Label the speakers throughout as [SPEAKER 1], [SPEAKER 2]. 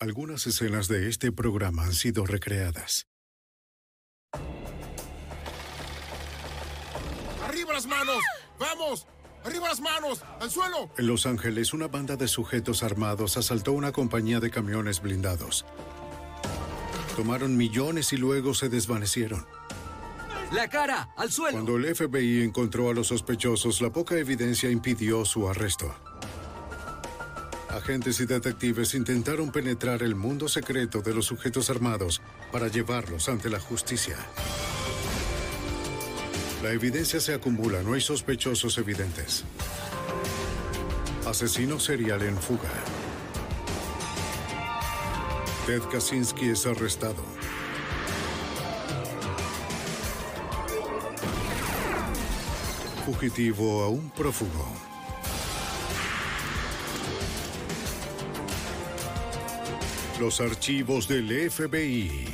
[SPEAKER 1] Algunas escenas de este programa han sido recreadas.
[SPEAKER 2] ¡Arriba las manos! ¡Vamos! ¡Arriba las manos! ¡Al suelo!
[SPEAKER 1] En Los Ángeles, una banda de sujetos armados asaltó una compañía de camiones blindados. Tomaron millones y luego se desvanecieron.
[SPEAKER 3] ¡La cara! ¡Al suelo!
[SPEAKER 1] Cuando el FBI encontró a los sospechosos, la poca evidencia impidió su arresto. Agentes y detectives intentaron penetrar el mundo secreto de los sujetos armados para llevarlos ante la justicia. La evidencia se acumula, no hay sospechosos evidentes. Asesino serial en fuga. Ted Kaczynski es arrestado. Fugitivo a un prófugo. Los archivos del FBI.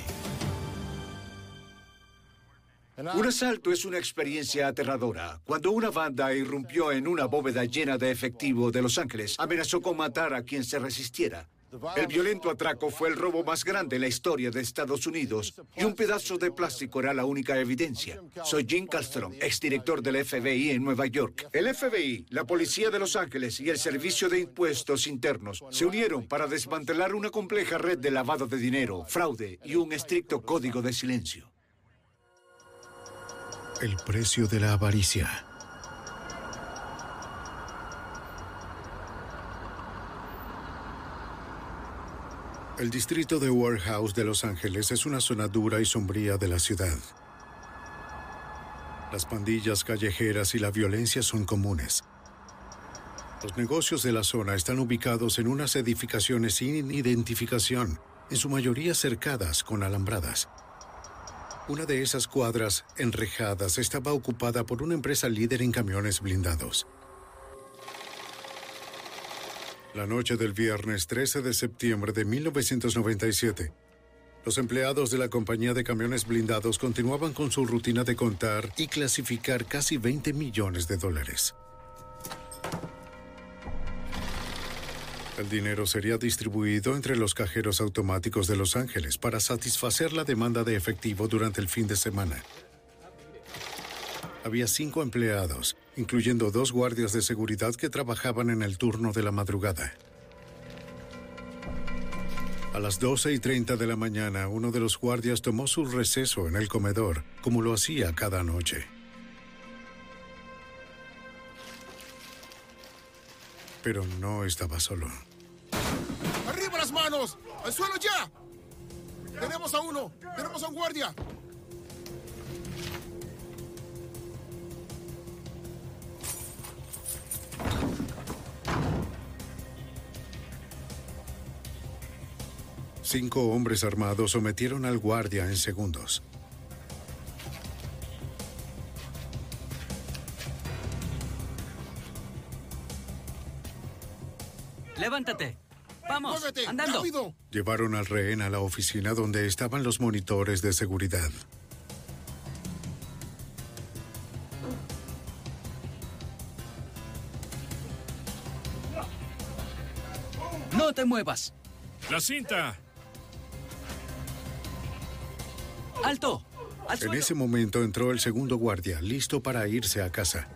[SPEAKER 4] Un asalto es una experiencia aterradora. Cuando una banda irrumpió en una bóveda llena de efectivo de Los Ángeles, amenazó con matar a quien se resistiera. El violento atraco fue el robo más grande en la historia de Estados Unidos y un pedazo de plástico era la única evidencia. Soy Jim Castro, exdirector del FBI en Nueva York. El FBI, la Policía de Los Ángeles y el Servicio de Impuestos Internos se unieron para desmantelar una compleja red de lavado de dinero, fraude y un estricto código de silencio.
[SPEAKER 1] El precio de la avaricia. El distrito de Warehouse de Los Ángeles es una zona dura y sombría de la ciudad. Las pandillas callejeras y la violencia son comunes. Los negocios de la zona están ubicados en unas edificaciones sin identificación, en su mayoría cercadas con alambradas. Una de esas cuadras enrejadas estaba ocupada por una empresa líder en camiones blindados. La noche del viernes 13 de septiembre de 1997, los empleados de la compañía de camiones blindados continuaban con su rutina de contar y clasificar casi 20 millones de dólares. El dinero sería distribuido entre los cajeros automáticos de Los Ángeles para satisfacer la demanda de efectivo durante el fin de semana. Había cinco empleados, incluyendo dos guardias de seguridad que trabajaban en el turno de la madrugada. A las 12 y 30 de la mañana, uno de los guardias tomó su receso en el comedor, como lo hacía cada noche. Pero no estaba solo.
[SPEAKER 2] ¡Arriba las manos! ¡Al suelo ya! ¡Tenemos a uno! ¡Tenemos a un guardia!
[SPEAKER 1] Cinco hombres armados sometieron al guardia en segundos.
[SPEAKER 3] ¡Levántate! ¡Vamos!
[SPEAKER 2] ¡Muévete!
[SPEAKER 3] ¡Andando!
[SPEAKER 2] ¡Rápido!
[SPEAKER 1] Llevaron al rehén a la oficina donde estaban los monitores de seguridad.
[SPEAKER 3] Muevas!
[SPEAKER 5] ¡La cinta!
[SPEAKER 3] ¡Alto! ¡Al
[SPEAKER 1] En ese momento entró el segundo guardia, listo para irse a casa.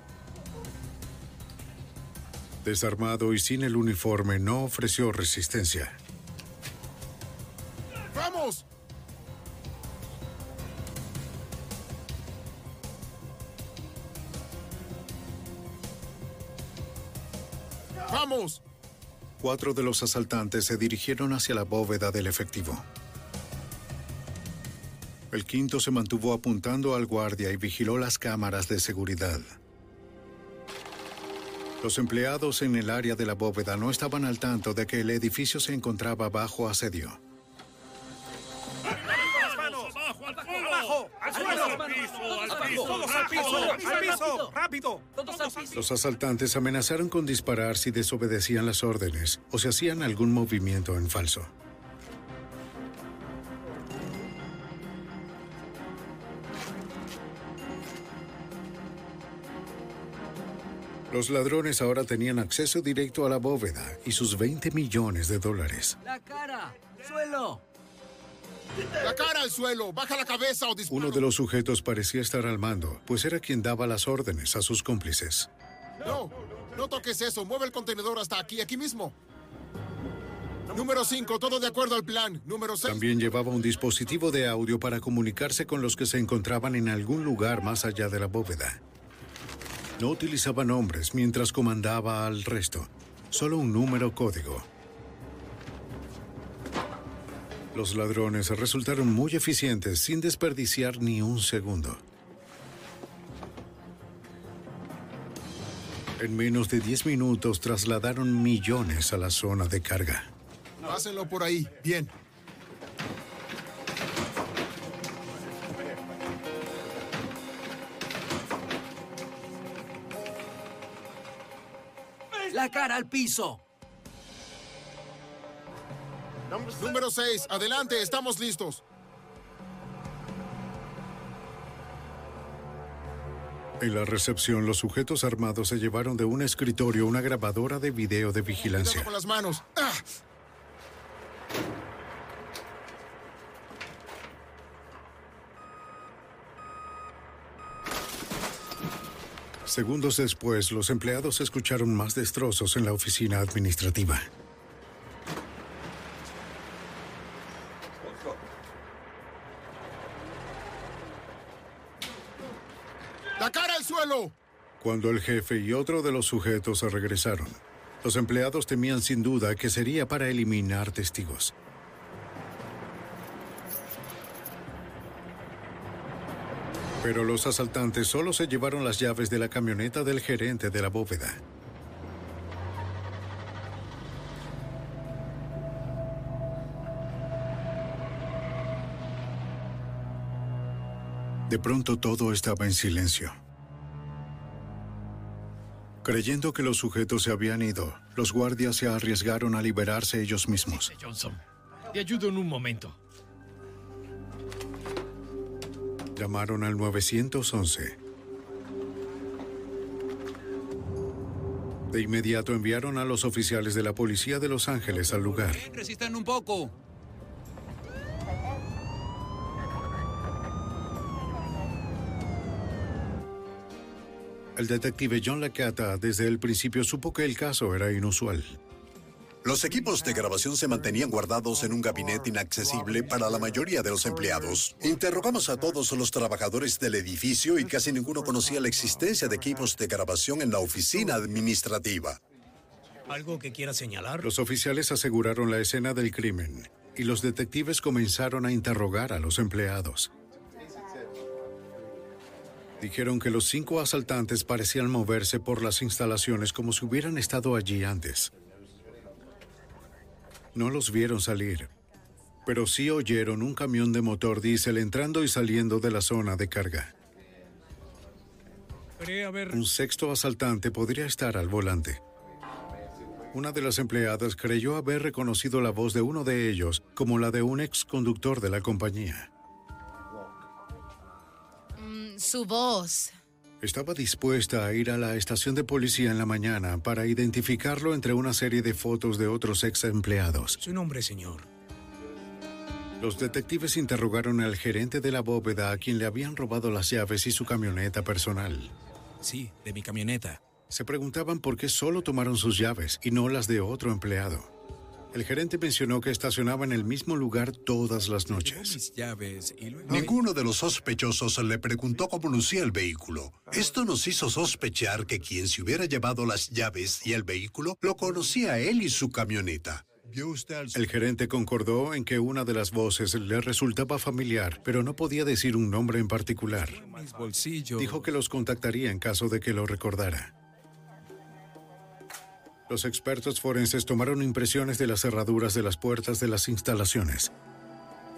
[SPEAKER 1] Desarmado y sin el uniforme, no ofreció resistencia. Cuatro de los asaltantes se dirigieron hacia la bóveda del efectivo. El quinto se mantuvo apuntando al guardia y vigiló las cámaras de seguridad. Los empleados en el área de la bóveda no estaban al tanto de que el edificio se encontraba bajo asedio.
[SPEAKER 5] Al piso! ¡Al piso!
[SPEAKER 3] ¡Rápido!
[SPEAKER 1] Los asaltantes amenazaron con disparar si desobedecían las órdenes o si hacían algún movimiento en falso. Los ladrones ahora tenían acceso directo a la bóveda y sus 20 millones de dólares.
[SPEAKER 3] ¡La cara! ¡Suelo!
[SPEAKER 2] ¡La cara al suelo! ¡Baja la cabeza o disparo!
[SPEAKER 1] Uno de los sujetos parecía estar al mando, pues era quien daba las órdenes a sus cómplices.
[SPEAKER 2] No, no toques eso. Mueve el contenedor hasta aquí, aquí mismo. Número 5, todo de acuerdo al plan. Número 6.
[SPEAKER 1] También llevaba un dispositivo de audio para comunicarse con los que se encontraban en algún lugar más allá de la bóveda. No utilizaba nombres mientras comandaba al resto, solo un número código. Los ladrones resultaron muy eficientes sin desperdiciar ni un segundo. En menos de 10 minutos trasladaron millones a la zona de carga.
[SPEAKER 2] Pásenlo por ahí. Bien.
[SPEAKER 3] ¡La cara al piso!
[SPEAKER 2] Número 6, adelante, estamos listos.
[SPEAKER 1] En la recepción, los sujetos armados se llevaron de un escritorio una grabadora de video de vigilancia.
[SPEAKER 2] con las manos. ¡Ah!
[SPEAKER 1] Segundos después, los empleados escucharon más destrozos en la oficina administrativa.
[SPEAKER 2] ¡La cara al suelo!
[SPEAKER 1] Cuando el jefe y otro de los sujetos regresaron, los empleados temían sin duda que sería para eliminar testigos. Pero los asaltantes solo se llevaron las llaves de la camioneta del gerente de la bóveda. De pronto todo estaba en silencio. Creyendo que los sujetos se habían ido, los guardias se arriesgaron a liberarse ellos mismos.
[SPEAKER 6] Johnson, te ayudo en un momento.
[SPEAKER 1] Llamaron al 911. De inmediato enviaron a los oficiales de la policía de Los Ángeles al lugar.
[SPEAKER 3] Resistan un poco.
[SPEAKER 1] El detective John Lacata desde el principio supo que el caso era inusual.
[SPEAKER 7] Los equipos de grabación se mantenían guardados en un gabinete inaccesible para la mayoría de los empleados. Interrogamos a todos los trabajadores del edificio y casi ninguno conocía la existencia de equipos de grabación en la oficina administrativa.
[SPEAKER 6] ¿Algo que quiera señalar?
[SPEAKER 1] Los oficiales aseguraron la escena del crimen y los detectives comenzaron a interrogar a los empleados. Dijeron que los cinco asaltantes parecían moverse por las instalaciones como si hubieran estado allí antes. No los vieron salir, pero sí oyeron un camión de motor diésel entrando y saliendo de la zona de carga. Un sexto asaltante podría estar al volante. Una de las empleadas creyó haber reconocido la voz de uno de ellos como la de un ex conductor de la compañía.
[SPEAKER 8] Su voz.
[SPEAKER 1] Estaba dispuesta a ir a la estación de policía en la mañana para identificarlo entre una serie de fotos de otros ex empleados.
[SPEAKER 6] Su nombre, señor.
[SPEAKER 1] Los detectives interrogaron al gerente de la bóveda a quien le habían robado las llaves y su camioneta personal.
[SPEAKER 6] Sí, de mi camioneta.
[SPEAKER 1] Se preguntaban por qué solo tomaron sus llaves y no las de otro empleado. El gerente mencionó que estacionaba en el mismo lugar todas las noches.
[SPEAKER 7] Ninguno de los sospechosos le preguntó cómo lucía el vehículo. Esto nos hizo sospechar que quien se hubiera llevado las llaves y el vehículo lo conocía a él y su camioneta.
[SPEAKER 1] El gerente concordó en que una de las voces le resultaba familiar, pero no podía decir un nombre en particular. Dijo que los contactaría en caso de que lo recordara. Los expertos forenses tomaron impresiones de las cerraduras de las puertas de las instalaciones.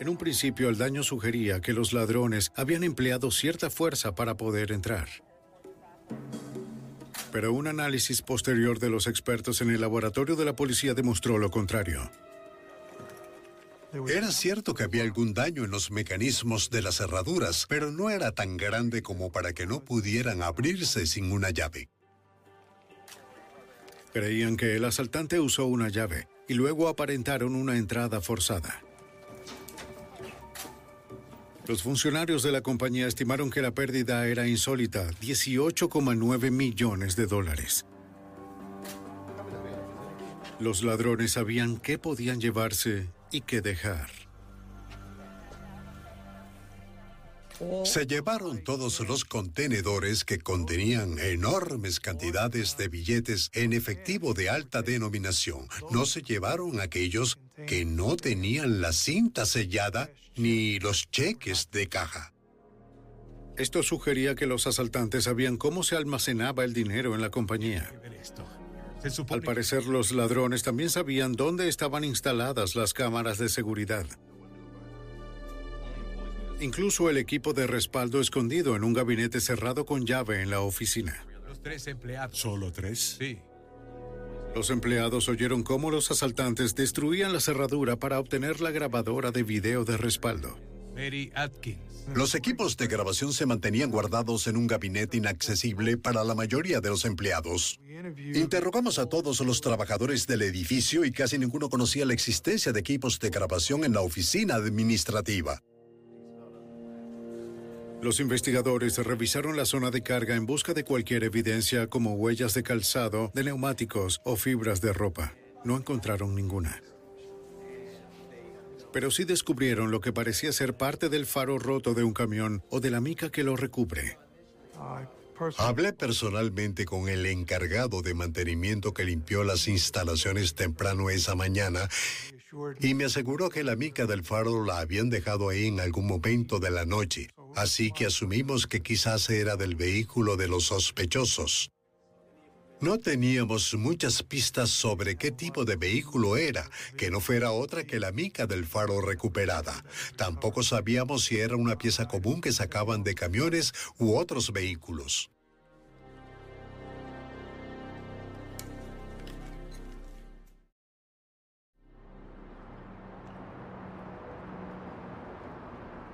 [SPEAKER 1] En un principio el daño sugería que los ladrones habían empleado cierta fuerza para poder entrar. Pero un análisis posterior de los expertos en el laboratorio de la policía demostró lo contrario.
[SPEAKER 7] Era cierto que había algún daño en los mecanismos de las cerraduras, pero no era tan grande como para que no pudieran abrirse sin una llave.
[SPEAKER 1] Creían que el asaltante usó una llave y luego aparentaron una entrada forzada. Los funcionarios de la compañía estimaron que la pérdida era insólita, 18,9 millones de dólares. Los ladrones sabían qué podían llevarse y qué dejar.
[SPEAKER 7] Se llevaron todos los contenedores que contenían enormes cantidades de billetes en efectivo de alta denominación. No se llevaron aquellos que no tenían la cinta sellada ni los cheques de caja.
[SPEAKER 1] Esto sugería que los asaltantes sabían cómo se almacenaba el dinero en la compañía. Al parecer, los ladrones también sabían dónde estaban instaladas las cámaras de seguridad. Incluso el equipo de respaldo escondido en un gabinete cerrado con llave en la oficina.
[SPEAKER 6] Los tres empleados.
[SPEAKER 9] ¿Solo tres?
[SPEAKER 6] Sí.
[SPEAKER 1] Los empleados oyeron cómo los asaltantes destruían la cerradura para obtener la grabadora de video de respaldo.
[SPEAKER 6] Mary Atkins.
[SPEAKER 7] Los equipos de grabación se mantenían guardados en un gabinete inaccesible para la mayoría de los empleados. Interrogamos a todos los trabajadores del edificio y casi ninguno conocía la existencia de equipos de grabación en la oficina administrativa.
[SPEAKER 1] Los investigadores revisaron la zona de carga en busca de cualquier evidencia como huellas de calzado, de neumáticos o fibras de ropa. No encontraron ninguna. Pero sí descubrieron lo que parecía ser parte del faro roto de un camión o de la mica que lo recubre.
[SPEAKER 7] Hablé personalmente con el encargado de mantenimiento que limpió las instalaciones temprano esa mañana y me aseguró que la mica del faro la habían dejado ahí en algún momento de la noche, así que asumimos que quizás era del vehículo de los sospechosos. No teníamos muchas pistas sobre qué tipo de vehículo era, que no fuera otra que la mica del faro recuperada. Tampoco sabíamos si era una pieza común que sacaban de camiones u otros vehículos.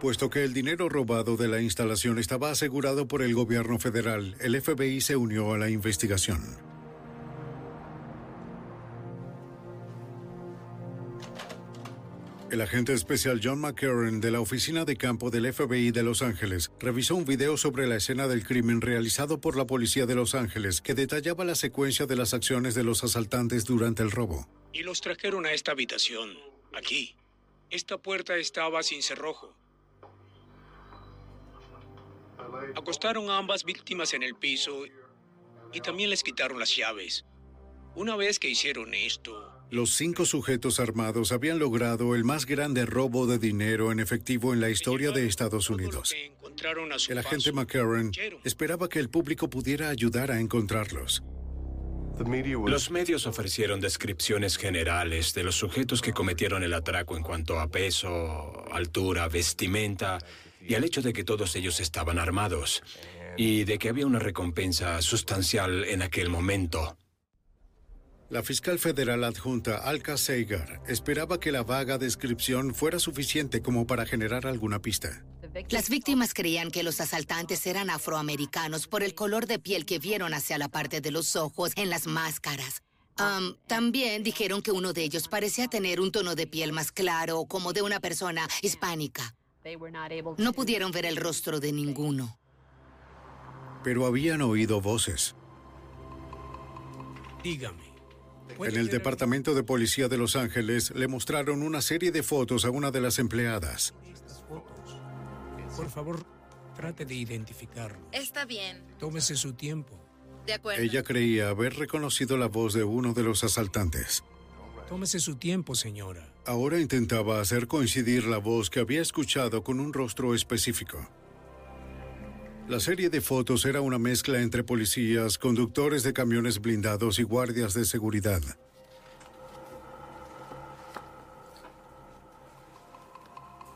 [SPEAKER 1] Puesto que el dinero robado de la instalación estaba asegurado por el gobierno federal, el FBI se unió a la investigación. El agente especial John McCarran de la oficina de campo del FBI de Los Ángeles revisó un video sobre la escena del crimen realizado por la policía de Los Ángeles que detallaba la secuencia de las acciones de los asaltantes durante el robo.
[SPEAKER 6] Y los trajeron a esta habitación, aquí. Esta puerta estaba sin cerrojo. Acostaron a ambas víctimas en el piso y también les quitaron las llaves. Una vez que hicieron esto,
[SPEAKER 1] Los cinco sujetos armados habían logrado el más grande robo de dinero en efectivo en la historia de Estados Unidos. El agente. McCarran esperaba que el público pudiera ayudar a encontrarlos.
[SPEAKER 10] Los medios ofrecieron descripciones generales de los sujetos que cometieron el atraco en cuanto a peso, altura, vestimenta y al hecho de que todos ellos estaban armados y de que había una recompensa sustancial en aquel momento.
[SPEAKER 1] La fiscal federal adjunta Alka Seigar esperaba que la vaga descripción fuera suficiente como para generar alguna pista.
[SPEAKER 8] Las víctimas creían que los asaltantes eran afroamericanos por el color de piel que vieron hacia la parte de los ojos en las máscaras. también dijeron que uno de ellos parecía tener un tono de piel más claro, como de una persona hispánica. No pudieron ver el rostro de ninguno.
[SPEAKER 1] Pero habían oído voces.
[SPEAKER 11] Dígame.
[SPEAKER 1] En el Departamento de Policía de Los Ángeles le mostraron una serie de fotos a una de las empleadas.
[SPEAKER 11] Por favor, trate de identificarlo.
[SPEAKER 8] Está bien.
[SPEAKER 11] Tómese su tiempo.
[SPEAKER 8] De acuerdo.
[SPEAKER 1] Ella creía haber reconocido la voz de uno de los asaltantes.
[SPEAKER 11] Tómese su tiempo, señora.
[SPEAKER 1] Ahora intentaba hacer coincidir la voz que había escuchado con un rostro específico. La serie de fotos era una mezcla entre policías, conductores de camiones blindados y guardias de seguridad.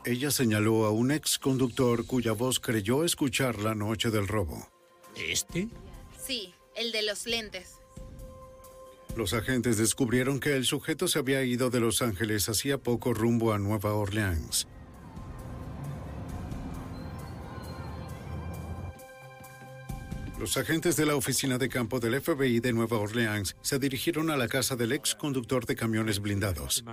[SPEAKER 1] Ella señaló a un ex conductor cuya voz creyó escuchar la noche del robo.
[SPEAKER 11] ¿Este?
[SPEAKER 8] Sí, el de los lentes.
[SPEAKER 1] Los agentes descubrieron que el sujeto se había ido de Los Ángeles hacía poco rumbo a Nueva Orleans. Los agentes de la oficina de campo del FBI de Nueva Orleans se dirigieron a la casa del ex conductor de camiones blindados.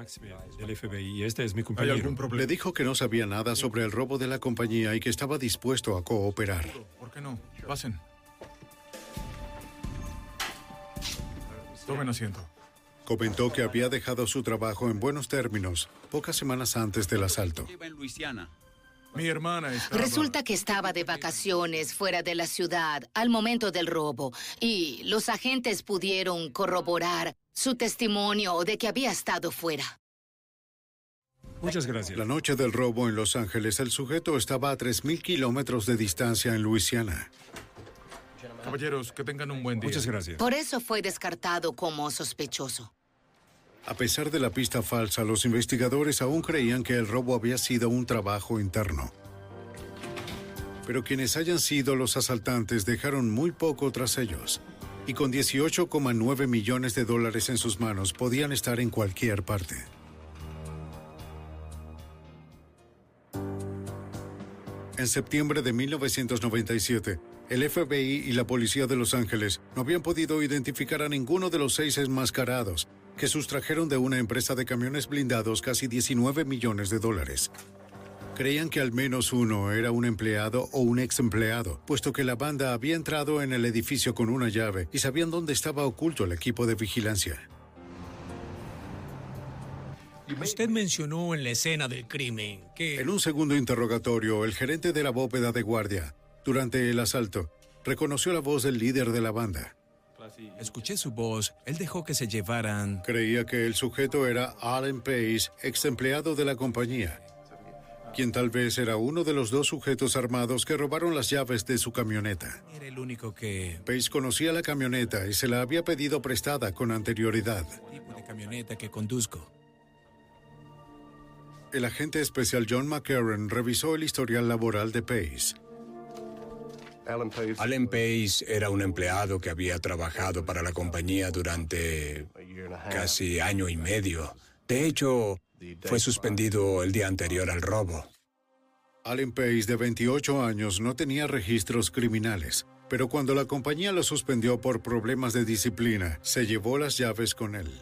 [SPEAKER 12] Del FBI, este es mi
[SPEAKER 13] ¿Hay
[SPEAKER 12] compañero.
[SPEAKER 13] algún problema?
[SPEAKER 1] Le dijo que no sabía nada sobre el robo de la compañía y que estaba dispuesto a cooperar.
[SPEAKER 13] ¿Por qué no? Pasen. Tomen asiento.
[SPEAKER 1] Comentó que había dejado su trabajo en buenos términos pocas semanas antes del asalto.
[SPEAKER 3] en Luisiana.
[SPEAKER 13] Mi hermana estaba...
[SPEAKER 8] Resulta que estaba de vacaciones fuera de la ciudad al momento del robo y los agentes pudieron corroborar su testimonio de que había estado fuera.
[SPEAKER 12] Muchas gracias.
[SPEAKER 1] La noche del robo en Los Ángeles, el sujeto estaba a 3.000 kilómetros de distancia en Luisiana.
[SPEAKER 13] Caballeros, que tengan un buen día.
[SPEAKER 12] Muchas gracias.
[SPEAKER 8] Por eso fue descartado como sospechoso.
[SPEAKER 1] A pesar de la pista falsa, los investigadores aún creían que el robo había sido un trabajo interno. Pero quienes hayan sido los asaltantes dejaron muy poco tras ellos. Y con 18,9 millones de dólares en sus manos podían estar en cualquier parte. En septiembre de 1997, el FBI y la policía de Los Ángeles no habían podido identificar a ninguno de los seis enmascarados que sustrajeron de una empresa de camiones blindados casi 19 millones de dólares. Creían que al menos uno era un empleado o un ex empleado, puesto que la banda había entrado en el edificio con una llave y sabían dónde estaba oculto el equipo de vigilancia.
[SPEAKER 11] Usted mencionó en la escena del crimen que...
[SPEAKER 1] En un segundo interrogatorio, el gerente de la bóveda de guardia, durante el asalto, reconoció la voz del líder de la banda.
[SPEAKER 12] Escuché su voz. Él dejó que se llevaran.
[SPEAKER 1] Creía que el sujeto era Alan Pace, ex empleado de la compañía, quien tal vez era uno de los dos sujetos armados que robaron las llaves de su camioneta.
[SPEAKER 12] Era el único que...
[SPEAKER 1] Pace conocía la camioneta y se la había pedido prestada con anterioridad.
[SPEAKER 12] tipo de camioneta que conduzco.
[SPEAKER 1] El agente especial John McCarran revisó el historial laboral de Pace.
[SPEAKER 10] Alan Pace era un empleado que había trabajado para la compañía durante casi año y medio. De hecho, fue suspendido el día anterior al robo.
[SPEAKER 1] Alan Pace, de 28 años, no tenía registros criminales, pero cuando la compañía lo suspendió por problemas de disciplina, se llevó las llaves con él.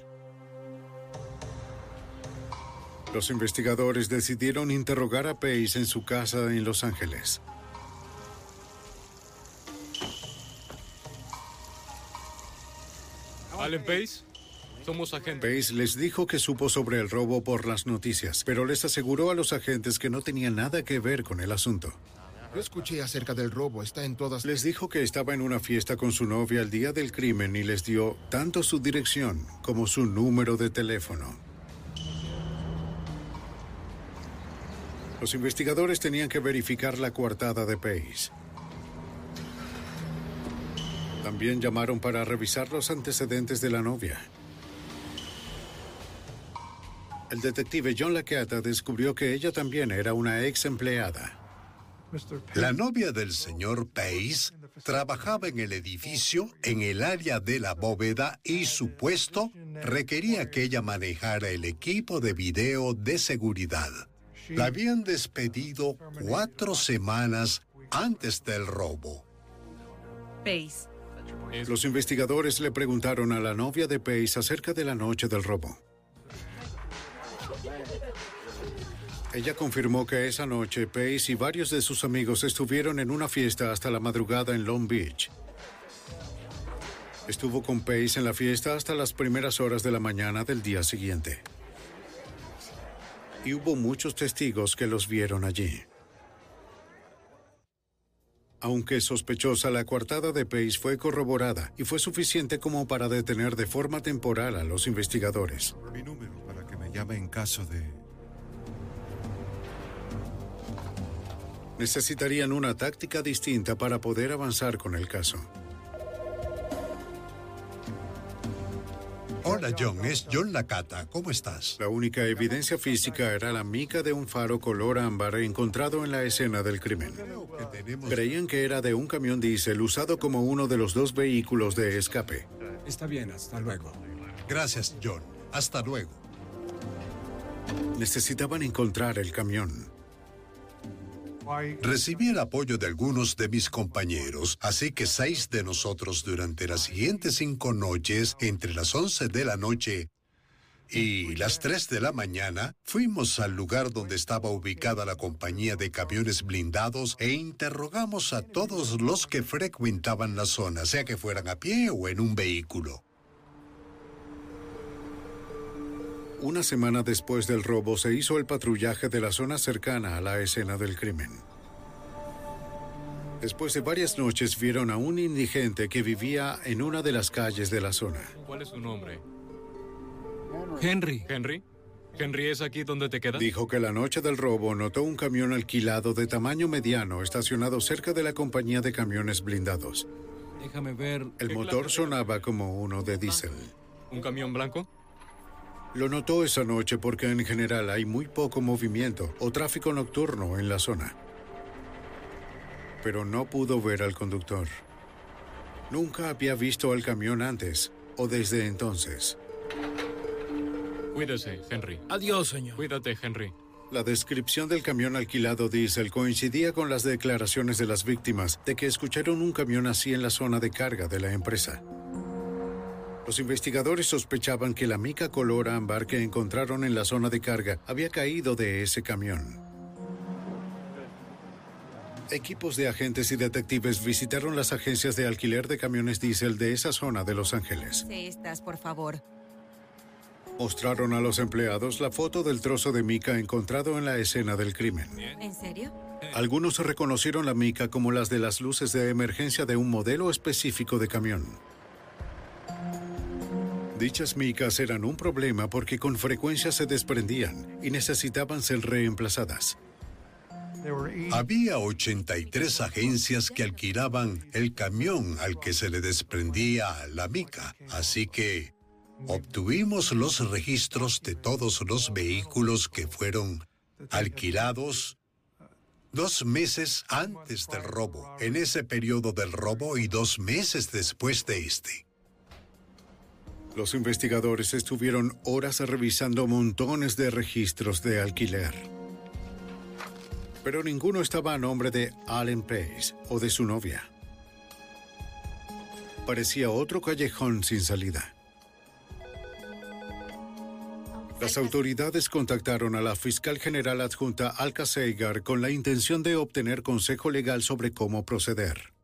[SPEAKER 1] Los investigadores decidieron interrogar a Pace en su casa en Los Ángeles.
[SPEAKER 13] Allen Pace, somos agentes.
[SPEAKER 1] Pace les dijo que supo sobre el robo por las noticias, pero les aseguró a los agentes que no tenía nada que ver con el asunto.
[SPEAKER 2] Yo escuché acerca del robo, está en todas...
[SPEAKER 1] Les dijo que estaba en una fiesta con su novia el día del crimen y les dio tanto su dirección como su número de teléfono. Los investigadores tenían que verificar la coartada de Pace. También llamaron para revisar los antecedentes de la novia. El detective John Laqueta descubrió que ella también era una ex empleada.
[SPEAKER 7] La novia del señor Pace trabajaba en el edificio, en el área de la bóveda y su puesto requería que ella manejara el equipo de video de seguridad. La habían despedido cuatro semanas antes del robo.
[SPEAKER 14] Pace.
[SPEAKER 1] Los investigadores le preguntaron a la novia de Pace acerca de la noche del robo. Ella confirmó que esa noche Pace y varios de sus amigos estuvieron en una fiesta hasta la madrugada en Long Beach. Estuvo con Pace en la fiesta hasta las primeras horas de la mañana del día siguiente. Y hubo muchos testigos que los vieron allí. Aunque sospechosa, la coartada de Pace fue corroborada y fue suficiente como para detener de forma temporal a los investigadores.
[SPEAKER 15] Mi número para que me llame en caso de...
[SPEAKER 1] Necesitarían una táctica distinta para poder avanzar con el caso.
[SPEAKER 7] Hola John, es John Lacata. ¿Cómo estás?
[SPEAKER 1] La única evidencia física era la mica de un faro color ámbar encontrado en la escena del crimen. Creían que era de un camión diésel usado como uno de los dos vehículos de escape.
[SPEAKER 15] Está bien, hasta luego.
[SPEAKER 7] Gracias, John. Hasta luego.
[SPEAKER 1] Necesitaban encontrar el camión.
[SPEAKER 7] Recibí el apoyo de algunos de mis compañeros, así que seis de nosotros durante las siguientes cinco noches, entre las once de la noche y las tres de la mañana, fuimos al lugar donde estaba ubicada la compañía de camiones blindados e interrogamos a todos los que frecuentaban la zona, sea que fueran a pie o en un vehículo.
[SPEAKER 1] Una semana después del robo se hizo el patrullaje de la zona cercana a la escena del crimen. Después de varias noches vieron a un indigente que vivía en una de las calles de la zona.
[SPEAKER 13] ¿Cuál es su nombre?
[SPEAKER 11] Henry.
[SPEAKER 13] ¿Henry? ¿Henry es aquí donde te quedas?
[SPEAKER 1] Dijo que la noche del robo notó un camión alquilado de tamaño mediano estacionado cerca de la compañía de camiones blindados.
[SPEAKER 11] Déjame ver.
[SPEAKER 1] El motor sonaba como uno de diésel.
[SPEAKER 13] ¿Un camión blanco?
[SPEAKER 1] Lo notó esa noche porque en general hay muy poco movimiento o tráfico nocturno en la zona. Pero no pudo ver al conductor. Nunca había visto al camión antes o desde entonces.
[SPEAKER 13] Cuídese, Henry.
[SPEAKER 11] Adiós, señor.
[SPEAKER 13] Cuídate, Henry.
[SPEAKER 1] La descripción del camión alquilado diésel coincidía con las declaraciones de las víctimas de que escucharon un camión así en la zona de carga de la empresa. Los investigadores sospechaban que la mica color ámbar que encontraron en la zona de carga había caído de ese camión. Equipos de agentes y detectives visitaron las agencias de alquiler de camiones diésel de esa zona de Los Ángeles.
[SPEAKER 14] Estas, por favor.
[SPEAKER 1] Mostraron a los empleados la foto del trozo de mica encontrado en la escena del crimen.
[SPEAKER 14] ¿En serio?
[SPEAKER 1] Algunos reconocieron la mica como las de las luces de emergencia de un modelo específico de camión. Dichas micas eran un problema porque con frecuencia se desprendían y necesitaban ser reemplazadas.
[SPEAKER 7] Había 83 agencias que alquilaban el camión al que se le desprendía la mica, así que obtuvimos los registros de todos los vehículos que fueron alquilados dos meses antes del robo, en ese periodo del robo y dos meses después de este.
[SPEAKER 1] Los investigadores estuvieron horas revisando montones de registros de alquiler. Pero ninguno estaba a nombre de Allen Pace o de su novia. Parecía otro callejón sin salida. Las autoridades contactaron a la fiscal general adjunta Alka Seigar con la intención de obtener consejo legal sobre cómo proceder.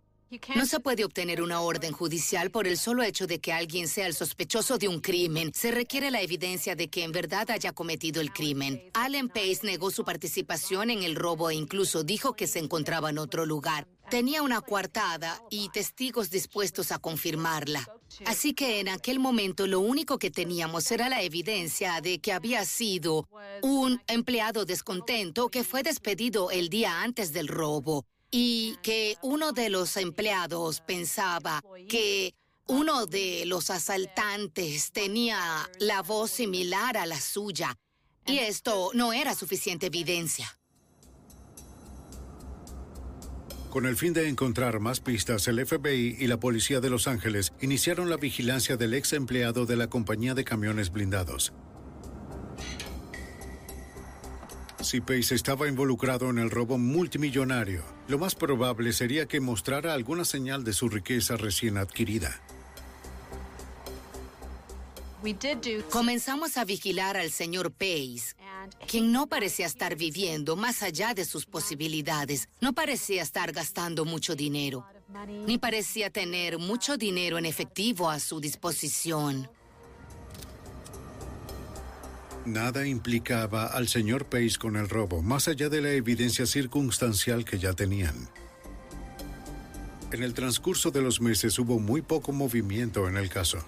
[SPEAKER 8] No se puede obtener una orden judicial por el solo hecho de que alguien sea el sospechoso de un crimen. Se requiere la evidencia de que en verdad haya cometido el crimen. Allen Pace negó su participación en el robo e incluso dijo que se encontraba en otro lugar. Tenía una coartada y testigos dispuestos a confirmarla. Así que en aquel momento lo único que teníamos era la evidencia de que había sido un empleado descontento que fue despedido el día antes del robo y que uno de los empleados pensaba que uno de los asaltantes tenía la voz similar a la suya. Y esto no era suficiente evidencia.
[SPEAKER 1] Con el fin de encontrar más pistas, el FBI y la Policía de Los Ángeles iniciaron la vigilancia del ex empleado de la compañía de camiones blindados. Si Pace estaba involucrado en el robo multimillonario, lo más probable sería que mostrara alguna señal de su riqueza recién adquirida.
[SPEAKER 8] Comenzamos a vigilar al señor Pace, quien no parecía estar viviendo más allá de sus posibilidades. No parecía estar gastando mucho dinero, ni parecía tener mucho dinero en efectivo a su disposición.
[SPEAKER 1] Nada implicaba al señor Pace con el robo, más allá de la evidencia circunstancial que ya tenían. En el transcurso de los meses hubo muy poco movimiento en el caso.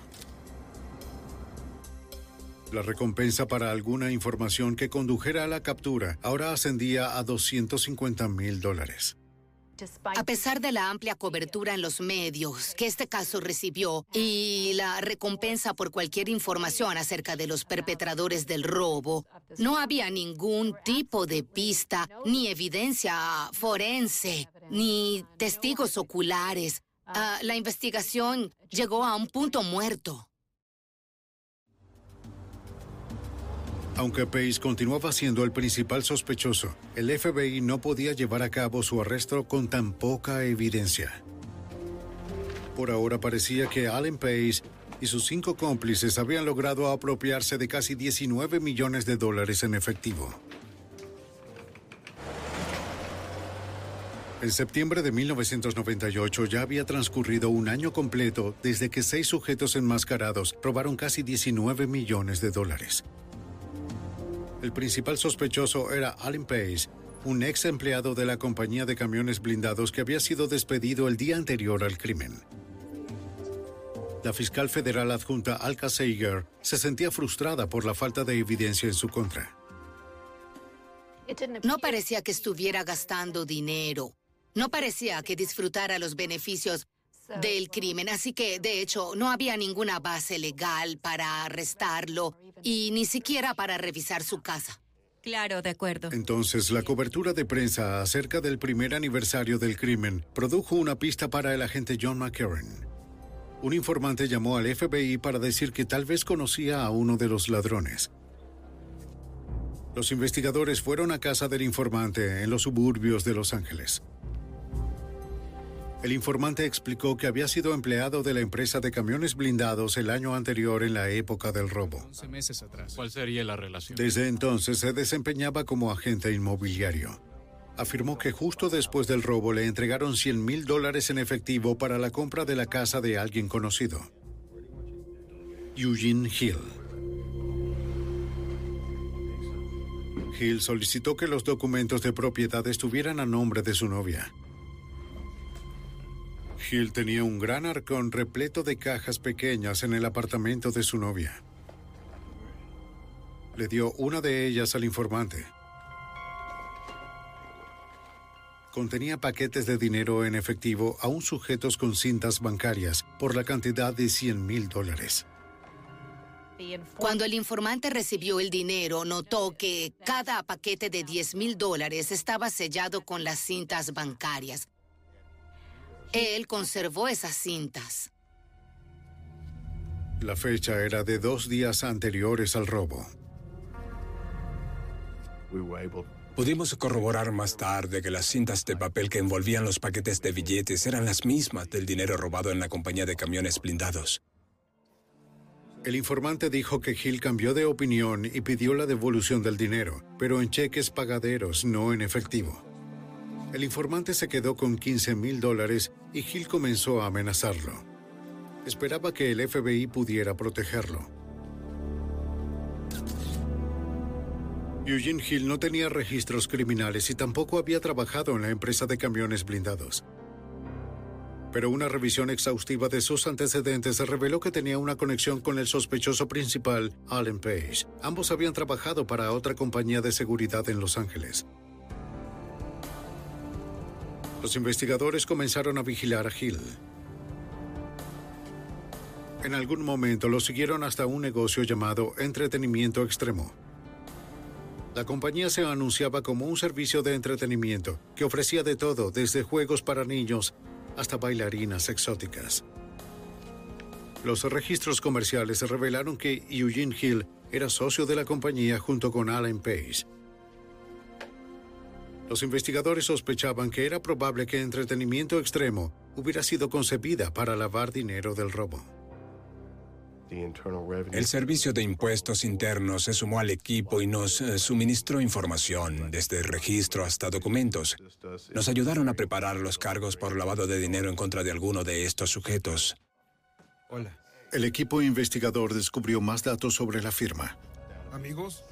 [SPEAKER 1] La recompensa para alguna información que condujera a la captura ahora ascendía a 250 mil dólares.
[SPEAKER 8] A pesar de la amplia cobertura en los medios que este caso recibió y la recompensa por cualquier información acerca de los perpetradores del robo, no había ningún tipo de pista, ni evidencia forense, ni testigos oculares. Ah, la investigación llegó a un punto muerto.
[SPEAKER 1] Aunque Pace continuaba siendo el principal sospechoso, el FBI no podía llevar a cabo su arresto con tan poca evidencia. Por ahora parecía que Allen Pace y sus cinco cómplices habían logrado apropiarse de casi 19 millones de dólares en efectivo. En septiembre de 1998 ya había transcurrido un año completo desde que seis sujetos enmascarados robaron casi 19 millones de dólares. El principal sospechoso era Allen Pace, un ex empleado de la compañía de camiones blindados que había sido despedido el día anterior al crimen. La fiscal federal adjunta Alka Seiger se sentía frustrada por la falta de evidencia en su contra.
[SPEAKER 8] No parecía que estuviera gastando dinero. No parecía que disfrutara los beneficios del crimen, así que de hecho no había ninguna base legal para arrestarlo y ni siquiera para revisar su casa.
[SPEAKER 16] Claro, de acuerdo.
[SPEAKER 1] Entonces, la cobertura de prensa acerca del primer aniversario del crimen produjo una pista para el agente John McCarran. Un informante llamó al FBI para decir que tal vez conocía a uno de los ladrones. Los investigadores fueron a casa del informante en los suburbios de Los Ángeles. El informante explicó que había sido empleado de la empresa de camiones blindados el año anterior en la época del robo.
[SPEAKER 13] meses atrás. ¿Cuál sería la relación?
[SPEAKER 1] Desde entonces se desempeñaba como agente inmobiliario. Afirmó que justo después del robo le entregaron 100 mil dólares en efectivo para la compra de la casa de alguien conocido. Eugene Hill. Hill solicitó que los documentos de propiedad estuvieran a nombre de su novia. Hill tenía un gran arcón repleto de cajas pequeñas en el apartamento de su novia. Le dio una de ellas al informante. Contenía paquetes de dinero en efectivo aún sujetos con cintas bancarias por la cantidad de 100 mil dólares.
[SPEAKER 8] Cuando el informante recibió el dinero, notó que cada paquete de 10 mil dólares estaba sellado con las cintas bancarias. Él conservó esas cintas.
[SPEAKER 1] La fecha era de dos días anteriores al robo.
[SPEAKER 10] Pudimos corroborar más tarde que las cintas de papel que envolvían los paquetes de billetes eran las mismas del dinero robado en la compañía de camiones blindados.
[SPEAKER 1] El informante dijo que Hill cambió de opinión y pidió la devolución del dinero, pero en cheques pagaderos, no en efectivo. El informante se quedó con 15 mil dólares y Hill comenzó a amenazarlo. Esperaba que el FBI pudiera protegerlo. Eugene Hill no tenía registros criminales y tampoco había trabajado en la empresa de camiones blindados. Pero una revisión exhaustiva de sus antecedentes reveló que tenía una conexión con el sospechoso principal, Allen Page. Ambos habían trabajado para otra compañía de seguridad en Los Ángeles. Los investigadores comenzaron a vigilar a Hill. En algún momento lo siguieron hasta un negocio llamado Entretenimiento Extremo. La compañía se anunciaba como un servicio de entretenimiento que ofrecía de todo, desde juegos para niños hasta bailarinas exóticas. Los registros comerciales revelaron que Eugene Hill era socio de la compañía junto con Alan Pace. Los investigadores sospechaban que era probable que Entretenimiento Extremo hubiera sido concebida para lavar dinero del robo.
[SPEAKER 10] El Servicio de Impuestos Internos se sumó al equipo y nos eh, suministró información, desde registro hasta documentos. Nos ayudaron a preparar los cargos por lavado de dinero en contra de alguno de estos sujetos.
[SPEAKER 1] Hola. El equipo investigador descubrió más datos sobre la firma.
[SPEAKER 15] Amigos.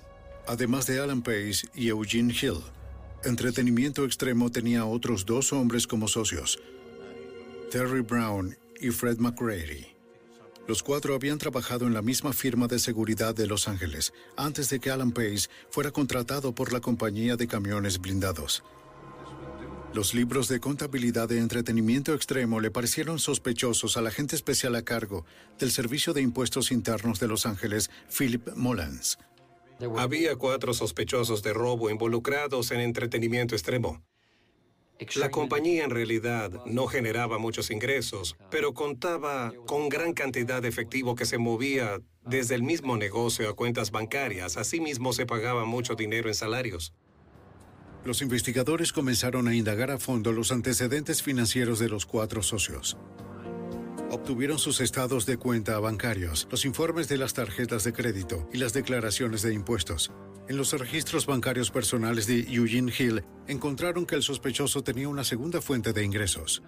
[SPEAKER 1] Además de Alan Pace y Eugene Hill, Entretenimiento Extremo tenía otros dos hombres como socios, Terry Brown y Fred McCready. Los cuatro habían trabajado en la misma firma de seguridad de Los Ángeles antes de que Alan Pace fuera contratado por la compañía de camiones blindados. Los libros de contabilidad de entretenimiento extremo le parecieron sospechosos al agente especial a cargo del Servicio de Impuestos Internos de Los Ángeles, Philip Mullins.
[SPEAKER 16] Había cuatro sospechosos de robo involucrados en entretenimiento extremo. La compañía en realidad no generaba muchos ingresos, pero contaba con gran cantidad de efectivo que se movía desde el mismo negocio a cuentas bancarias. Asimismo, se pagaba mucho dinero en salarios.
[SPEAKER 1] Los investigadores comenzaron a indagar a fondo los antecedentes financieros de los cuatro socios. Obtuvieron sus estados de cuenta bancarios, los informes de las tarjetas de crédito y las declaraciones de impuestos. En los registros bancarios personales de Eugene Hill encontraron que el sospechoso tenía una segunda fuente de ingresos.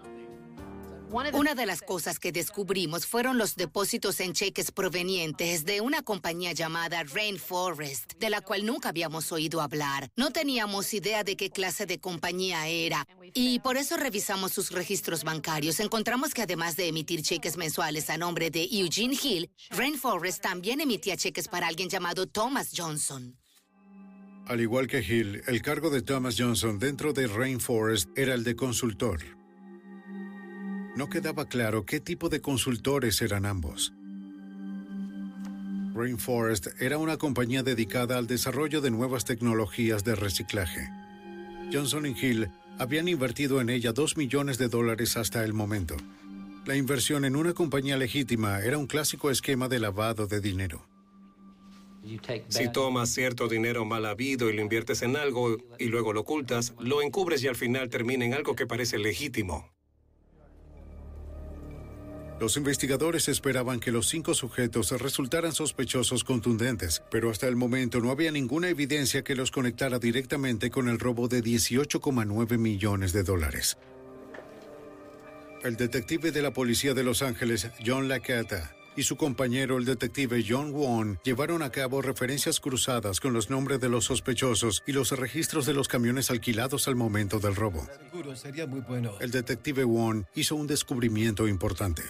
[SPEAKER 8] Una de las cosas que descubrimos fueron los depósitos en cheques provenientes de una compañía llamada Rainforest, de la cual nunca habíamos oído hablar. No teníamos idea de qué clase de compañía era. Y por eso revisamos sus registros bancarios. Encontramos que además de emitir cheques mensuales a nombre de Eugene Hill, Rainforest también emitía cheques para alguien llamado Thomas Johnson.
[SPEAKER 1] Al igual que Hill, el cargo de Thomas Johnson dentro de Rainforest era el de consultor. No quedaba claro qué tipo de consultores eran ambos. Rainforest era una compañía dedicada al desarrollo de nuevas tecnologías de reciclaje. Johnson y Hill habían invertido en ella dos millones de dólares hasta el momento. La inversión en una compañía legítima era un clásico esquema de lavado de dinero.
[SPEAKER 16] Si tomas cierto dinero mal habido y lo inviertes en algo y luego lo ocultas, lo encubres y al final termina en algo que parece legítimo.
[SPEAKER 1] Los investigadores esperaban que los cinco sujetos resultaran sospechosos contundentes, pero hasta el momento no había ninguna evidencia que los conectara directamente con el robo de 18,9 millones de dólares. El detective de la policía de Los Ángeles, John Lacata, y su compañero, el detective John Wong, llevaron a cabo referencias cruzadas con los nombres de los sospechosos y los registros de los camiones alquilados al momento del robo.
[SPEAKER 17] sería muy bueno.
[SPEAKER 1] El detective Wong hizo un descubrimiento importante.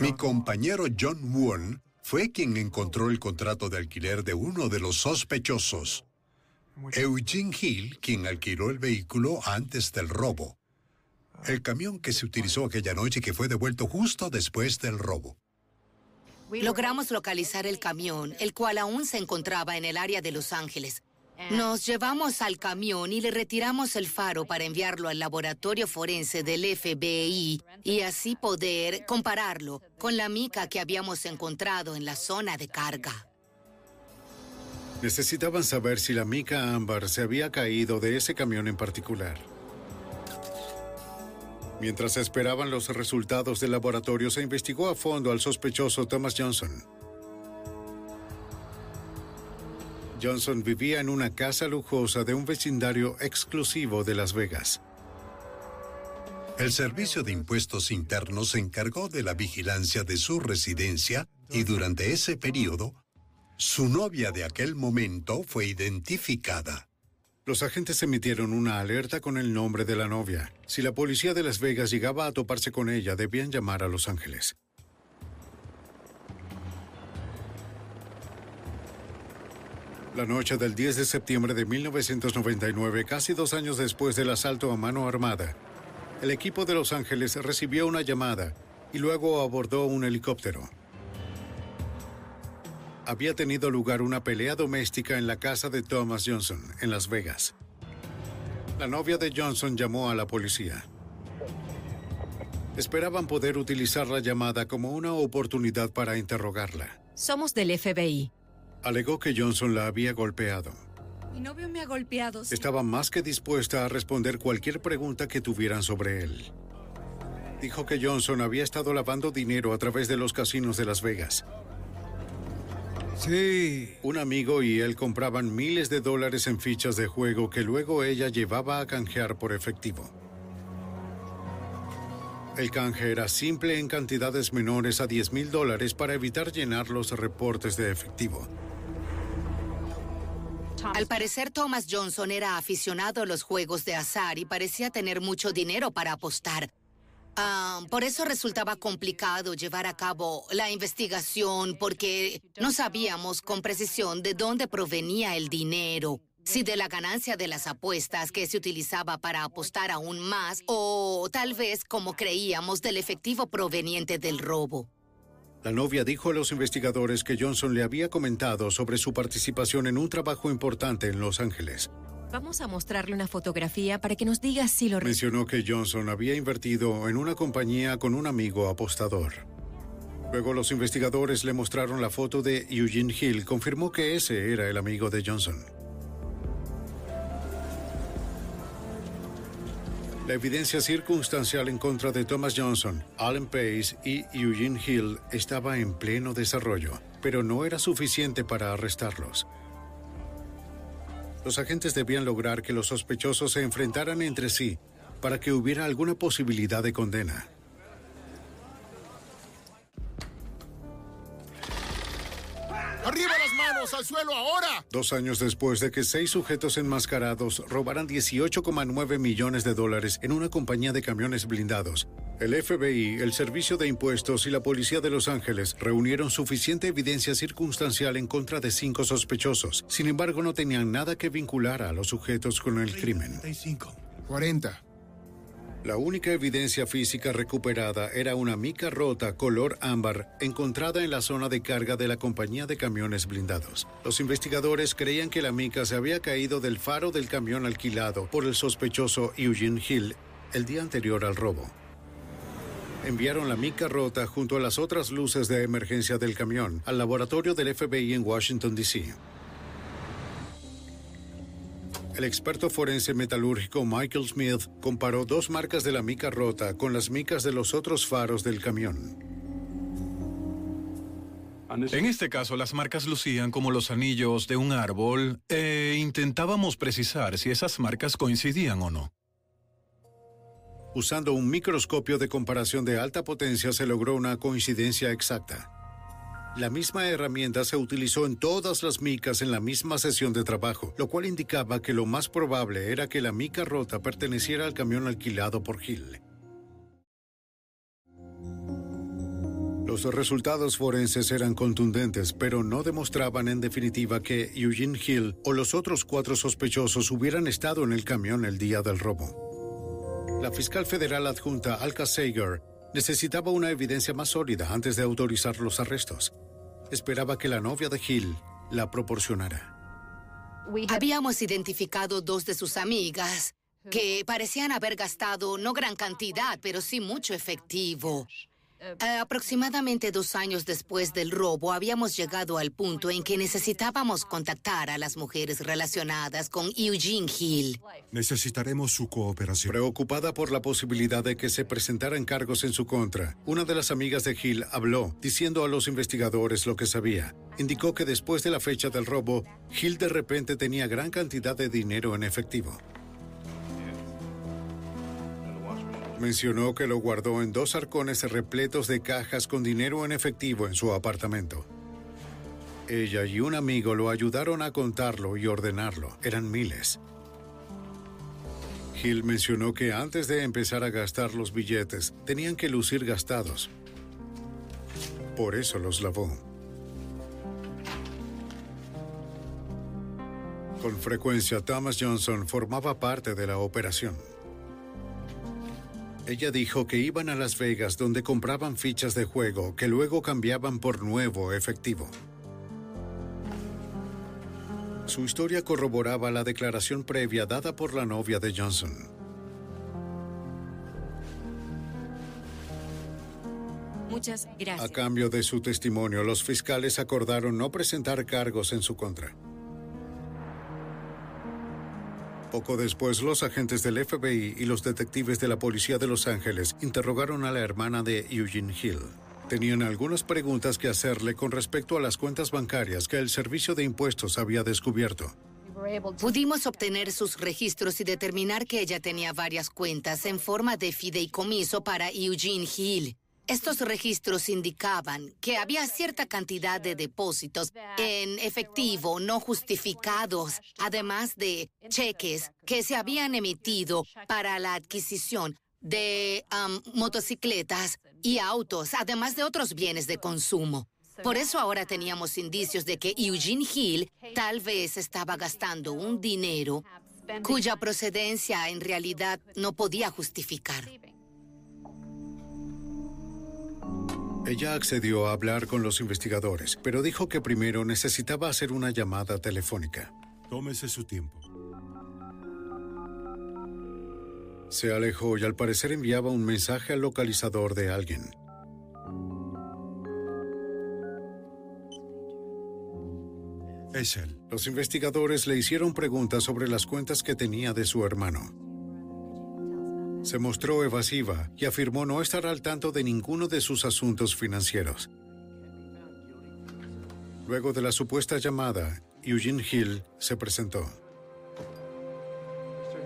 [SPEAKER 7] Mi compañero John Won fue quien encontró el contrato de alquiler de uno de los sospechosos. Eugene Hill, quien alquiló el vehículo antes del robo. El camión que se utilizó aquella noche que fue devuelto justo después del robo.
[SPEAKER 8] Logramos localizar el camión, el cual aún se encontraba en el área de Los Ángeles. Nos llevamos al camión y le retiramos el faro para enviarlo al laboratorio forense del FBI y así poder compararlo con la mica que habíamos encontrado en la zona de carga.
[SPEAKER 1] Necesitaban saber si la mica ámbar se había caído de ese camión en particular. Mientras esperaban los resultados del laboratorio, se investigó a fondo al sospechoso Thomas Johnson. Johnson vivía en una casa lujosa de un vecindario exclusivo de Las Vegas.
[SPEAKER 7] El Servicio de Impuestos Internos se encargó de la vigilancia de su residencia y durante ese periodo, su novia de aquel momento fue identificada.
[SPEAKER 1] Los agentes emitieron una alerta con el nombre de la novia. Si la policía de Las Vegas llegaba a toparse con ella, debían llamar a Los Ángeles. La noche del 10 de septiembre de 1999, casi dos años después del asalto a mano armada, el equipo de Los Ángeles recibió una llamada y luego abordó un helicóptero. había tenido lugar una pelea doméstica en la casa de Thomas Johnson, en Las Vegas. La novia de Johnson llamó a la policía. Esperaban poder utilizar la llamada como una oportunidad para interrogarla.
[SPEAKER 17] Somos del FBI.
[SPEAKER 1] Alegó que Johnson la había golpeado.
[SPEAKER 17] Mi novio me ha golpeado.
[SPEAKER 1] Estaba más que dispuesta a responder cualquier pregunta que tuvieran sobre él. Dijo que Johnson había estado lavando dinero a través de los casinos de Las Vegas.
[SPEAKER 15] Sí.
[SPEAKER 1] Un amigo y él compraban miles de dólares en fichas de juego que luego ella llevaba a canjear por efectivo. El canje era simple en cantidades menores a 10 mil dólares para evitar llenar los reportes de efectivo.
[SPEAKER 8] Al parecer, Thomas Johnson era aficionado a los juegos de azar y parecía tener mucho dinero para apostar. Ah, por eso resultaba complicado llevar a cabo la investigación porque no sabíamos con precisión de dónde provenía el dinero. Si de la ganancia de las apuestas que se utilizaba para apostar aún más o tal vez, como creíamos, del efectivo proveniente del robo.
[SPEAKER 1] La novia dijo a los investigadores que Johnson le había comentado sobre su participación en un trabajo importante en Los Ángeles.
[SPEAKER 17] Vamos a mostrarle una fotografía para que nos diga si lo...
[SPEAKER 1] Mencionó que Johnson había invertido en una compañía con un amigo apostador. Luego los investigadores le mostraron la foto de Eugene Hill. Confirmó que ese era el amigo de Johnson. La evidencia circunstancial en contra de Thomas Johnson, Alan Pace y Eugene Hill estaba en pleno desarrollo, pero no era suficiente para arrestarlos. Los agentes debían lograr que los sospechosos se enfrentaran entre sí para que hubiera alguna posibilidad de condena.
[SPEAKER 2] ¡Arriba las manos! ¡Al suelo ahora!
[SPEAKER 1] Dos años después de que seis sujetos enmascarados robaran 18,9 millones de dólares en una compañía de camiones blindados, el FBI, el Servicio de Impuestos y la Policía de Los Ángeles reunieron suficiente evidencia circunstancial en contra de cinco sospechosos. Sin embargo, no tenían nada que vincular a los sujetos con el crimen.
[SPEAKER 2] 40.
[SPEAKER 1] La única evidencia física recuperada era una mica rota color ámbar encontrada en la zona de carga de la compañía de camiones blindados. Los investigadores creían que la mica se había caído del faro del camión alquilado por el sospechoso Eugene Hill el día anterior al robo. Enviaron la mica rota junto a las otras luces de emergencia del camión al laboratorio del FBI en Washington, D.C. El experto forense metalúrgico Michael Smith comparó dos marcas de la mica rota con las micas de los otros faros del camión.
[SPEAKER 18] En este caso, las marcas lucían como los anillos de un árbol e intentábamos precisar si esas marcas coincidían o no.
[SPEAKER 1] Usando un microscopio de comparación de alta potencia se logró una coincidencia exacta. La misma herramienta se utilizó en todas las micas en la misma sesión de trabajo, lo cual indicaba que lo más probable era que la mica rota perteneciera al camión alquilado por Hill. Los resultados forenses eran contundentes, pero no demostraban en definitiva que Eugene Hill o los otros cuatro sospechosos hubieran estado en el camión el día del robo. La fiscal federal adjunta Alka Sager necesitaba una evidencia más sólida antes de autorizar los arrestos. Esperaba que la novia de Hill la proporcionara.
[SPEAKER 8] Habíamos identificado dos de sus amigas que parecían haber gastado no gran cantidad, pero sí mucho efectivo. Eh, aproximadamente dos años después del robo, habíamos llegado al punto en que necesitábamos contactar a las mujeres relacionadas con Eugene Hill.
[SPEAKER 15] Necesitaremos su cooperación.
[SPEAKER 1] Preocupada por la posibilidad de que se presentaran cargos en su contra, una de las amigas de Hill habló, diciendo a los investigadores lo que sabía. Indicó que después de la fecha del robo, Hill de repente tenía gran cantidad de dinero en efectivo. Mencionó que lo guardó en dos arcones repletos de cajas con dinero en efectivo en su apartamento. Ella y un amigo lo ayudaron a contarlo y ordenarlo. Eran miles. Hill mencionó que antes de empezar a gastar los billetes, tenían que lucir gastados. Por eso los lavó. Con frecuencia, Thomas Johnson formaba parte de la operación. Ella dijo que iban a Las Vegas donde compraban fichas de juego que luego cambiaban por nuevo efectivo. Su historia corroboraba la declaración previa dada por la novia de Johnson.
[SPEAKER 17] Muchas gracias.
[SPEAKER 1] A cambio de su testimonio, los fiscales acordaron no presentar cargos en su contra. Poco después, los agentes del FBI y los detectives de la Policía de Los Ángeles interrogaron a la hermana de Eugene Hill. Tenían algunas preguntas que hacerle con respecto a las cuentas bancarias que el Servicio de Impuestos había descubierto.
[SPEAKER 8] Pudimos obtener sus registros y determinar que ella tenía varias cuentas en forma de fideicomiso para Eugene Hill. Estos registros indicaban que había cierta cantidad de depósitos en efectivo no justificados, además de cheques que se habían emitido para la adquisición de motocicletas y autos, además de otros bienes de consumo. Por eso ahora teníamos indicios de que Eugene Hill tal vez estaba gastando un dinero cuya procedencia en realidad no podía justificar.
[SPEAKER 1] Ella accedió a hablar con los investigadores, pero dijo que primero necesitaba hacer una llamada telefónica.
[SPEAKER 15] Tómese su tiempo.
[SPEAKER 1] Se alejó y al parecer enviaba un mensaje al localizador de alguien.
[SPEAKER 15] Es él.
[SPEAKER 1] Los investigadores le hicieron preguntas sobre las cuentas que tenía de su hermano. Se mostró evasiva y afirmó no estar al tanto de ninguno de sus asuntos financieros. Luego de la supuesta llamada, Eugene Hill se presentó.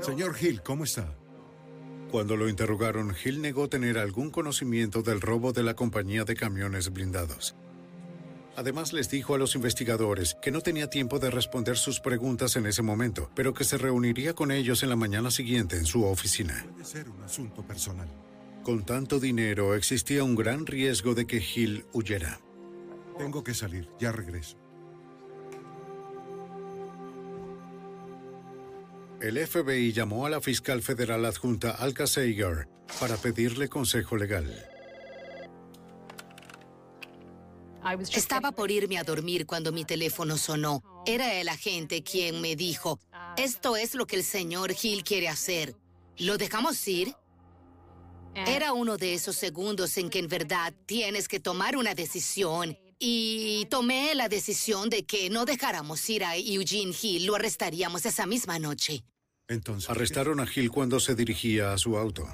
[SPEAKER 15] Señor Hill, ¿cómo está?
[SPEAKER 1] Cuando lo interrogaron, Hill negó tener algún conocimiento del robo de la compañía de camiones blindados. Además les dijo a los investigadores que no tenía tiempo de responder sus preguntas en ese momento, pero que se reuniría con ellos en la mañana siguiente en su oficina.
[SPEAKER 15] Puede ser un asunto personal.
[SPEAKER 1] Con tanto dinero existía un gran riesgo de que Hill huyera.
[SPEAKER 15] Tengo que salir, ya regreso.
[SPEAKER 1] El FBI llamó a la fiscal federal adjunta Alka Seiger para pedirle consejo legal.
[SPEAKER 8] Estaba por irme a dormir cuando mi teléfono sonó. Era el agente quien me dijo, esto es lo que el señor Hill quiere hacer. ¿Lo dejamos ir? Era uno de esos segundos en que en verdad tienes que tomar una decisión. Y tomé la decisión de que no dejáramos ir a Eugene Hill, lo arrestaríamos esa misma noche.
[SPEAKER 1] Entonces. Arrestaron a Hill cuando se dirigía a su auto.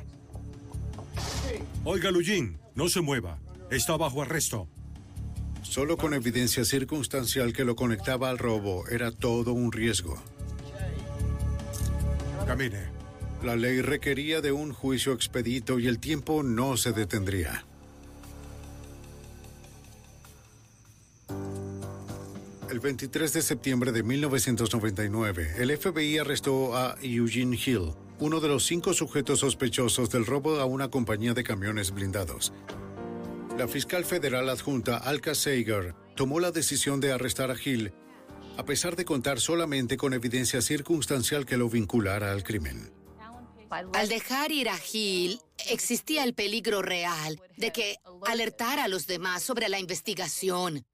[SPEAKER 15] Oiga, Eugene, no se mueva. Está bajo arresto.
[SPEAKER 1] Solo con evidencia circunstancial que lo conectaba al robo era todo un riesgo.
[SPEAKER 15] Camine.
[SPEAKER 1] La ley requería de un juicio expedito y el tiempo no se detendría. El 23 de septiembre de 1999, el FBI arrestó a Eugene Hill, uno de los cinco sujetos sospechosos del robo a una compañía de camiones blindados. La fiscal federal adjunta Alka Seiger tomó la decisión de arrestar a Hill, a pesar de contar solamente con evidencia circunstancial que lo vinculara al crimen.
[SPEAKER 8] Al dejar ir a Hill, existía el peligro real de que alertara a los demás sobre la investigación.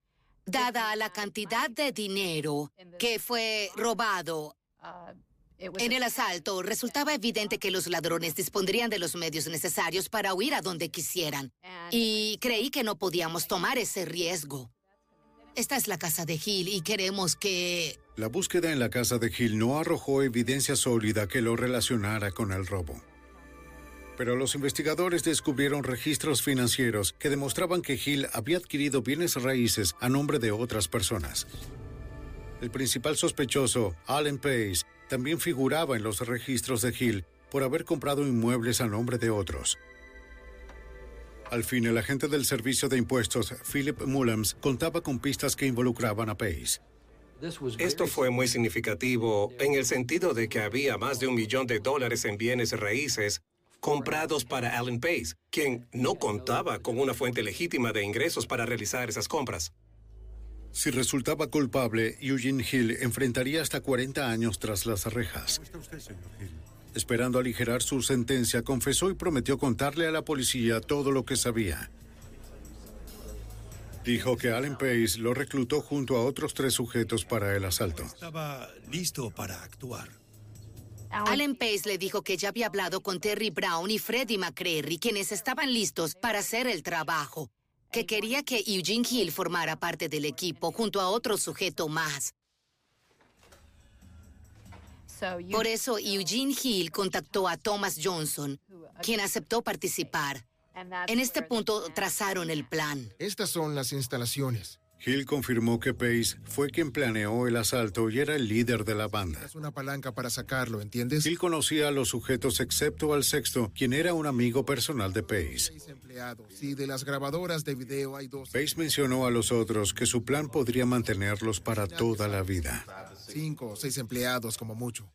[SPEAKER 8] Dada la cantidad de dinero que fue robado en el asalto, resultaba evidente que los ladrones dispondrían de los medios necesarios para huir a donde quisieran. Y creí que no podíamos tomar ese riesgo. Esta es la casa de Hill y queremos que...
[SPEAKER 1] La búsqueda en la casa de Hill no arrojó evidencia sólida que lo relacionara con el robo. Pero los investigadores descubrieron registros financieros que demostraban que Hill había adquirido bienes raíces a nombre de otras personas. El principal sospechoso, Allen Pace, también figuraba en los registros de Hill por haber comprado inmuebles a nombre de otros. Al fin, el agente del Servicio de Impuestos, Philip Mullams, contaba con pistas que involucraban a Pace.
[SPEAKER 16] Esto fue muy significativo en el sentido de que había más de un millón de dólares en bienes raíces comprados para Alan Pace, quien no contaba con una fuente legítima de ingresos para realizar esas compras.
[SPEAKER 1] Si resultaba culpable, Eugene Hill enfrentaría hasta 40 años tras las rejas. Esperando aligerar su sentencia, confesó y prometió contarle a la policía todo lo que sabía. Dijo que Allen Pace lo reclutó junto a otros tres sujetos para el asalto.
[SPEAKER 19] Estaba listo para actuar.
[SPEAKER 8] Allen Pace le dijo que ya había hablado con Terry Brown y Freddie McCreary, quienes estaban listos para hacer el trabajo, que quería que Eugene Hill formara parte del equipo junto a otro sujeto más. Por eso Eugene Hill contactó a Thomas Johnson, quien aceptó participar. En este punto trazaron el plan.
[SPEAKER 2] Estas son las instalaciones.
[SPEAKER 1] Hill confirmó que Pace fue quien planeó el asalto y era el líder de la banda.
[SPEAKER 2] Es una palanca para sacarlo, ¿entiendes?
[SPEAKER 1] Hill conocía a los sujetos excepto al sexto, quien era un amigo personal de Pace.
[SPEAKER 2] Sí, de las grabadoras de video hay dos.
[SPEAKER 1] Pace mencionó a los otros que su plan podría mantenerlos para toda la vida.
[SPEAKER 2] Cinco o seis empleados como mucho.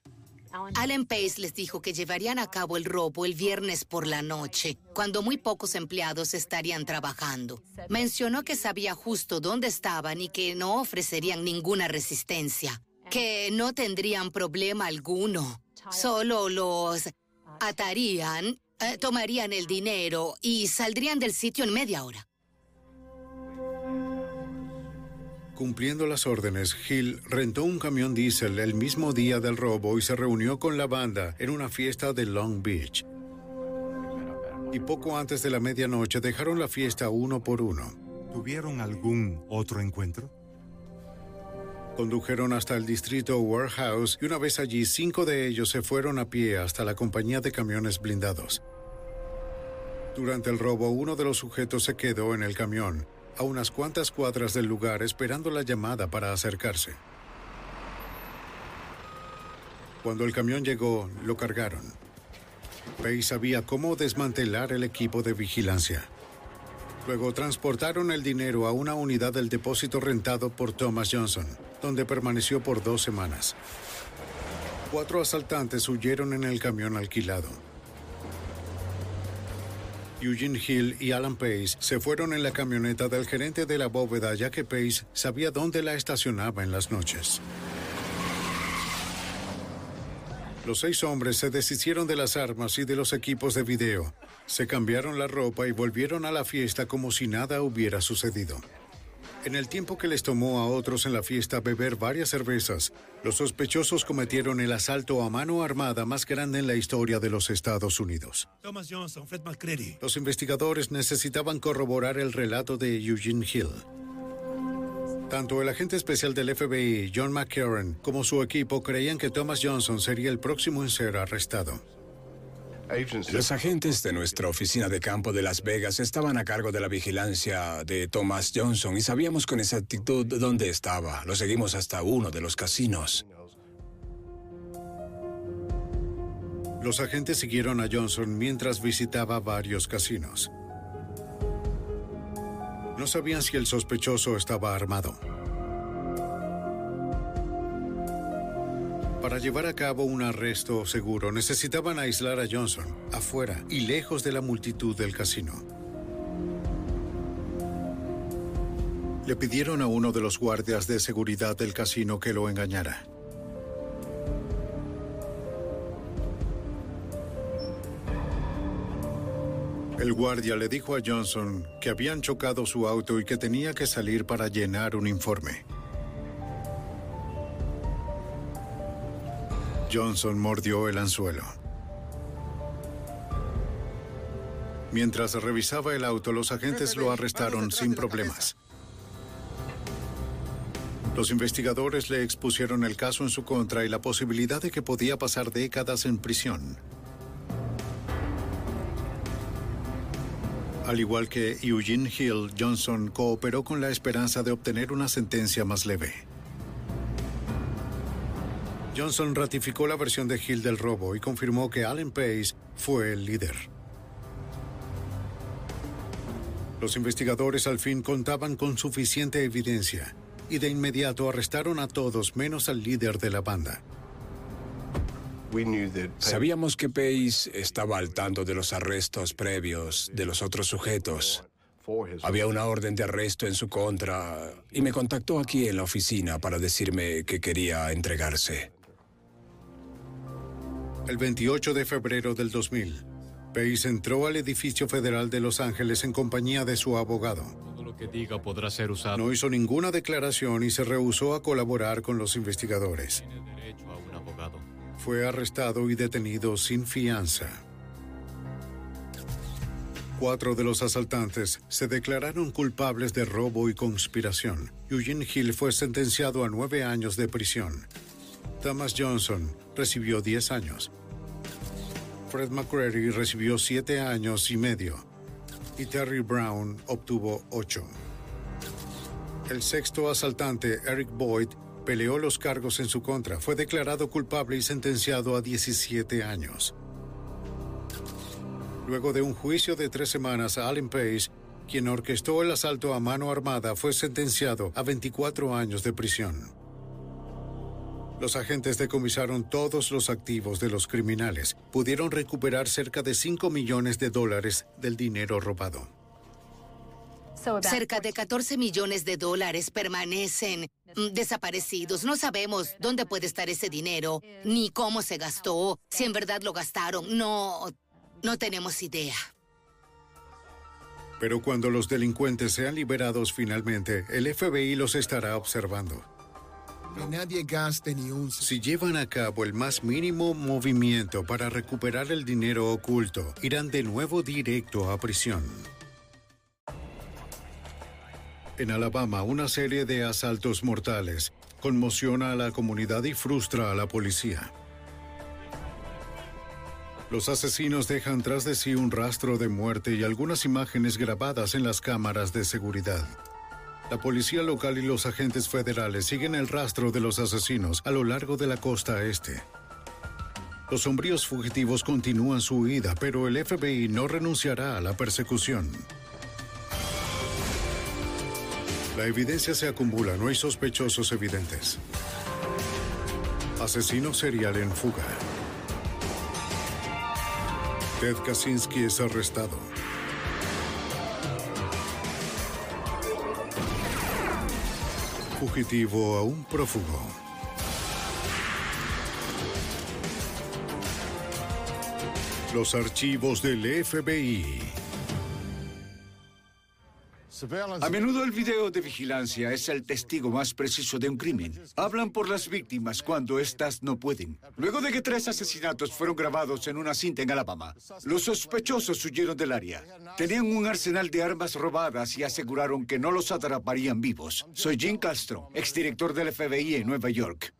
[SPEAKER 8] Allen Pace les dijo que llevarían a cabo el robo el viernes por la noche, cuando muy pocos empleados estarían trabajando. Mencionó que sabía justo dónde estaban y que no ofrecerían ninguna resistencia, que no tendrían problema alguno. Solo los atarían, eh, tomarían el dinero y saldrían del sitio en media hora.
[SPEAKER 1] Cumpliendo las órdenes, Hill rentó un camión diésel el mismo día del robo y se reunió con la banda en una fiesta de Long Beach. Y poco antes de la medianoche dejaron la fiesta uno por uno.
[SPEAKER 15] ¿Tuvieron algún otro encuentro?
[SPEAKER 1] Condujeron hasta el distrito Warehouse y una vez allí cinco de ellos se fueron a pie hasta la compañía de camiones blindados. Durante el robo uno de los sujetos se quedó en el camión a unas cuantas cuadras del lugar esperando la llamada para acercarse. Cuando el camión llegó, lo cargaron. Pace sabía cómo desmantelar el equipo de vigilancia. Luego transportaron el dinero a una unidad del depósito rentado por Thomas Johnson, donde permaneció por dos semanas. Cuatro asaltantes huyeron en el camión alquilado. Eugene Hill y Alan Pace se fueron en la camioneta del gerente de la bóveda ya que Pace sabía dónde la estacionaba en las noches. Los seis hombres se deshicieron de las armas y de los equipos de video. Se cambiaron la ropa y volvieron a la fiesta como si nada hubiera sucedido. En el tiempo que les tomó a otros en la fiesta beber varias cervezas, los sospechosos cometieron el asalto a mano armada más grande en la historia de los Estados Unidos.
[SPEAKER 19] Thomas Johnson, Fred McCready.
[SPEAKER 1] Los investigadores necesitaban corroborar el relato de Eugene Hill. Tanto el agente especial del FBI, John McCarran, como su equipo creían que Thomas Johnson sería el próximo en ser arrestado.
[SPEAKER 10] Los agentes de nuestra oficina de campo de Las Vegas estaban a cargo de la vigilancia de Thomas Johnson y sabíamos con exactitud dónde estaba. Lo seguimos hasta uno de los casinos.
[SPEAKER 1] Los agentes siguieron a Johnson mientras visitaba varios casinos. No sabían si el sospechoso estaba armado. Para llevar a cabo un arresto seguro necesitaban aislar a Johnson afuera y lejos de la multitud del casino. Le pidieron a uno de los guardias de seguridad del casino que lo engañara. El guardia le dijo a Johnson que habían chocado su auto y que tenía que salir para llenar un informe. Johnson mordió el anzuelo. Mientras revisaba el auto, los agentes lo arrestaron sin problemas. Los investigadores le expusieron el caso en su contra y la posibilidad de que podía pasar décadas en prisión. Al igual que Eugene Hill, Johnson cooperó con la esperanza de obtener una sentencia más leve. Johnson ratificó la versión de Hill del robo y confirmó que Allen Pace fue el líder. Los investigadores al fin contaban con suficiente evidencia y de inmediato arrestaron a todos menos al líder de la banda.
[SPEAKER 10] Sabíamos que Pace estaba al tanto de los arrestos previos de los otros sujetos. Había una orden de arresto en su contra y me contactó aquí en la oficina para decirme que quería entregarse.
[SPEAKER 1] El 28 de febrero del 2000, Pace entró al edificio federal de Los Ángeles en compañía de su abogado.
[SPEAKER 13] que diga podrá ser usado.
[SPEAKER 1] No hizo ninguna declaración y se rehusó a colaborar con los investigadores.
[SPEAKER 13] Tiene derecho a un abogado.
[SPEAKER 1] Fue arrestado y detenido sin fianza. Cuatro de los asaltantes se declararon culpables de robo y conspiración. Eugene Hill fue sentenciado a nueve años de prisión. Thomas Johnson recibió diez años. Fred McCreary recibió siete años y medio. Y Terry Brown obtuvo ocho. El sexto asaltante, Eric Boyd, peleó los cargos en su contra. Fue declarado culpable y sentenciado a 17 años. Luego de un juicio de tres semanas, Alan Pace, quien orquestó el asalto a mano armada, fue sentenciado a 24 años de prisión. Los agentes decomisaron todos los activos de los criminales. Pudieron recuperar cerca de 5 millones de dólares del dinero robado.
[SPEAKER 8] Cerca de 14 millones de dólares permanecen mm, desaparecidos. No sabemos dónde puede estar ese dinero, ni cómo se gastó, si en verdad lo gastaron. No, no tenemos idea.
[SPEAKER 1] Pero cuando los delincuentes sean liberados finalmente, el FBI los estará observando. Si llevan a cabo el más mínimo movimiento para recuperar el dinero oculto, irán de nuevo directo a prisión. En Alabama, una serie de asaltos mortales conmociona a la comunidad y frustra a la policía. Los asesinos dejan tras de sí un rastro de muerte y algunas imágenes grabadas en las cámaras de seguridad. La policía local y los agentes federales siguen el rastro de los asesinos a lo largo de la costa este. Los sombríos fugitivos continúan su huida, pero el FBI no renunciará a la persecución. La evidencia se acumula, no hay sospechosos evidentes. Asesino serial en fuga. Ted Kaczynski es arrestado. Fugitivo a un prófugo. Los archivos del FBI.
[SPEAKER 4] A menudo el video de vigilancia es el testigo más preciso de un crimen. Hablan por las víctimas cuando éstas no pueden. Luego de que tres asesinatos fueron grabados en una cinta en Alabama, los sospechosos huyeron del área. Tenían un arsenal de armas robadas y aseguraron que no los atraparían vivos. Soy Jim Castro, exdirector del FBI en Nueva York.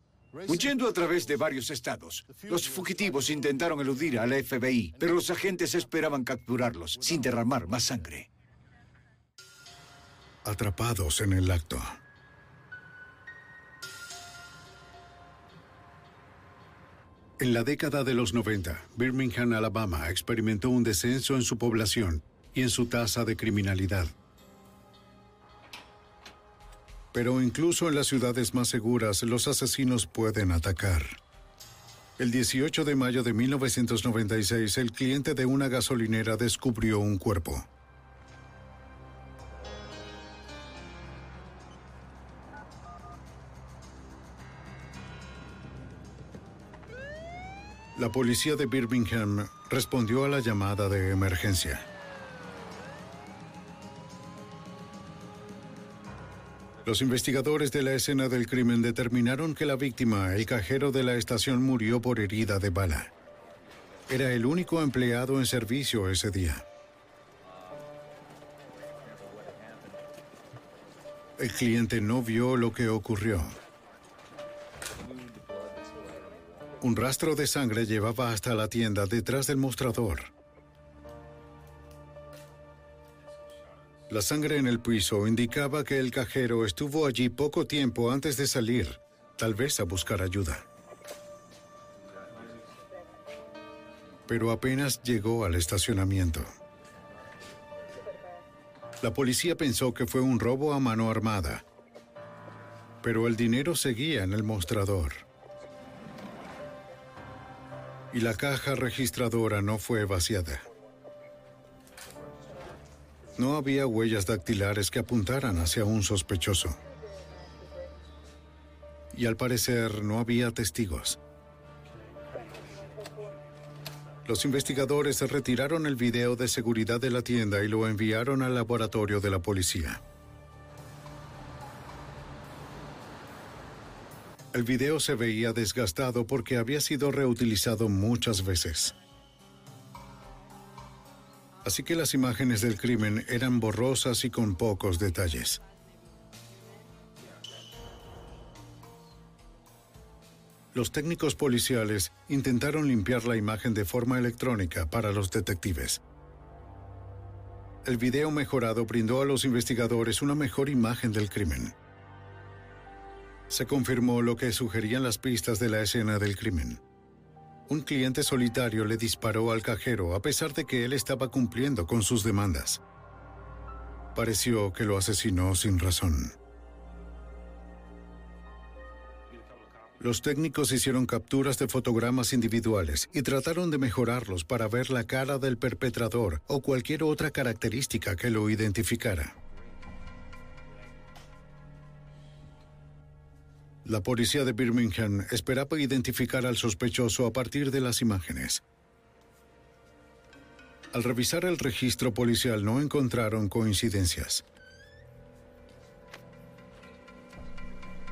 [SPEAKER 4] Huyendo a través de varios estados, los fugitivos intentaron eludir al FBI, pero los agentes esperaban capturarlos sin derramar más sangre
[SPEAKER 1] atrapados en el acto. En la década de los 90, Birmingham, Alabama, experimentó un descenso en su población y en su tasa de criminalidad. Pero incluso en las ciudades más seguras, los asesinos pueden atacar. El 18 de mayo de 1996, el cliente de una gasolinera descubrió un cuerpo. La policía de Birmingham respondió a la llamada de emergencia. Los investigadores de la escena del crimen determinaron que la víctima, el cajero de la estación, murió por herida de bala. Era el único empleado en servicio ese día. El cliente no vio lo que ocurrió. Un rastro de sangre llevaba hasta la tienda detrás del mostrador. La sangre en el piso indicaba que el cajero estuvo allí poco tiempo antes de salir, tal vez a buscar ayuda. Pero apenas llegó al estacionamiento. La policía pensó que fue un robo a mano armada, pero el dinero seguía en el mostrador y la caja registradora no fue vaciada. No había huellas dactilares que apuntaran hacia un sospechoso. Y al parecer no había testigos. Los investigadores retiraron el video de seguridad de la tienda y lo enviaron al laboratorio de la policía. El video se veía desgastado porque había sido reutilizado muchas veces. Así que las imágenes del crimen eran borrosas y con pocos detalles. Los técnicos policiales intentaron limpiar la imagen de forma electrónica para los detectives. El video mejorado brindó a los investigadores una mejor imagen del crimen. Se confirmó lo que sugerían las pistas de la escena del crimen. Un cliente solitario le disparó al cajero a pesar de que él estaba cumpliendo con sus demandas. Pareció que lo asesinó sin razón. Los técnicos hicieron capturas de fotogramas individuales y trataron de mejorarlos para ver la cara del perpetrador o cualquier otra característica que lo identificara. La policía de Birmingham esperaba identificar al sospechoso a partir de las imágenes. Al revisar el registro policial no encontraron coincidencias.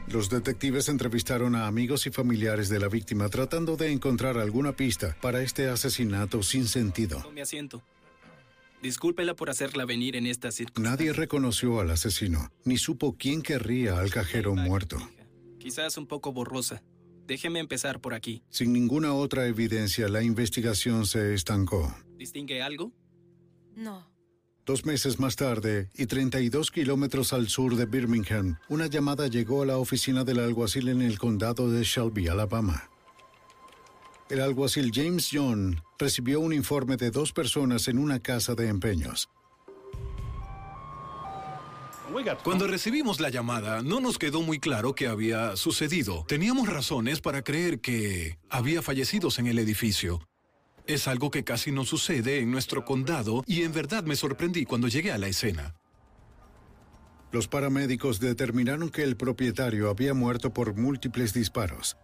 [SPEAKER 1] Los detectives entrevistaron a amigos y familiares de la víctima tratando de encontrar alguna pista para este asesinato sin sentido.
[SPEAKER 20] Asiento. Discúlpela por hacerla venir en esta circunstancia.
[SPEAKER 1] Nadie reconoció al asesino, ni supo quién querría al cajero muerto.
[SPEAKER 20] Quizás un poco borrosa. Déjeme empezar por aquí.
[SPEAKER 1] Sin ninguna otra evidencia, la investigación se estancó.
[SPEAKER 20] ¿Distingue algo?
[SPEAKER 17] No.
[SPEAKER 1] Dos meses más tarde, y 32 kilómetros al sur de Birmingham, una llamada llegó a la oficina del alguacil en el condado de Shelby, Alabama. El alguacil James John recibió un informe de dos personas en una casa de empeños.
[SPEAKER 18] Cuando recibimos la llamada, no nos quedó muy claro qué había sucedido. Teníamos razones para creer que había fallecidos en el edificio. Es algo que casi no sucede en nuestro condado y en verdad me sorprendí cuando llegué a la escena.
[SPEAKER 1] Los paramédicos determinaron que el propietario había muerto por múltiples disparos.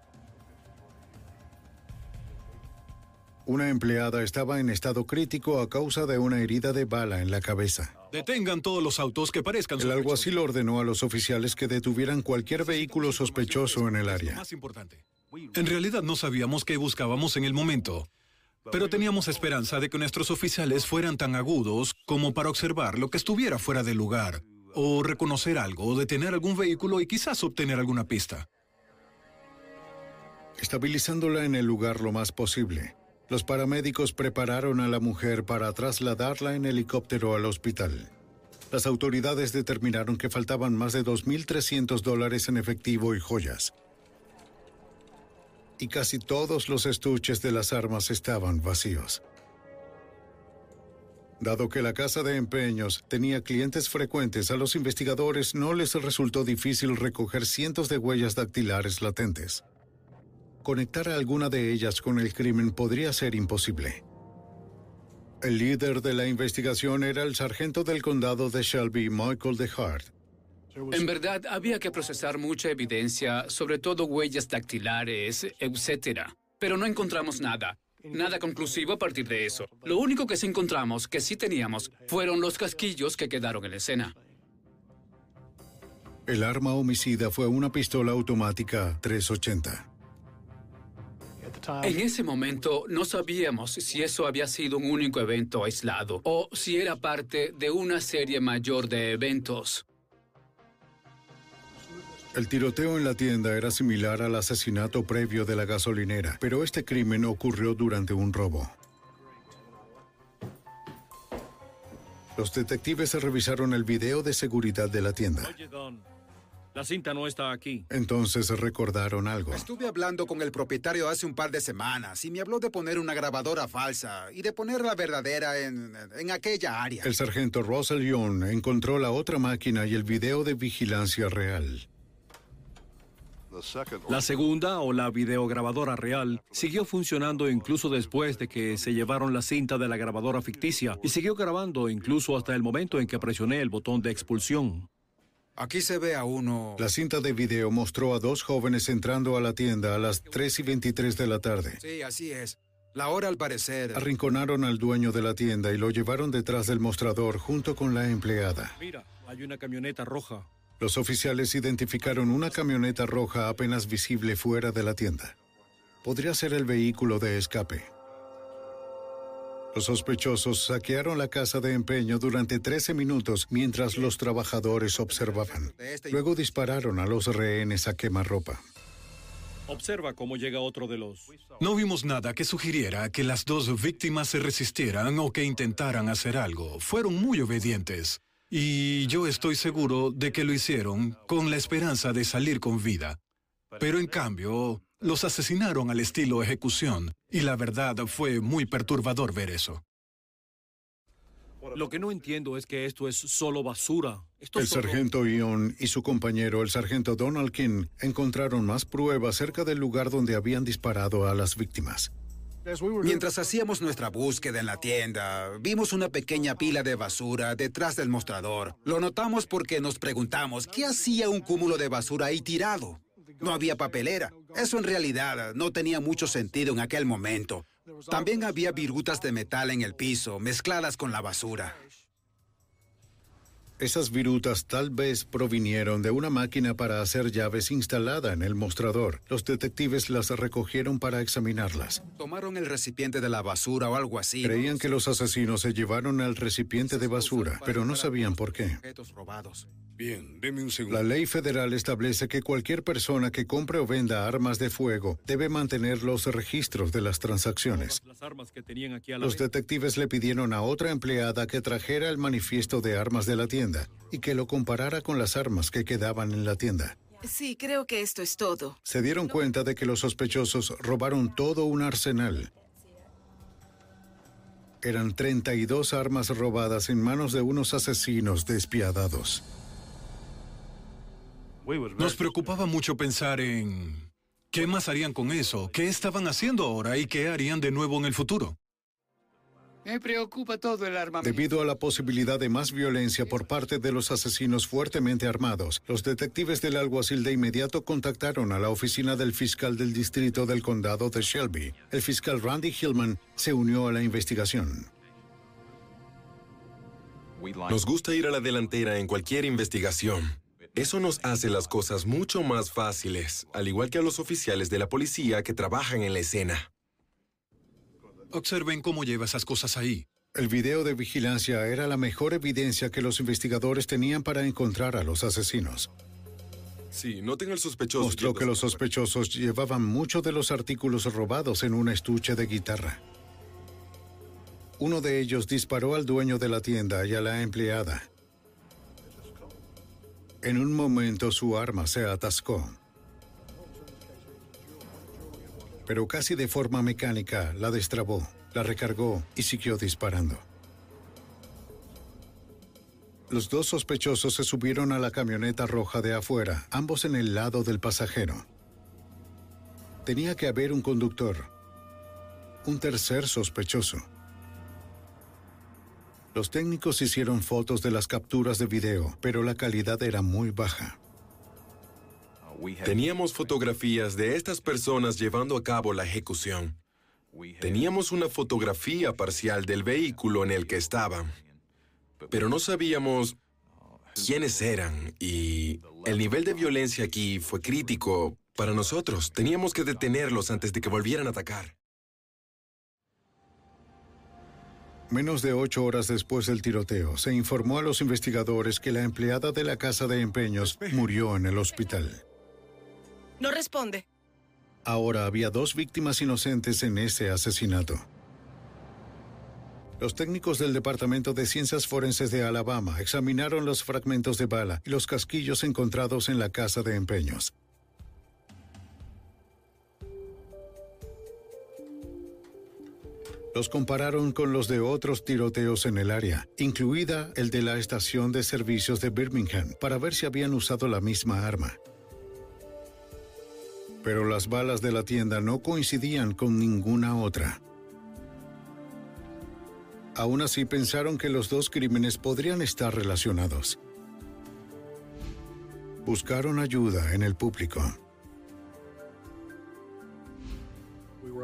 [SPEAKER 1] Una empleada estaba en estado crítico a causa de una herida de bala en la cabeza.
[SPEAKER 18] Detengan todos los autos que parezcan
[SPEAKER 1] El alguacil ordenó a los oficiales que detuvieran cualquier vehículo sospechoso en el área.
[SPEAKER 18] Más importante. En realidad no sabíamos qué buscábamos en el momento, pero teníamos esperanza de que nuestros oficiales fueran tan agudos como para observar lo que estuviera fuera del lugar, o reconocer algo, o detener algún vehículo y quizás obtener alguna pista.
[SPEAKER 1] Estabilizándola en el lugar lo más posible, los paramédicos prepararon a la mujer para trasladarla en helicóptero al hospital. Las autoridades determinaron que faltaban más de 2.300 dólares en efectivo y joyas. Y casi todos los estuches de las armas estaban vacíos. Dado que la casa de empeños tenía clientes frecuentes, a los investigadores no les resultó difícil recoger cientos de huellas dactilares latentes conectar a alguna de ellas con el crimen podría ser imposible. El líder de la investigación era el sargento del condado de Shelby, Michael DeHart.
[SPEAKER 21] En verdad, había que procesar mucha evidencia, sobre todo huellas dactilares, etc. Pero no encontramos nada. Nada conclusivo a partir de eso. Lo único que sí encontramos, que sí teníamos, fueron los casquillos que quedaron en la escena.
[SPEAKER 1] El arma homicida fue una pistola automática 380.
[SPEAKER 21] En ese momento no sabíamos si eso había sido un único evento aislado o si era parte de una serie mayor de eventos.
[SPEAKER 1] El tiroteo en la tienda era similar al asesinato previo de la gasolinera, pero este crimen ocurrió durante un robo. Los detectives revisaron el video de seguridad de la tienda.
[SPEAKER 22] La cinta no está aquí.
[SPEAKER 1] Entonces recordaron algo.
[SPEAKER 23] Estuve hablando con el propietario hace un par de semanas y me habló de poner una grabadora falsa y de poner la verdadera en, en aquella área.
[SPEAKER 1] El sargento Russell Young encontró la otra máquina y el video de vigilancia real.
[SPEAKER 22] La segunda, o la videograbadora real, siguió funcionando incluso después de que se llevaron la cinta de la grabadora ficticia y siguió grabando incluso hasta el momento en que presioné el botón de expulsión.
[SPEAKER 23] Aquí se ve a uno.
[SPEAKER 1] La cinta de video mostró a dos jóvenes entrando a la tienda a las 3 y 23 de la tarde.
[SPEAKER 23] Sí, así es. La hora al parecer.
[SPEAKER 1] Arrinconaron al dueño de la tienda y lo llevaron detrás del mostrador junto con la empleada.
[SPEAKER 22] Mira, hay una camioneta roja.
[SPEAKER 1] Los oficiales identificaron una camioneta roja apenas visible fuera de la tienda. Podría ser el vehículo de escape. Los sospechosos saquearon la casa de empeño durante 13 minutos mientras los trabajadores observaban. Luego dispararon a los rehenes a quemarropa.
[SPEAKER 22] Observa cómo llega otro de los...
[SPEAKER 18] No vimos nada que sugiriera que las dos víctimas se resistieran o que intentaran hacer algo. Fueron muy obedientes. Y yo estoy seguro de que lo hicieron con la esperanza de salir con vida. Pero en cambio, los asesinaron al estilo ejecución, y la verdad fue muy perturbador ver eso.
[SPEAKER 22] Lo que no entiendo es que esto es solo basura. Esto
[SPEAKER 1] el
[SPEAKER 22] solo-
[SPEAKER 1] sargento Ion y su compañero, el sargento Donald King, encontraron más pruebas cerca del lugar donde habían disparado a las víctimas.
[SPEAKER 23] Mientras hacíamos nuestra búsqueda en la tienda, vimos una pequeña pila de basura detrás del mostrador. Lo notamos porque nos preguntamos, ¿qué hacía un cúmulo de basura ahí tirado? No había papelera. Eso en realidad no tenía mucho sentido en aquel momento. También había virutas de metal en el piso, mezcladas con la basura.
[SPEAKER 1] Esas virutas tal vez provinieron de una máquina para hacer llaves instalada en el mostrador. Los detectives las recogieron para examinarlas.
[SPEAKER 23] Tomaron el recipiente de la basura o algo así.
[SPEAKER 1] Creían que los asesinos se llevaron al recipiente de basura, pero no sabían por qué.
[SPEAKER 23] Objetos robados.
[SPEAKER 7] Bien, deme un segundo.
[SPEAKER 1] La ley federal establece que cualquier persona que compre o venda armas de fuego debe mantener los registros de las transacciones.
[SPEAKER 22] Las armas que tenían aquí a la
[SPEAKER 1] Los detectives le pidieron a otra empleada que trajera el manifiesto de armas de la tienda y que lo comparara con las armas que quedaban en la tienda.
[SPEAKER 24] Sí, creo que esto es todo.
[SPEAKER 1] Se dieron cuenta de que los sospechosos robaron todo un arsenal. Eran 32 armas robadas en manos de unos asesinos despiadados.
[SPEAKER 18] Nos preocupaba mucho pensar en qué más harían con eso, qué estaban haciendo ahora y qué harían de nuevo en el futuro.
[SPEAKER 25] Me preocupa todo el armamento.
[SPEAKER 1] Debido a la posibilidad de más violencia por parte de los asesinos fuertemente armados, los detectives del alguacil de inmediato contactaron a la oficina del fiscal del distrito del condado de Shelby. El fiscal Randy Hillman se unió a la investigación.
[SPEAKER 26] Nos gusta ir a la delantera en cualquier investigación. Eso nos hace las cosas mucho más fáciles, al igual que a los oficiales de la policía que trabajan en la escena.
[SPEAKER 18] Observen cómo lleva esas cosas ahí.
[SPEAKER 1] El video de vigilancia era la mejor evidencia que los investigadores tenían para encontrar a los asesinos.
[SPEAKER 26] Sí, noten el sospechoso.
[SPEAKER 1] Mostró que los sospechosos llevaban muchos de los artículos robados en un estuche de guitarra. Uno de ellos disparó al dueño de la tienda y a la empleada. En un momento su arma se atascó. Pero casi de forma mecánica la destrabó, la recargó y siguió disparando. Los dos sospechosos se subieron a la camioneta roja de afuera, ambos en el lado del pasajero. Tenía que haber un conductor, un tercer sospechoso. Los técnicos hicieron fotos de las capturas de video, pero la calidad era muy baja.
[SPEAKER 26] Teníamos fotografías de estas personas llevando a cabo la ejecución. Teníamos una fotografía parcial del vehículo en el que estaban. Pero no sabíamos quiénes eran y el nivel de violencia aquí fue crítico para nosotros. Teníamos que detenerlos antes de que volvieran a atacar.
[SPEAKER 1] Menos de ocho horas después del tiroteo, se informó a los investigadores que la empleada de la casa de empeños murió en el hospital.
[SPEAKER 24] No responde.
[SPEAKER 1] Ahora había dos víctimas inocentes en ese asesinato. Los técnicos del Departamento de Ciencias Forenses de Alabama examinaron los fragmentos de bala y los casquillos encontrados en la casa de empeños. Los compararon con los de otros tiroteos en el área, incluida el de la estación de servicios de Birmingham, para ver si habían usado la misma arma. Pero las balas de la tienda no coincidían con ninguna otra. Aún así pensaron que los dos crímenes podrían estar relacionados. Buscaron ayuda en el público.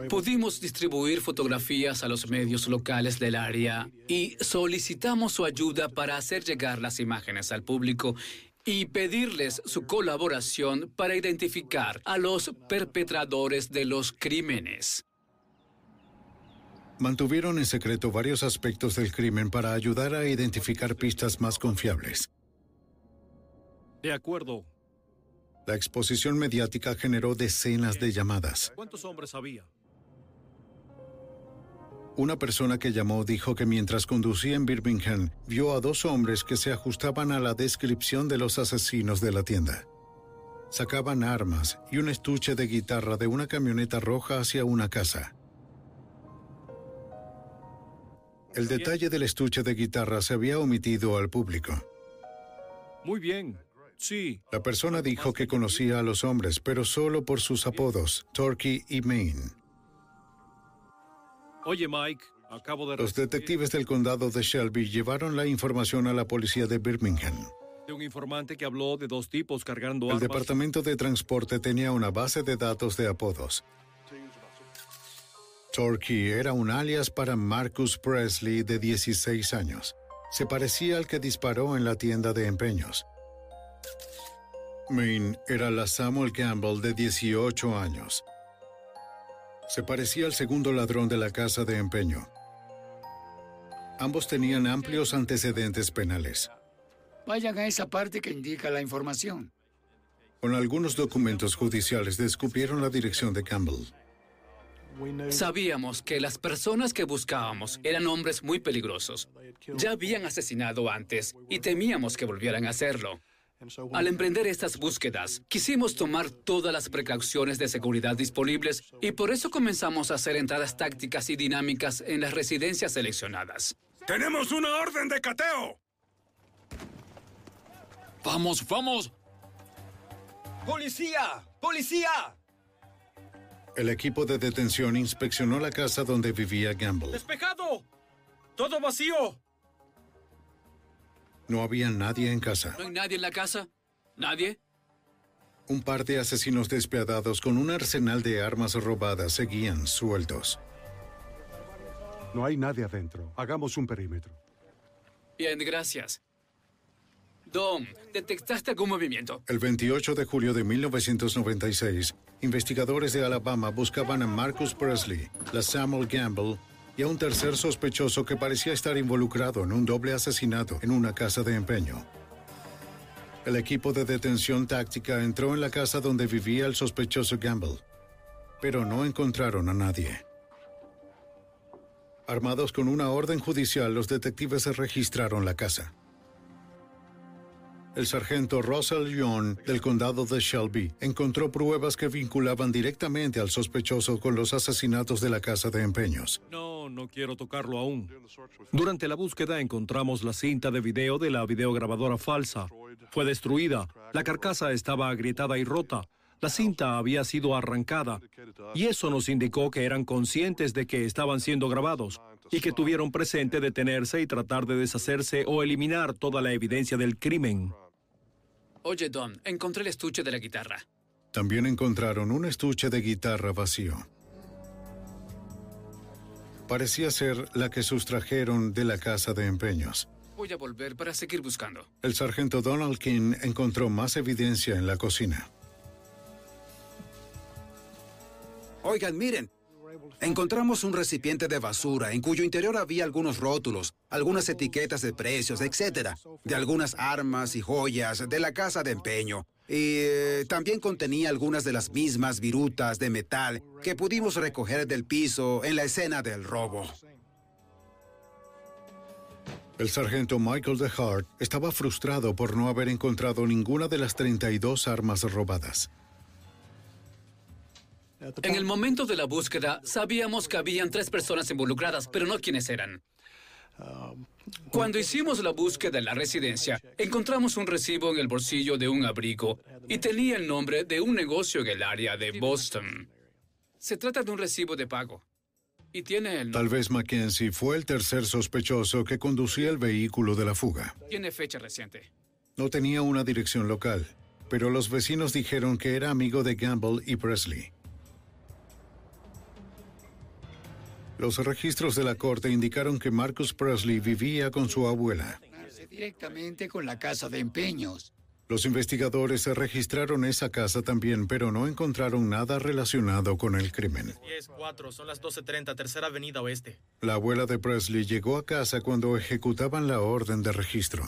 [SPEAKER 21] Pudimos distribuir fotografías a los medios locales del área y solicitamos su ayuda para hacer llegar las imágenes al público y pedirles su colaboración para identificar a los perpetradores de los crímenes.
[SPEAKER 1] Mantuvieron en secreto varios aspectos del crimen para ayudar a identificar pistas más confiables.
[SPEAKER 22] De acuerdo.
[SPEAKER 1] La exposición mediática generó decenas de llamadas.
[SPEAKER 22] ¿Cuántos hombres había?
[SPEAKER 1] Una persona que llamó dijo que mientras conducía en Birmingham vio a dos hombres que se ajustaban a la descripción de los asesinos de la tienda. Sacaban armas y un estuche de guitarra de una camioneta roja hacia una casa. El detalle del estuche de guitarra se había omitido al público.
[SPEAKER 22] Muy bien. Sí.
[SPEAKER 1] La persona dijo que conocía a los hombres, pero solo por sus apodos, Turkey y Maine.
[SPEAKER 22] Oye, Mike, acabo de...
[SPEAKER 1] Los detectives del condado de Shelby llevaron la información a la policía de Birmingham.
[SPEAKER 22] De un informante que habló de dos tipos cargando
[SPEAKER 1] El departamento de transporte tenía una base de datos de apodos. Torquay era un alias para Marcus Presley de 16 años. Se parecía al que disparó en la tienda de empeños. Maine era la Samuel Campbell de 18 años. Se parecía al segundo ladrón de la casa de empeño. Ambos tenían amplios antecedentes penales.
[SPEAKER 25] Vayan a esa parte que indica la información.
[SPEAKER 1] Con algunos documentos judiciales descubrieron la dirección de Campbell.
[SPEAKER 21] Sabíamos que las personas que buscábamos eran hombres muy peligrosos. Ya habían asesinado antes y temíamos que volvieran a hacerlo. Al emprender estas búsquedas, quisimos tomar todas las precauciones de seguridad disponibles y por eso comenzamos a hacer entradas tácticas y dinámicas en las residencias seleccionadas.
[SPEAKER 27] ¡Tenemos una orden de cateo!
[SPEAKER 28] ¡Vamos, vamos!
[SPEAKER 29] ¡Policía! ¡Policía!
[SPEAKER 1] El equipo de detención inspeccionó la casa donde vivía Gamble.
[SPEAKER 27] ¡Despejado! ¡Todo vacío!
[SPEAKER 1] No había nadie en casa.
[SPEAKER 21] ¿No hay nadie en la casa? ¿Nadie?
[SPEAKER 1] Un par de asesinos despiadados con un arsenal de armas robadas seguían sueltos.
[SPEAKER 15] No hay nadie adentro. Hagamos un perímetro.
[SPEAKER 21] Bien, gracias. Dom, ¿detectaste algún movimiento?
[SPEAKER 1] El 28 de julio de 1996, investigadores de Alabama buscaban a Marcus Presley, la Samuel Gamble y a un tercer sospechoso que parecía estar involucrado en un doble asesinato en una casa de empeño. El equipo de detención táctica entró en la casa donde vivía el sospechoso Gamble, pero no encontraron a nadie. Armados con una orden judicial, los detectives registraron la casa. El sargento Russell Young del condado de Shelby encontró pruebas que vinculaban directamente al sospechoso con los asesinatos de la casa de empeños.
[SPEAKER 22] No, no quiero tocarlo aún. Durante la búsqueda encontramos la cinta de video de la videograbadora falsa. Fue destruida. La carcasa estaba agrietada y rota. La cinta había sido arrancada. Y eso nos indicó que eran conscientes de que estaban siendo grabados y que tuvieron presente detenerse y tratar de deshacerse o eliminar toda la evidencia del crimen.
[SPEAKER 21] Oye, Dom, encontré el estuche de la guitarra.
[SPEAKER 1] También encontraron un estuche de guitarra vacío. Parecía ser la que sustrajeron de la casa de empeños.
[SPEAKER 21] Voy a volver para seguir buscando.
[SPEAKER 1] El sargento Donald King encontró más evidencia en la cocina.
[SPEAKER 23] Oigan, miren. Encontramos un recipiente de basura en cuyo interior había algunos rótulos, algunas etiquetas de precios, etcétera, de algunas armas y joyas de la casa de empeño. Y eh, también contenía algunas de las mismas virutas de metal que pudimos recoger del piso en la escena del robo.
[SPEAKER 1] El sargento Michael DeHart estaba frustrado por no haber encontrado ninguna de las 32 armas robadas.
[SPEAKER 21] En el momento de la búsqueda, sabíamos que habían tres personas involucradas, pero no quiénes eran. Cuando hicimos la búsqueda en la residencia, encontramos un recibo en el bolsillo de un abrigo y tenía el nombre de un negocio en el área de Boston. Se trata de un recibo de pago. Y tiene el
[SPEAKER 1] Tal vez Mackenzie fue el tercer sospechoso que conducía el vehículo de la fuga.
[SPEAKER 21] Tiene fecha reciente.
[SPEAKER 1] No tenía una dirección local, pero los vecinos dijeron que era amigo de Gamble y Presley. Los registros de la corte indicaron que Marcus Presley vivía con su abuela.
[SPEAKER 25] Directamente con la casa de empeños.
[SPEAKER 1] Los investigadores registraron esa casa también, pero no encontraron nada relacionado con el crimen.
[SPEAKER 30] 10-4, son las 12.30, tercera avenida oeste.
[SPEAKER 1] La abuela de Presley llegó a casa cuando ejecutaban la orden de registro.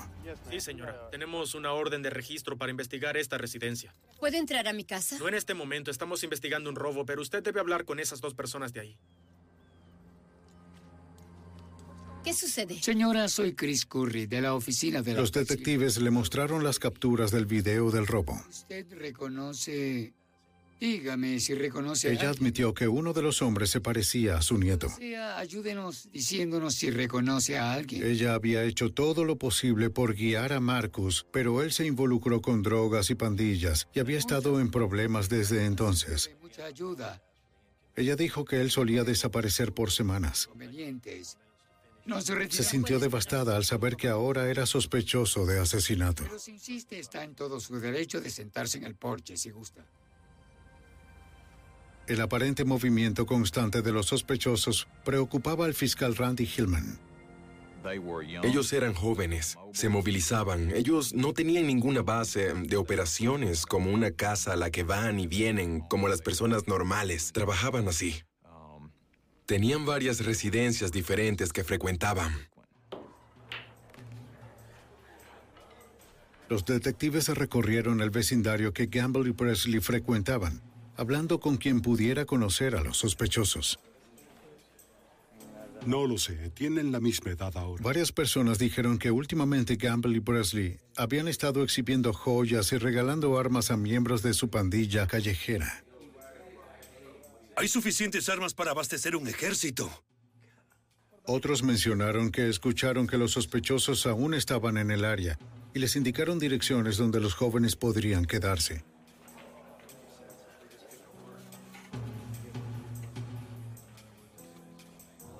[SPEAKER 30] Sí, señora. Tenemos una orden de registro para investigar esta residencia.
[SPEAKER 28] ¿Puedo entrar a mi casa?
[SPEAKER 30] No en este momento, estamos investigando un robo, pero usted debe hablar con esas dos personas de ahí.
[SPEAKER 28] ¿Qué sucede?
[SPEAKER 25] Señora, soy Chris Curry, de la oficina de la
[SPEAKER 1] Los detectives le mostraron las capturas del video del robo.
[SPEAKER 25] ¿Usted reconoce... Dígame si reconoce a
[SPEAKER 1] Ella admitió que uno de los hombres se parecía a su nieto.
[SPEAKER 25] Sea, ayúdenos diciéndonos si reconoce a alguien.
[SPEAKER 1] Ella había hecho todo lo posible por guiar a Marcus, pero él se involucró con drogas y pandillas y había estado en problemas desde entonces.
[SPEAKER 25] Mucha ayuda.
[SPEAKER 1] Ella dijo que él solía desaparecer por semanas.
[SPEAKER 25] Convenientes.
[SPEAKER 1] Se sintió devastada al saber que ahora era sospechoso de asesinato.
[SPEAKER 25] Pero si insiste, está en todo su derecho de sentarse en el porche si gusta.
[SPEAKER 1] El aparente movimiento constante de los sospechosos preocupaba al fiscal Randy Hillman.
[SPEAKER 26] Ellos eran jóvenes, se movilizaban, ellos no tenían ninguna base de operaciones como una casa a la que van y vienen como las personas normales, trabajaban así. Tenían varias residencias diferentes que frecuentaban.
[SPEAKER 1] Los detectives recorrieron el vecindario que Gamble y Presley frecuentaban, hablando con quien pudiera conocer a los sospechosos.
[SPEAKER 15] No lo sé, tienen la misma edad ahora.
[SPEAKER 1] Varias personas dijeron que últimamente Gamble y Presley habían estado exhibiendo joyas y regalando armas a miembros de su pandilla callejera.
[SPEAKER 31] Hay suficientes armas para abastecer un ejército.
[SPEAKER 1] Otros mencionaron que escucharon que los sospechosos aún estaban en el área y les indicaron direcciones donde los jóvenes podrían quedarse.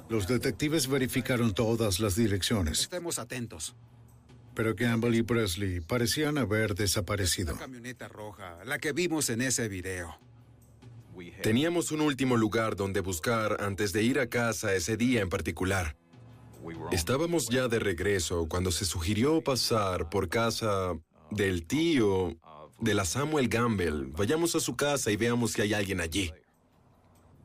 [SPEAKER 1] Los detectives verificaron todas las direcciones,
[SPEAKER 23] Estemos atentos.
[SPEAKER 1] pero Gamble y Presley parecían haber desaparecido.
[SPEAKER 23] La camioneta roja, la que vimos en ese video.
[SPEAKER 26] Teníamos un último lugar donde buscar antes de ir a casa ese día en particular. Estábamos ya de regreso cuando se sugirió pasar por casa del tío de la Samuel Gamble. Vayamos a su casa y veamos si hay alguien allí.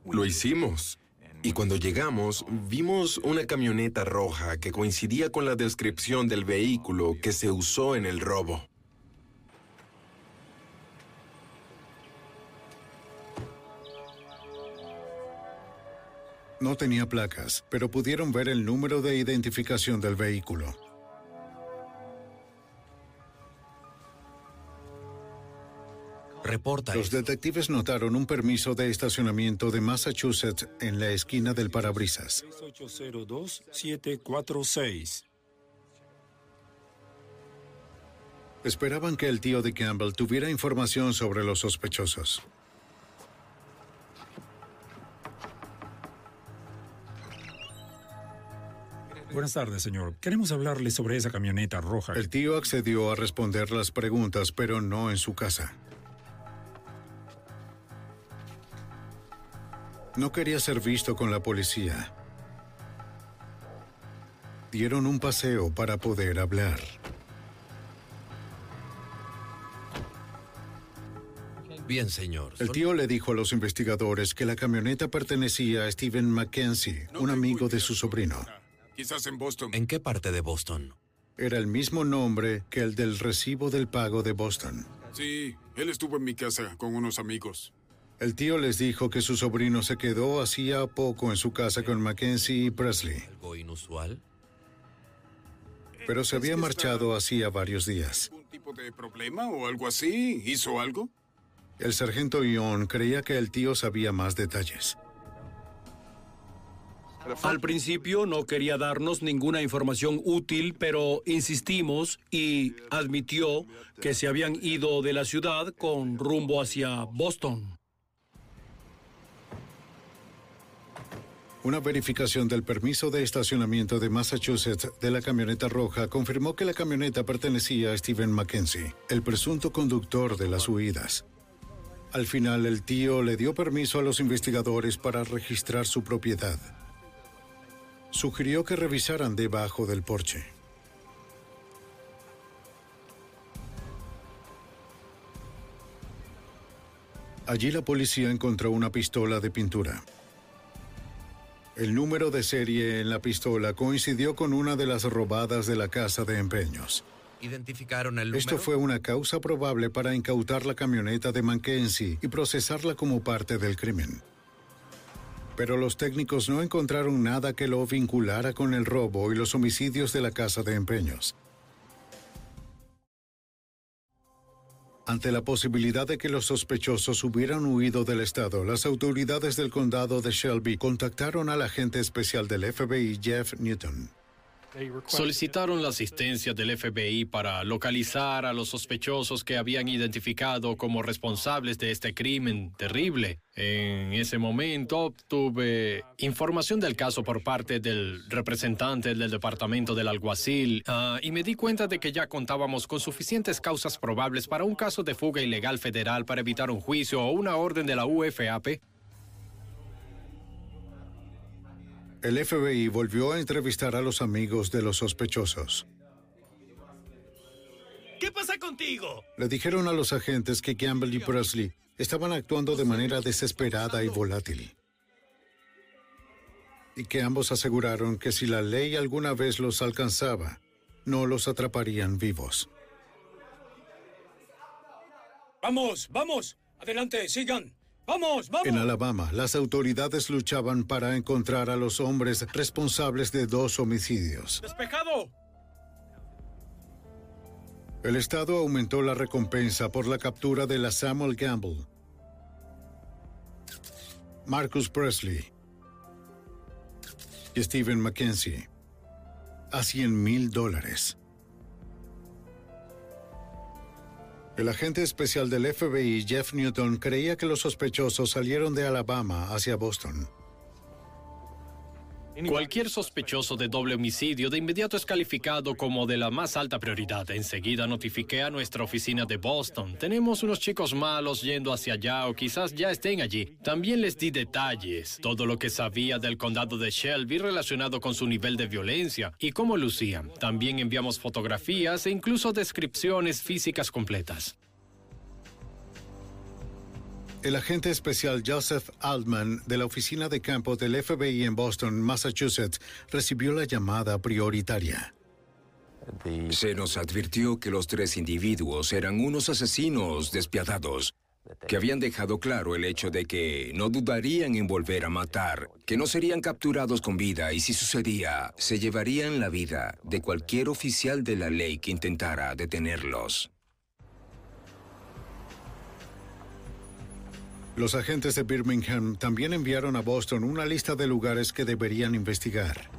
[SPEAKER 26] Lo hicimos. Y cuando llegamos, vimos una camioneta roja que coincidía con la descripción del vehículo que se usó en el robo.
[SPEAKER 1] No tenía placas, pero pudieron ver el número de identificación del vehículo.
[SPEAKER 29] Reporta.
[SPEAKER 1] Los detectives notaron un permiso de estacionamiento de Massachusetts en la esquina del parabrisas.
[SPEAKER 31] 6802-746.
[SPEAKER 1] Esperaban que el tío de Campbell tuviera información sobre los sospechosos.
[SPEAKER 32] Buenas tardes, señor. Queremos hablarle sobre esa camioneta roja.
[SPEAKER 1] El tío accedió a responder las preguntas, pero no en su casa. No quería ser visto con la policía. Dieron un paseo para poder hablar.
[SPEAKER 29] Bien, señor.
[SPEAKER 1] El tío le dijo a los investigadores que la camioneta pertenecía a Stephen Mackenzie, un amigo de su sobrino.
[SPEAKER 33] Quizás en Boston.
[SPEAKER 29] ¿En qué parte de Boston?
[SPEAKER 1] Era el mismo nombre que el del recibo del pago de Boston.
[SPEAKER 33] Sí, él estuvo en mi casa con unos amigos.
[SPEAKER 1] El tío les dijo que su sobrino se quedó hacía poco en su casa con Mackenzie y Presley,
[SPEAKER 29] ¿Algo inusual?
[SPEAKER 1] pero se había marchado hacía varios días.
[SPEAKER 33] ¿Un tipo de problema o algo así? ¿Hizo algo?
[SPEAKER 1] El sargento Ion creía que el tío sabía más detalles.
[SPEAKER 22] Al principio no quería darnos ninguna información útil, pero insistimos y admitió que se habían ido de la ciudad con rumbo hacia Boston.
[SPEAKER 1] Una verificación del permiso de estacionamiento de Massachusetts de la camioneta roja confirmó que la camioneta pertenecía a Stephen Mackenzie, el presunto conductor de las huidas. Al final, el tío le dio permiso a los investigadores para registrar su propiedad sugirió que revisaran debajo del porche. Allí la policía encontró una pistola de pintura. El número de serie en la pistola coincidió con una de las robadas de la casa de empeños.
[SPEAKER 23] ¿Identificaron el?
[SPEAKER 1] Esto fue una causa probable para incautar la camioneta de Mackenzie y procesarla como parte del crimen. Pero los técnicos no encontraron nada que lo vinculara con el robo y los homicidios de la casa de empeños. Ante la posibilidad de que los sospechosos hubieran huido del estado, las autoridades del condado de Shelby contactaron al agente especial del FBI Jeff Newton.
[SPEAKER 22] Solicitaron la asistencia del FBI para localizar a los sospechosos que habían identificado como responsables de este crimen terrible. En ese momento obtuve información del caso por parte del representante del departamento del alguacil ah, y me di cuenta de que ya contábamos con suficientes causas probables para un caso de fuga ilegal federal para evitar un juicio o una orden de la UFAP.
[SPEAKER 1] El FBI volvió a entrevistar a los amigos de los sospechosos.
[SPEAKER 34] ¿Qué pasa contigo?
[SPEAKER 1] Le dijeron a los agentes que Campbell y Presley estaban actuando de manera desesperada y volátil. Y que ambos aseguraron que si la ley alguna vez los alcanzaba, no los atraparían vivos.
[SPEAKER 34] Vamos, vamos. Adelante, sigan. Vamos, vamos.
[SPEAKER 1] En Alabama, las autoridades luchaban para encontrar a los hombres responsables de dos homicidios.
[SPEAKER 34] Despejado.
[SPEAKER 1] El Estado aumentó la recompensa por la captura de la Samuel Gamble, Marcus Presley y Stephen Mackenzie a 100 mil dólares. El agente especial del FBI, Jeff Newton, creía que los sospechosos salieron de Alabama hacia Boston.
[SPEAKER 22] Cualquier sospechoso de doble homicidio de inmediato es calificado como de la más alta prioridad. Enseguida notifiqué a nuestra oficina de Boston. Tenemos unos chicos malos yendo hacia allá o quizás ya estén allí. También les di detalles, todo lo que sabía del condado de Shelby relacionado con su nivel de violencia y cómo lucían. También enviamos fotografías e incluso descripciones físicas completas.
[SPEAKER 1] El agente especial Joseph Altman de la oficina de campo del FBI en Boston, Massachusetts, recibió la llamada prioritaria.
[SPEAKER 35] Se nos advirtió que los tres individuos eran unos asesinos despiadados, que habían dejado claro el hecho de que no dudarían en volver a matar, que no serían capturados con vida y si sucedía, se llevarían la vida de cualquier oficial de la ley que intentara detenerlos.
[SPEAKER 1] Los agentes de Birmingham también enviaron a Boston una lista de lugares que deberían investigar.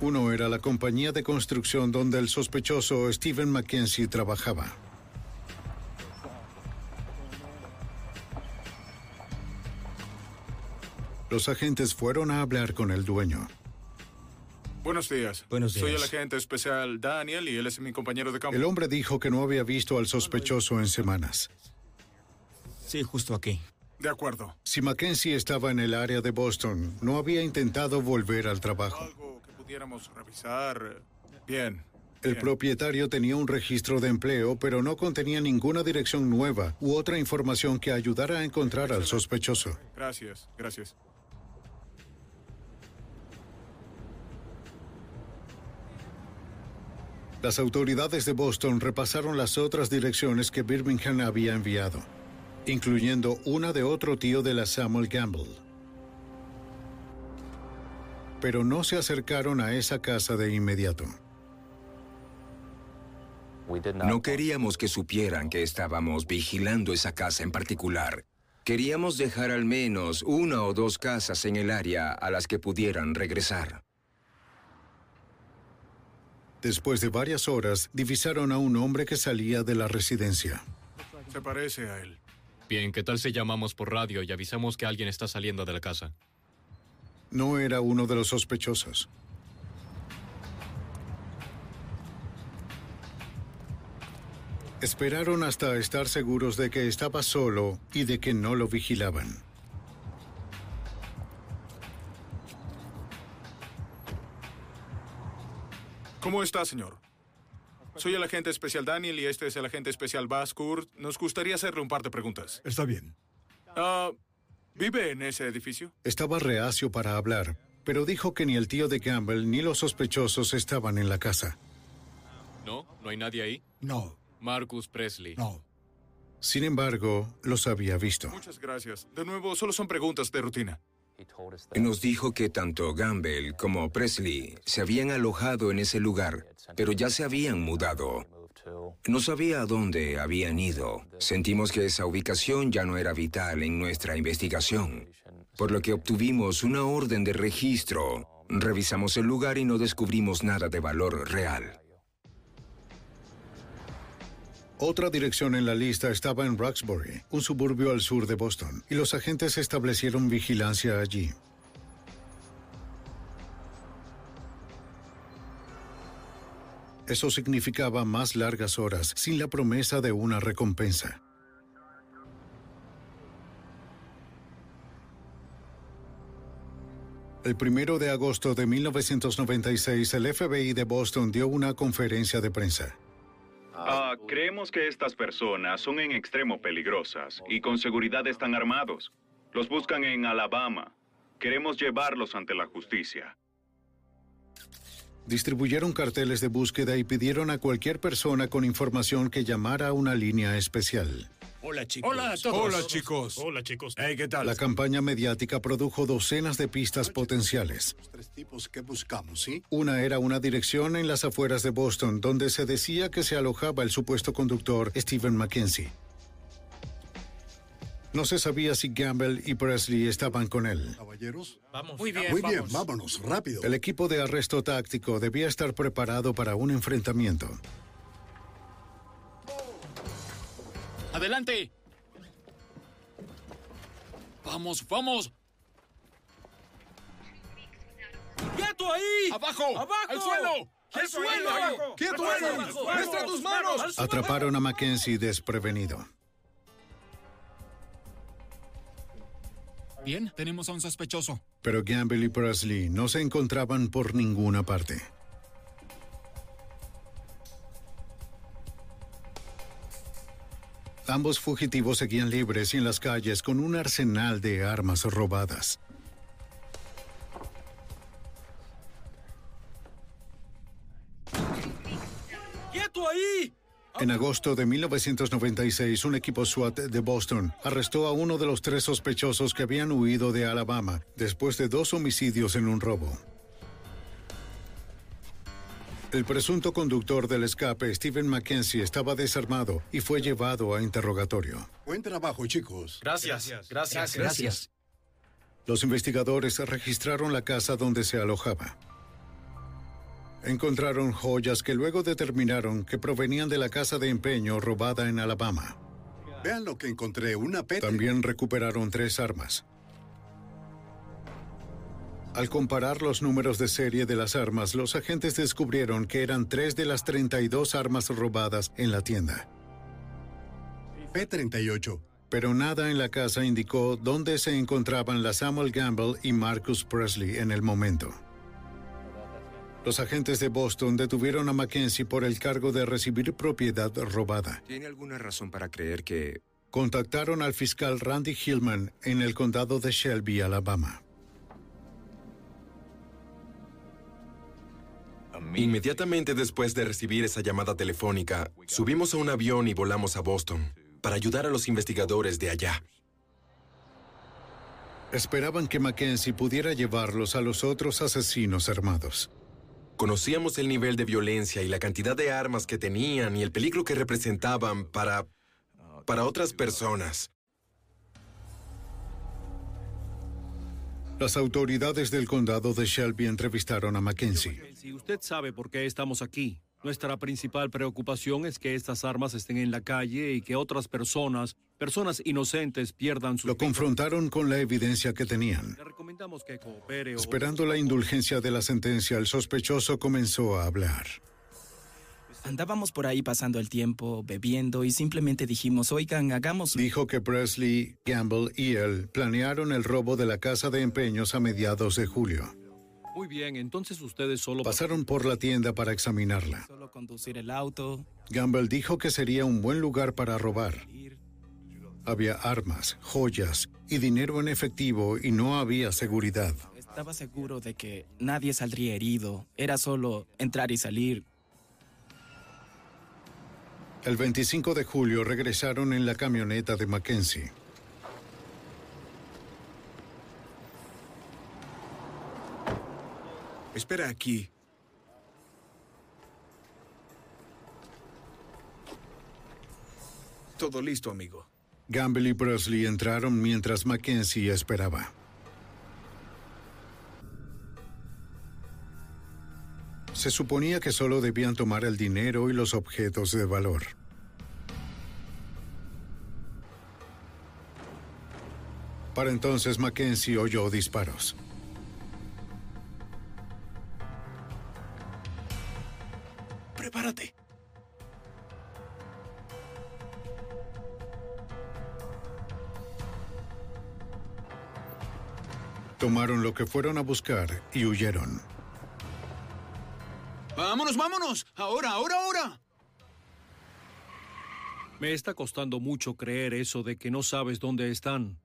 [SPEAKER 1] Uno era la compañía de construcción donde el sospechoso Stephen Mackenzie trabajaba. Los agentes fueron a hablar con el dueño.
[SPEAKER 36] Buenos días.
[SPEAKER 37] Buenos
[SPEAKER 36] Soy el
[SPEAKER 37] días.
[SPEAKER 36] agente especial Daniel y él es mi compañero de campo.
[SPEAKER 1] El hombre dijo que no había visto al sospechoso en semanas.
[SPEAKER 36] Sí, justo aquí. De acuerdo.
[SPEAKER 1] Si Mackenzie estaba en el área de Boston, no había intentado volver al trabajo.
[SPEAKER 36] Algo que pudiéramos revisar. Bien.
[SPEAKER 1] El propietario tenía un registro de empleo, pero no contenía ninguna dirección nueva u otra información que ayudara a encontrar al sospechoso.
[SPEAKER 36] Gracias, gracias.
[SPEAKER 1] Las autoridades de Boston repasaron las otras direcciones que Birmingham había enviado, incluyendo una de otro tío de la Samuel Gamble. Pero no se acercaron a esa casa de inmediato.
[SPEAKER 35] No queríamos que supieran que estábamos vigilando esa casa en particular. Queríamos dejar al menos una o dos casas en el área a las que pudieran regresar.
[SPEAKER 1] Después de varias horas, divisaron a un hombre que salía de la residencia.
[SPEAKER 36] Se parece a él.
[SPEAKER 13] Bien, ¿qué tal si llamamos por radio y avisamos que alguien está saliendo de la casa?
[SPEAKER 1] No era uno de los sospechosos. Esperaron hasta estar seguros de que estaba solo y de que no lo vigilaban.
[SPEAKER 36] ¿Cómo está, señor? Soy el agente especial Daniel y este es el agente especial Bas Kurt. Nos gustaría hacerle un par de preguntas.
[SPEAKER 15] Está bien.
[SPEAKER 36] Ah, ¿Vive en ese edificio?
[SPEAKER 1] Estaba reacio para hablar, pero dijo que ni el tío de Gamble ni los sospechosos estaban en la casa.
[SPEAKER 38] ¿No? ¿No hay nadie ahí?
[SPEAKER 15] No.
[SPEAKER 38] Marcus Presley.
[SPEAKER 15] No.
[SPEAKER 1] Sin embargo, los había visto.
[SPEAKER 36] Muchas gracias. De nuevo, solo son preguntas de rutina.
[SPEAKER 35] Nos dijo que tanto Gamble como Presley se habían alojado en ese lugar, pero ya se habían mudado. No sabía a dónde habían ido. Sentimos que esa ubicación ya no era vital en nuestra investigación, por lo que obtuvimos una orden de registro. Revisamos el lugar y no descubrimos nada de valor real.
[SPEAKER 1] Otra dirección en la lista estaba en Roxbury, un suburbio al sur de Boston, y los agentes establecieron vigilancia allí. Eso significaba más largas horas, sin la promesa de una recompensa. El primero de agosto de 1996, el FBI de Boston dio una conferencia de prensa.
[SPEAKER 39] Ah, creemos que estas personas son en extremo peligrosas y con seguridad están armados. Los buscan en Alabama. Queremos llevarlos ante la justicia.
[SPEAKER 1] Distribuyeron carteles de búsqueda y pidieron a cualquier persona con información que llamara a una línea especial.
[SPEAKER 33] Hola, chicos.
[SPEAKER 36] Hola a todos.
[SPEAKER 33] Hola, chicos.
[SPEAKER 36] Hola, chicos.
[SPEAKER 33] Hey, ¿qué tal?
[SPEAKER 1] La campaña mediática produjo docenas de pistas potenciales.
[SPEAKER 7] Tres tipos que buscamos, ¿sí?
[SPEAKER 1] Una era una dirección en las afueras de Boston donde se decía que se alojaba el supuesto conductor Stephen Mackenzie. No se sabía si Gamble y Presley estaban con él.
[SPEAKER 7] Caballeros.
[SPEAKER 36] Vamos.
[SPEAKER 33] Muy bien,
[SPEAKER 7] Muy bien,
[SPEAKER 33] vamos.
[SPEAKER 7] vámonos, rápido.
[SPEAKER 1] El equipo de arresto táctico debía estar preparado para un enfrentamiento.
[SPEAKER 21] ¡Adelante! ¡Vamos, vamos!
[SPEAKER 27] ¡Quieto ahí!
[SPEAKER 21] ¡Abajo!
[SPEAKER 27] ¡Abajo!
[SPEAKER 21] ¡Al suelo!
[SPEAKER 27] ¡Al
[SPEAKER 21] ¡Quieto ahí,
[SPEAKER 27] suelo!
[SPEAKER 21] abajo!
[SPEAKER 27] ¡Quieto
[SPEAKER 21] ¡Al
[SPEAKER 27] ahí!
[SPEAKER 21] ¡Muestra tus manos!
[SPEAKER 1] Atraparon a Mackenzie desprevenido.
[SPEAKER 33] Bien, tenemos a un sospechoso.
[SPEAKER 1] Pero Gamble y Presley no se encontraban por ninguna parte. Ambos fugitivos seguían libres y en las calles con un arsenal de armas robadas.
[SPEAKER 27] ¡Quieto ahí!
[SPEAKER 1] En agosto de 1996, un equipo SWAT de Boston arrestó a uno de los tres sospechosos que habían huido de Alabama después de dos homicidios en un robo. El presunto conductor del escape, Stephen Mackenzie, estaba desarmado y fue llevado a interrogatorio.
[SPEAKER 7] Buen trabajo, chicos.
[SPEAKER 30] Gracias. Gracias.
[SPEAKER 33] Gracias.
[SPEAKER 1] Los investigadores registraron la casa donde se alojaba. Encontraron joyas que luego determinaron que provenían de la casa de empeño robada en Alabama.
[SPEAKER 7] Vean lo que encontré, una peta.
[SPEAKER 1] También recuperaron tres armas. Al comparar los números de serie de las armas, los agentes descubrieron que eran tres de las 32 armas robadas en la tienda.
[SPEAKER 7] P-38.
[SPEAKER 1] Pero nada en la casa indicó dónde se encontraban la Samuel Gamble y Marcus Presley en el momento. Los agentes de Boston detuvieron a Mackenzie por el cargo de recibir propiedad robada.
[SPEAKER 35] ¿Tiene alguna razón para creer que...
[SPEAKER 1] Contactaron al fiscal Randy Hillman en el condado de Shelby, Alabama.
[SPEAKER 26] Inmediatamente después de recibir esa llamada telefónica, subimos a un avión y volamos a Boston para ayudar a los investigadores de allá.
[SPEAKER 1] Esperaban que Mackenzie pudiera llevarlos a los otros asesinos armados.
[SPEAKER 26] Conocíamos el nivel de violencia y la cantidad de armas que tenían y el peligro que representaban para... para otras personas.
[SPEAKER 1] Las autoridades del condado de Shelby entrevistaron a Mackenzie.
[SPEAKER 22] Si usted sabe por qué estamos aquí, nuestra principal preocupación es que estas armas estén en la calle y que otras personas, personas inocentes, pierdan sus
[SPEAKER 1] Lo confrontaron con la evidencia que tenían.
[SPEAKER 22] Le recomendamos que coopere o...
[SPEAKER 1] Esperando la indulgencia de la sentencia, el sospechoso comenzó a hablar.
[SPEAKER 40] Andábamos por ahí pasando el tiempo, bebiendo y simplemente dijimos, oigan, hagamos...
[SPEAKER 1] Dijo que Presley, Gamble y él planearon el robo de la casa de empeños a mediados de julio.
[SPEAKER 22] Muy bien, entonces ustedes solo...
[SPEAKER 1] Pasaron por la tienda para examinarla.
[SPEAKER 40] Solo conducir el auto.
[SPEAKER 1] Gamble dijo que sería un buen lugar para robar. Había armas, joyas y dinero en efectivo y no había seguridad.
[SPEAKER 40] Estaba seguro de que nadie saldría herido. Era solo entrar y salir.
[SPEAKER 1] El 25 de julio regresaron en la camioneta de Mackenzie.
[SPEAKER 33] Espera aquí. Todo listo, amigo.
[SPEAKER 1] Gamble y Presley entraron mientras Mackenzie esperaba. Se suponía que solo debían tomar el dinero y los objetos de valor. Para entonces Mackenzie oyó disparos.
[SPEAKER 33] Prepárate.
[SPEAKER 1] Tomaron lo que fueron a buscar y huyeron.
[SPEAKER 33] ¡Vámonos, vámonos! ¡Ahora, ahora, ahora!
[SPEAKER 22] Me está costando mucho creer eso de que no sabes dónde están.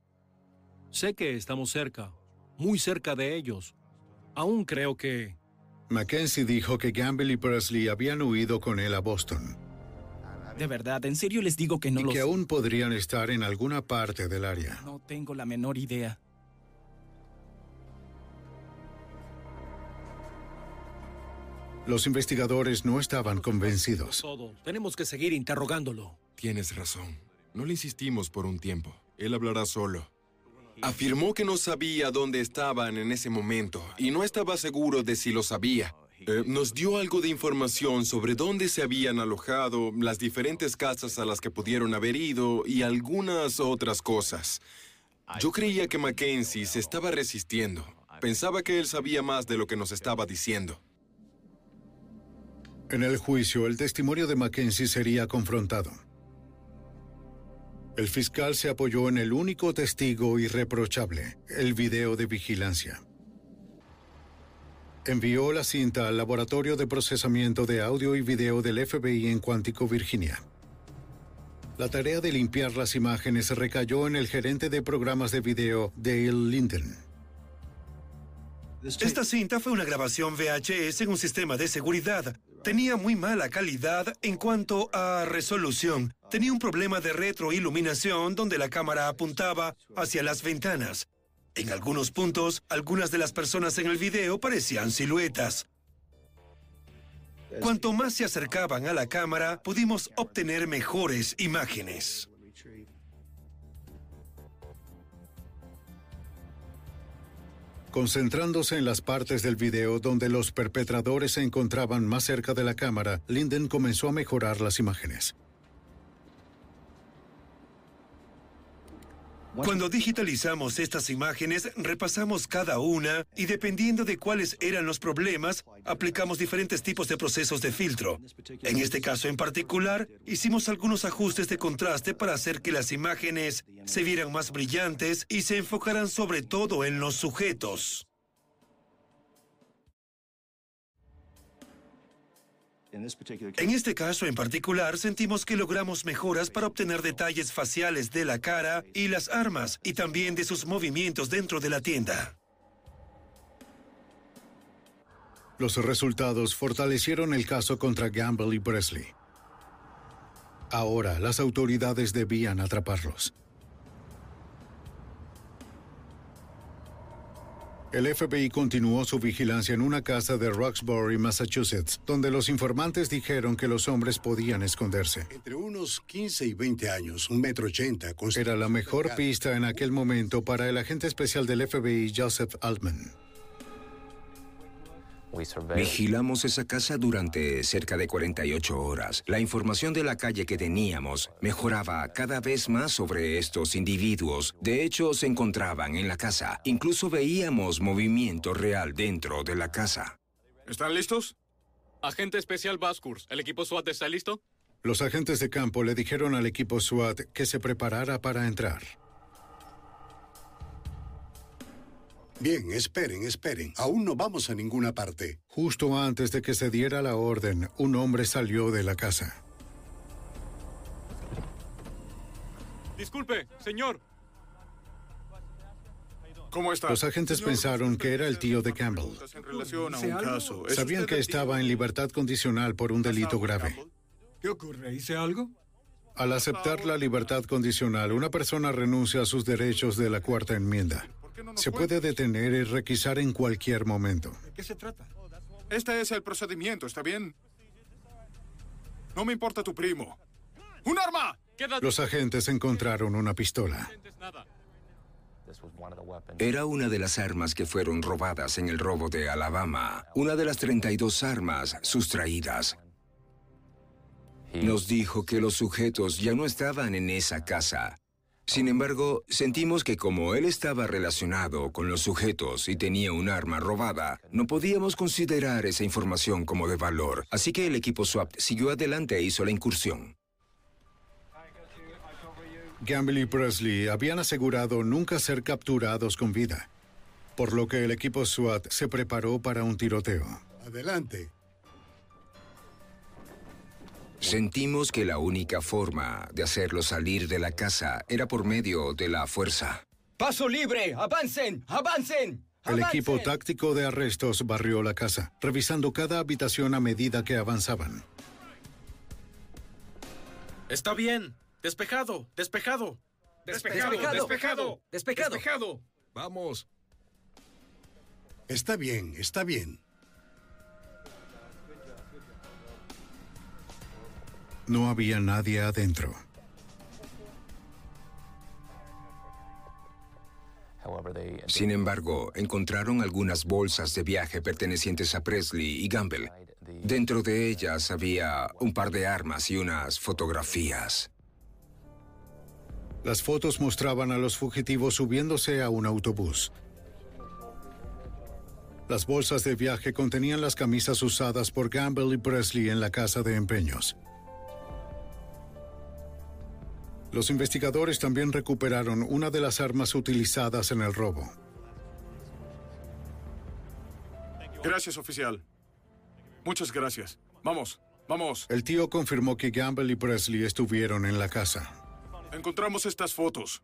[SPEAKER 22] Sé que estamos cerca, muy cerca de ellos. Aún creo que...
[SPEAKER 1] Mackenzie dijo que Gamble y Presley habían huido con él a Boston.
[SPEAKER 40] De verdad, en serio les digo que no
[SPEAKER 1] y
[SPEAKER 40] lo
[SPEAKER 1] que aún podrían estar en alguna parte del área.
[SPEAKER 40] No tengo la menor idea.
[SPEAKER 1] Los investigadores no estaban convencidos.
[SPEAKER 22] Todo. Tenemos que seguir interrogándolo.
[SPEAKER 26] Tienes razón. No le insistimos por un tiempo. Él hablará solo. Afirmó que no sabía dónde estaban en ese momento y no estaba seguro de si lo sabía. Eh, nos dio algo de información sobre dónde se habían alojado, las diferentes casas a las que pudieron haber ido y algunas otras cosas. Yo creía que Mackenzie se estaba resistiendo. Pensaba que él sabía más de lo que nos estaba diciendo.
[SPEAKER 1] En el juicio, el testimonio de Mackenzie sería confrontado. El fiscal se apoyó en el único testigo irreprochable, el video de vigilancia. Envió la cinta al Laboratorio de Procesamiento de Audio y Video del FBI en Cuántico, Virginia. La tarea de limpiar las imágenes recayó en el gerente de programas de video, Dale Linden.
[SPEAKER 31] Esta cinta fue una grabación VHS en un sistema de seguridad. Tenía muy mala calidad en cuanto a resolución. Tenía un problema de retroiluminación donde la cámara apuntaba hacia las ventanas. En algunos puntos, algunas de las personas en el video parecían siluetas. Cuanto más se acercaban a la cámara, pudimos obtener mejores imágenes.
[SPEAKER 1] Concentrándose en las partes del video donde los perpetradores se encontraban más cerca de la cámara, Linden comenzó a mejorar las imágenes.
[SPEAKER 31] Cuando digitalizamos estas imágenes, repasamos cada una y dependiendo de cuáles eran los problemas, aplicamos diferentes tipos de procesos de filtro. En este caso en particular, hicimos algunos ajustes de contraste para hacer que las imágenes se vieran más brillantes y se enfocaran sobre todo en los sujetos. En este caso en particular, sentimos que logramos mejoras para obtener detalles faciales de la cara y las armas, y también de sus movimientos dentro de la tienda.
[SPEAKER 1] Los resultados fortalecieron el caso contra Gamble y Presley. Ahora las autoridades debían atraparlos. El FBI continuó su vigilancia en una casa de Roxbury, Massachusetts, donde los informantes dijeron que los hombres podían esconderse.
[SPEAKER 7] Entre unos 15 y 20 años, un metro ochenta.
[SPEAKER 1] Era la mejor pista en aquel momento para el agente especial del FBI, Joseph Altman.
[SPEAKER 35] Vigilamos esa casa durante cerca de 48 horas. La información de la calle que teníamos mejoraba cada vez más sobre estos individuos. De hecho, se encontraban en la casa. Incluso veíamos movimiento real dentro de la casa.
[SPEAKER 36] ¿Están listos?
[SPEAKER 38] Agente especial Baskurs, ¿el equipo SWAT está listo?
[SPEAKER 1] Los agentes de campo le dijeron al equipo SWAT que se preparara para entrar.
[SPEAKER 7] Bien, esperen, esperen. Aún no vamos a ninguna parte.
[SPEAKER 1] Justo antes de que se diera la orden, un hombre salió de la casa.
[SPEAKER 36] Disculpe, señor. ¿Cómo está?
[SPEAKER 1] Los agentes pensaron que era el tío de Campbell.
[SPEAKER 36] En relación a un caso. ¿Es
[SPEAKER 1] Sabían que estaba en libertad condicional por un delito grave.
[SPEAKER 32] ¿Qué ocurre? ¿Hice algo?
[SPEAKER 1] Al aceptar la libertad condicional, una persona renuncia a sus derechos de la cuarta enmienda. Se puede detener y requisar en cualquier momento.
[SPEAKER 32] ¿De qué se trata?
[SPEAKER 36] Este es el procedimiento, ¿está bien? No me importa tu primo. ¡Un arma!
[SPEAKER 1] Los agentes encontraron una pistola.
[SPEAKER 35] Era una de las armas que fueron robadas en el robo de Alabama, una de las 32 armas sustraídas. Nos dijo que los sujetos ya no estaban en esa casa. Sin embargo, sentimos que como él estaba relacionado con los sujetos y tenía un arma robada, no podíamos considerar esa información como de valor. Así que el equipo SWAT siguió adelante e hizo la incursión.
[SPEAKER 1] Gamble y Presley habían asegurado nunca ser capturados con vida, por lo que el equipo SWAT se preparó para un tiroteo.
[SPEAKER 7] Adelante.
[SPEAKER 35] Sentimos que la única forma de hacerlo salir de la casa era por medio de la fuerza.
[SPEAKER 41] ¡Paso libre! ¡Avancen! ¡Avancen!
[SPEAKER 1] El equipo táctico de arrestos barrió la casa, revisando cada habitación a medida que avanzaban.
[SPEAKER 30] Está bien. Despejado, despejado.
[SPEAKER 41] Despejado, despejado, despejado.
[SPEAKER 30] Despejado.
[SPEAKER 29] Vamos.
[SPEAKER 7] Está bien, está bien.
[SPEAKER 1] No había nadie adentro.
[SPEAKER 35] Sin embargo, encontraron algunas bolsas de viaje pertenecientes a Presley y Gamble. Dentro de ellas había un par de armas y unas fotografías.
[SPEAKER 1] Las fotos mostraban a los fugitivos subiéndose a un autobús. Las bolsas de viaje contenían las camisas usadas por Gamble y Presley en la casa de empeños. Los investigadores también recuperaron una de las armas utilizadas en el robo.
[SPEAKER 36] Gracias, oficial. Muchas gracias. Vamos, vamos.
[SPEAKER 1] El tío confirmó que Gamble y Presley estuvieron en la casa.
[SPEAKER 36] Encontramos estas fotos.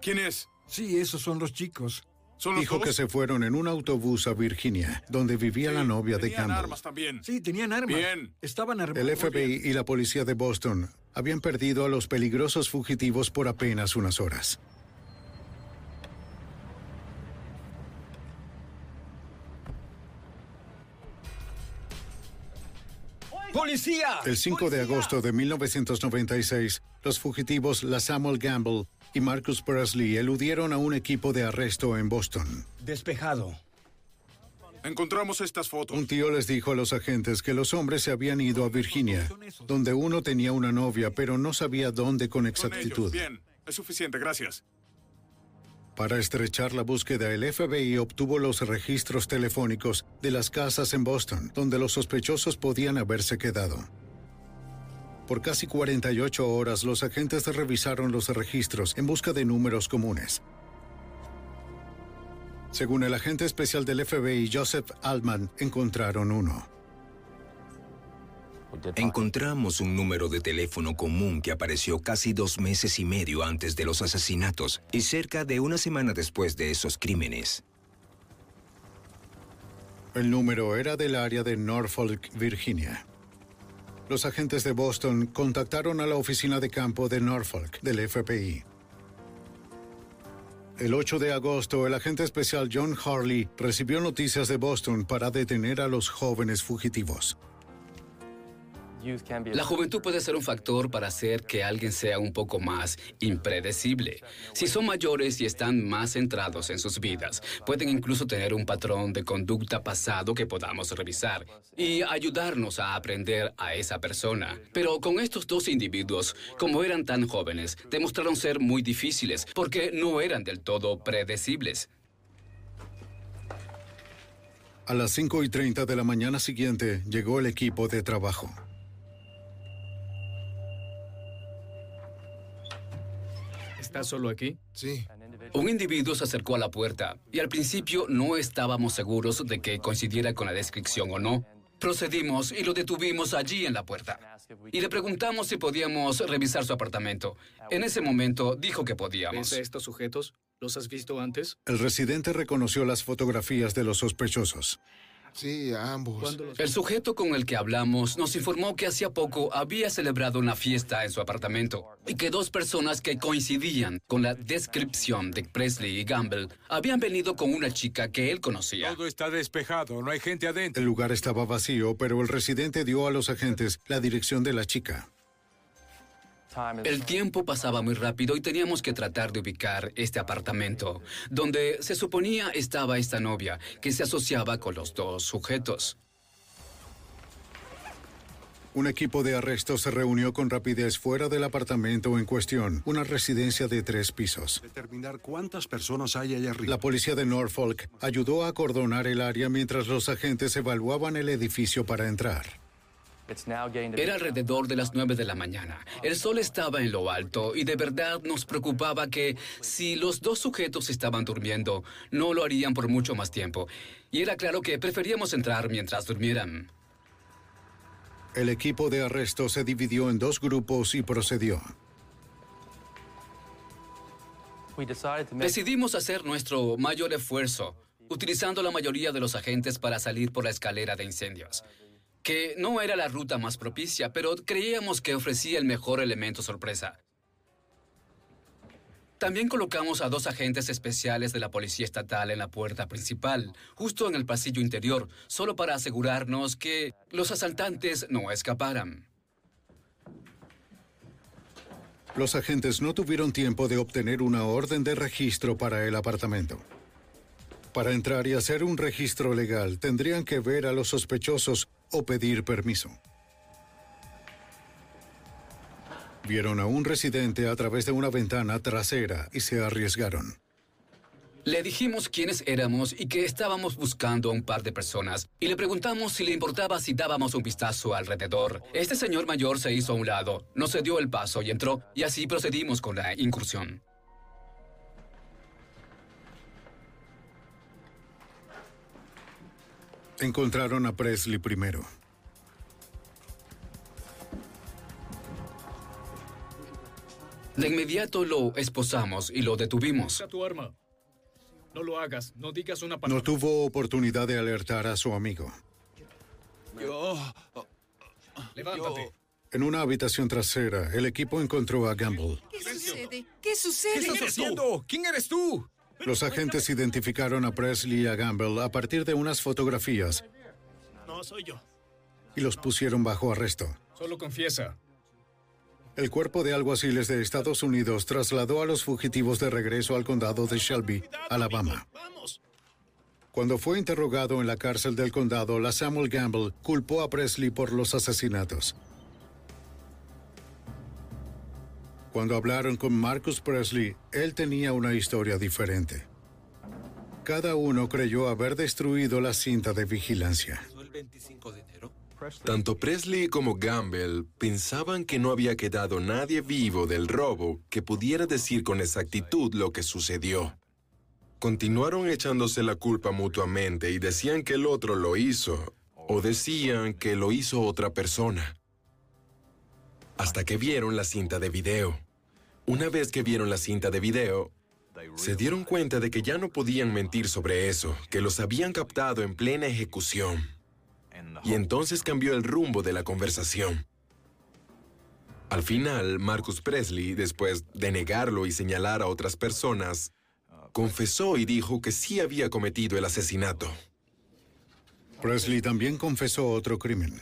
[SPEAKER 36] ¿Quién es?
[SPEAKER 32] Sí, esos son los chicos.
[SPEAKER 36] ¿Son los
[SPEAKER 1] Dijo
[SPEAKER 36] dos?
[SPEAKER 1] que se fueron en un autobús a Virginia, donde vivía la novia de
[SPEAKER 36] Tenían
[SPEAKER 1] Campbell.
[SPEAKER 36] armas también.
[SPEAKER 32] Sí, tenían armas.
[SPEAKER 36] Bien.
[SPEAKER 32] Estaban armados.
[SPEAKER 1] El FBI y la policía de Boston habían perdido a los peligrosos fugitivos por apenas unas horas.
[SPEAKER 41] ¡Policía!
[SPEAKER 1] El 5 de agosto de 1996, los fugitivos la Samuel Gamble y Marcus Presley eludieron a un equipo de arresto en Boston.
[SPEAKER 41] Despejado.
[SPEAKER 36] Encontramos estas fotos.
[SPEAKER 1] Un tío les dijo a los agentes que los hombres se habían ido a Virginia, donde uno tenía una novia, pero no sabía dónde con exactitud.
[SPEAKER 36] Bien, es suficiente, gracias.
[SPEAKER 1] Para estrechar la búsqueda, el FBI obtuvo los registros telefónicos de las casas en Boston, donde los sospechosos podían haberse quedado. Por casi 48 horas, los agentes revisaron los registros en busca de números comunes. Según el agente especial del FBI, Joseph Altman, encontraron uno.
[SPEAKER 35] Encontramos un número de teléfono común que apareció casi dos meses y medio antes de los asesinatos y cerca de una semana después de esos crímenes.
[SPEAKER 1] El número era del área de Norfolk, Virginia. Los agentes de Boston contactaron a la oficina de campo de Norfolk del FBI. El 8 de agosto, el agente especial John Harley recibió noticias de Boston para detener a los jóvenes fugitivos.
[SPEAKER 21] La juventud puede ser un factor para hacer que alguien sea un poco más impredecible. Si son mayores y están más centrados en sus vidas, pueden incluso tener un patrón de conducta pasado que podamos revisar y ayudarnos a aprender a esa persona. Pero con estos dos individuos, como eran tan jóvenes, demostraron ser muy difíciles porque no eran del todo predecibles.
[SPEAKER 1] A las 5 y 30 de la mañana siguiente llegó el equipo de trabajo.
[SPEAKER 38] ¿Estás solo aquí?
[SPEAKER 42] Sí.
[SPEAKER 21] Un individuo se acercó a la puerta y al principio no estábamos seguros de que coincidiera con la descripción o no. Procedimos y lo detuvimos allí en la puerta. Y le preguntamos si podíamos revisar su apartamento. En ese momento dijo que podíamos.
[SPEAKER 38] ¿Ves a estos sujetos? ¿Los has visto antes?
[SPEAKER 1] El residente reconoció las fotografías de los sospechosos.
[SPEAKER 43] Sí, a ambos.
[SPEAKER 21] El sujeto con el que hablamos nos informó que hacía poco había celebrado una fiesta en su apartamento y que dos personas que coincidían con la descripción de Presley y Gamble habían venido con una chica que él conocía.
[SPEAKER 15] Todo está despejado, no hay gente adentro.
[SPEAKER 1] El lugar estaba vacío, pero el residente dio a los agentes la dirección de la chica.
[SPEAKER 21] El tiempo pasaba muy rápido y teníamos que tratar de ubicar este apartamento, donde se suponía estaba esta novia, que se asociaba con los dos sujetos.
[SPEAKER 1] Un equipo de arresto se reunió con rapidez fuera del apartamento en cuestión, una residencia de tres pisos.
[SPEAKER 15] Determinar cuántas personas hay allá arriba.
[SPEAKER 1] La policía de Norfolk ayudó a acordonar el área mientras los agentes evaluaban el edificio para entrar.
[SPEAKER 21] Era alrededor de las nueve de la mañana. El sol estaba en lo alto y de verdad nos preocupaba que si los dos sujetos estaban durmiendo, no lo harían por mucho más tiempo. Y era claro que preferíamos entrar mientras durmieran.
[SPEAKER 1] El equipo de arresto se dividió en dos grupos y procedió.
[SPEAKER 21] Decidimos hacer nuestro mayor esfuerzo, utilizando la mayoría de los agentes para salir por la escalera de incendios que no era la ruta más propicia, pero creíamos que ofrecía el mejor elemento sorpresa. También colocamos a dos agentes especiales de la Policía Estatal en la puerta principal, justo en el pasillo interior, solo para asegurarnos que los asaltantes no escaparan.
[SPEAKER 1] Los agentes no tuvieron tiempo de obtener una orden de registro para el apartamento. Para entrar y hacer un registro legal, tendrían que ver a los sospechosos o pedir permiso. Vieron a un residente a través de una ventana trasera y se arriesgaron.
[SPEAKER 21] Le dijimos quiénes éramos y que estábamos buscando a un par de personas. Y le preguntamos si le importaba si dábamos un vistazo alrededor. Este señor mayor se hizo a un lado, nos cedió el paso y entró. Y así procedimos con la incursión.
[SPEAKER 1] Encontraron a Presley primero.
[SPEAKER 21] De inmediato lo esposamos y lo detuvimos.
[SPEAKER 38] Saca tu arma. No lo hagas. No digas una palabra.
[SPEAKER 1] No tuvo oportunidad de alertar a su amigo.
[SPEAKER 38] Yo... Levántate.
[SPEAKER 1] En una habitación trasera, el equipo encontró a Gamble.
[SPEAKER 42] ¿Qué sucede? ¿Qué sucede?
[SPEAKER 41] ¿Qué estás haciendo? ¿Quién eres tú?
[SPEAKER 1] Los agentes identificaron a Presley y a Gamble a partir de unas fotografías
[SPEAKER 38] No soy yo.
[SPEAKER 1] y los pusieron bajo arresto.
[SPEAKER 38] Solo confiesa.
[SPEAKER 1] El cuerpo de alguaciles de Estados Unidos trasladó a los fugitivos de regreso al condado de Shelby, Alabama. Cuando fue interrogado en la cárcel del condado, la Samuel Gamble culpó a Presley por los asesinatos. Cuando hablaron con Marcus Presley, él tenía una historia diferente. Cada uno creyó haber destruido la cinta de vigilancia.
[SPEAKER 26] Tanto Presley como Gamble pensaban que no había quedado nadie vivo del robo que pudiera decir con exactitud lo que sucedió. Continuaron echándose la culpa mutuamente y decían que el otro lo hizo, o decían que lo hizo otra persona. Hasta que vieron la cinta de video. Una vez que vieron la cinta de video, se dieron cuenta de que ya no podían mentir sobre eso, que los habían captado en plena ejecución. Y entonces cambió el rumbo de la conversación. Al final, Marcus Presley, después de negarlo y señalar a otras personas, confesó y dijo que sí había cometido el asesinato.
[SPEAKER 1] Presley también confesó otro crimen.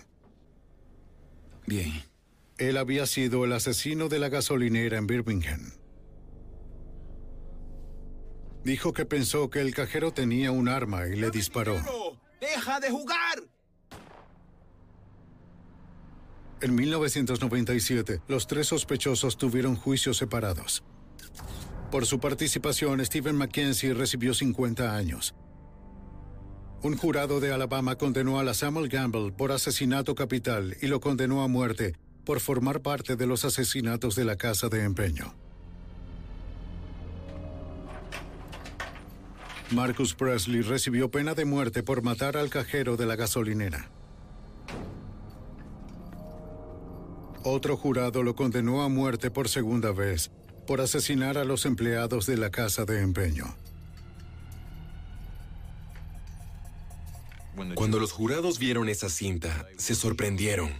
[SPEAKER 44] Bien.
[SPEAKER 1] Él había sido el asesino de la gasolinera en Birmingham. Dijo que pensó que el cajero tenía un arma y le disparó.
[SPEAKER 41] ¡Deja de jugar!
[SPEAKER 1] En 1997, los tres sospechosos tuvieron juicios separados. Por su participación, Stephen Mackenzie recibió 50 años. Un jurado de Alabama condenó a la Samuel Gamble por asesinato capital y lo condenó a muerte por formar parte de los asesinatos de la casa de empeño. Marcus Presley recibió pena de muerte por matar al cajero de la gasolinera. Otro jurado lo condenó a muerte por segunda vez por asesinar a los empleados de la casa de empeño.
[SPEAKER 26] Cuando los jurados vieron esa cinta, se sorprendieron.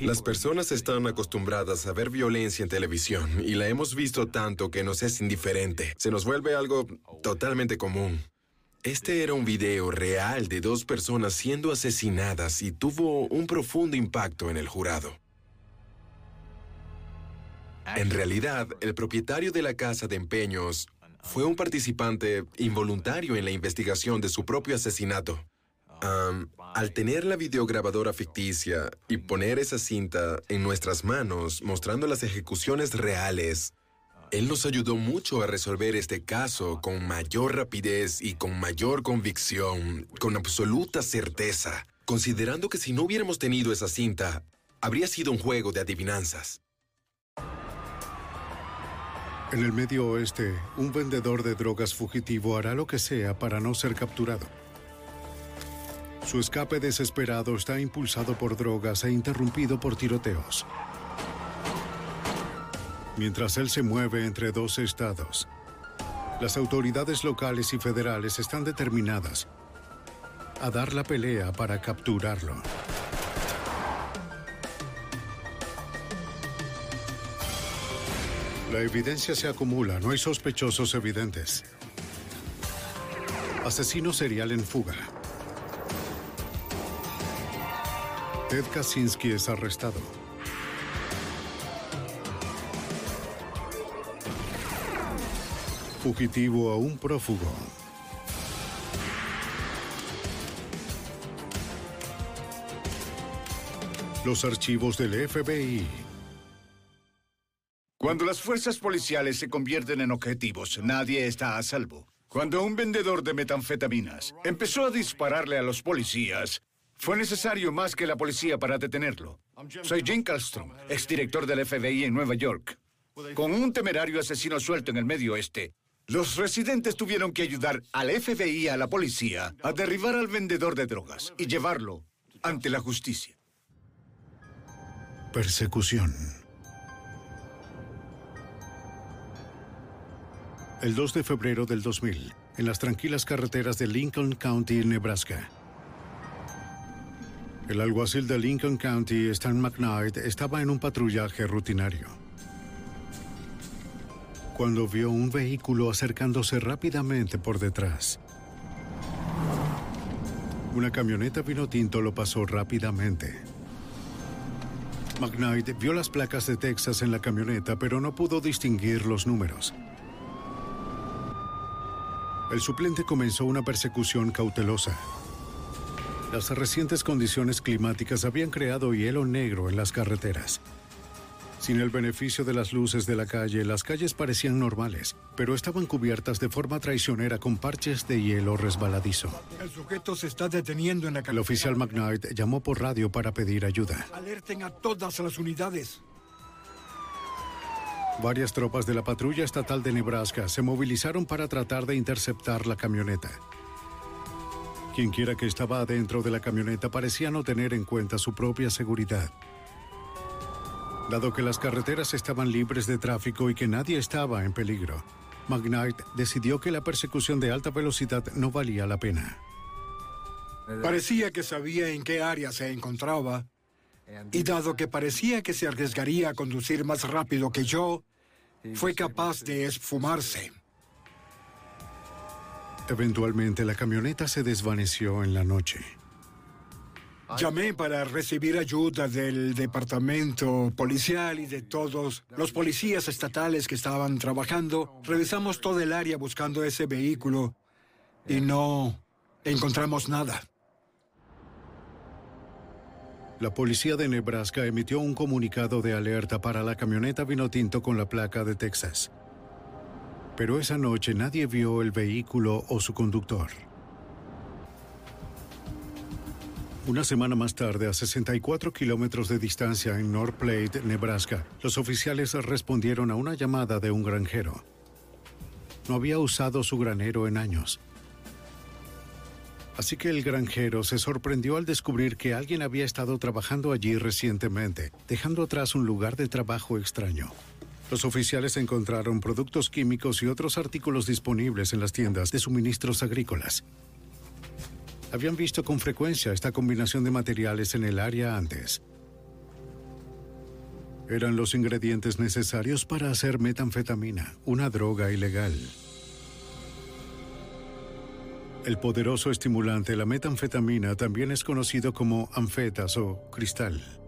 [SPEAKER 26] Las personas están acostumbradas a ver violencia en televisión y la hemos visto tanto que nos es indiferente. Se nos vuelve algo totalmente común. Este era un video real de dos personas siendo asesinadas y tuvo un profundo impacto en el jurado. En realidad, el propietario de la casa de empeños fue un participante involuntario en la investigación de su propio asesinato. Al tener la videograbadora ficticia y poner esa cinta en nuestras manos mostrando las ejecuciones reales, él nos ayudó mucho a resolver este caso con mayor rapidez y con mayor convicción, con absoluta certeza, considerando que si no hubiéramos tenido esa cinta, habría sido un juego de adivinanzas.
[SPEAKER 1] En el medio oeste, un vendedor de drogas fugitivo hará lo que sea para no ser capturado. Su escape desesperado está impulsado por drogas e interrumpido por tiroteos. Mientras él se mueve entre dos estados, las autoridades locales y federales están determinadas a dar la pelea para capturarlo. La evidencia se acumula, no hay sospechosos evidentes. Asesino serial en fuga. Ted Kaczynski es arrestado. Fugitivo a un prófugo. Los archivos del FBI.
[SPEAKER 45] Cuando las fuerzas policiales se convierten en objetivos, nadie está a salvo. Cuando un vendedor de metanfetaminas empezó a dispararle a los policías, fue necesario más que la policía para detenerlo. Soy Jim Kallstrom, exdirector del FBI en Nueva York. Con un temerario asesino suelto en el medio oeste, los residentes tuvieron que ayudar al FBI y a la policía a derribar al vendedor de drogas y llevarlo ante la justicia.
[SPEAKER 1] Persecución. El 2 de febrero del 2000, en las tranquilas carreteras de Lincoln County, Nebraska. El alguacil de Lincoln County, Stan McKnight, estaba en un patrullaje rutinario cuando vio un vehículo acercándose rápidamente por detrás. Una camioneta vino tinto lo pasó rápidamente. McKnight vio las placas de Texas en la camioneta, pero no pudo distinguir los números. El suplente comenzó una persecución cautelosa. Las recientes condiciones climáticas habían creado hielo negro en las carreteras. Sin el beneficio de las luces de la calle, las calles parecían normales, pero estaban cubiertas de forma traicionera con parches de hielo resbaladizo.
[SPEAKER 46] El sujeto se está deteniendo en la
[SPEAKER 1] El oficial McKnight llamó por radio para pedir ayuda.
[SPEAKER 46] Alerten a todas las unidades.
[SPEAKER 1] Varias tropas de la patrulla estatal de Nebraska se movilizaron para tratar de interceptar la camioneta. Quienquiera que estaba adentro de la camioneta parecía no tener en cuenta su propia seguridad. Dado que las carreteras estaban libres de tráfico y que nadie estaba en peligro, McKnight decidió que la persecución de alta velocidad no valía la pena.
[SPEAKER 46] Parecía que sabía en qué área se encontraba, y dado que parecía que se arriesgaría a conducir más rápido que yo, fue capaz de esfumarse.
[SPEAKER 1] Eventualmente la camioneta se desvaneció en la noche.
[SPEAKER 46] Llamé para recibir ayuda del departamento policial y de todos los policías estatales que estaban trabajando. Revisamos todo el área buscando ese vehículo y no encontramos nada.
[SPEAKER 1] La policía de Nebraska emitió un comunicado de alerta para la camioneta vino tinto con la placa de Texas. Pero esa noche nadie vio el vehículo o su conductor. Una semana más tarde, a 64 kilómetros de distancia en North Platte, Nebraska, los oficiales respondieron a una llamada de un granjero. no había usado su granero en años. Así que el granjero se sorprendió al descubrir que alguien había estado trabajando allí recientemente, dejando atrás un lugar de trabajo extraño. Los oficiales encontraron productos químicos y otros artículos disponibles en las tiendas de suministros agrícolas. Habían visto con frecuencia esta combinación de materiales en el área antes. Eran los ingredientes necesarios para hacer metanfetamina, una droga ilegal. El poderoso estimulante, la metanfetamina, también es conocido como anfetas o cristal.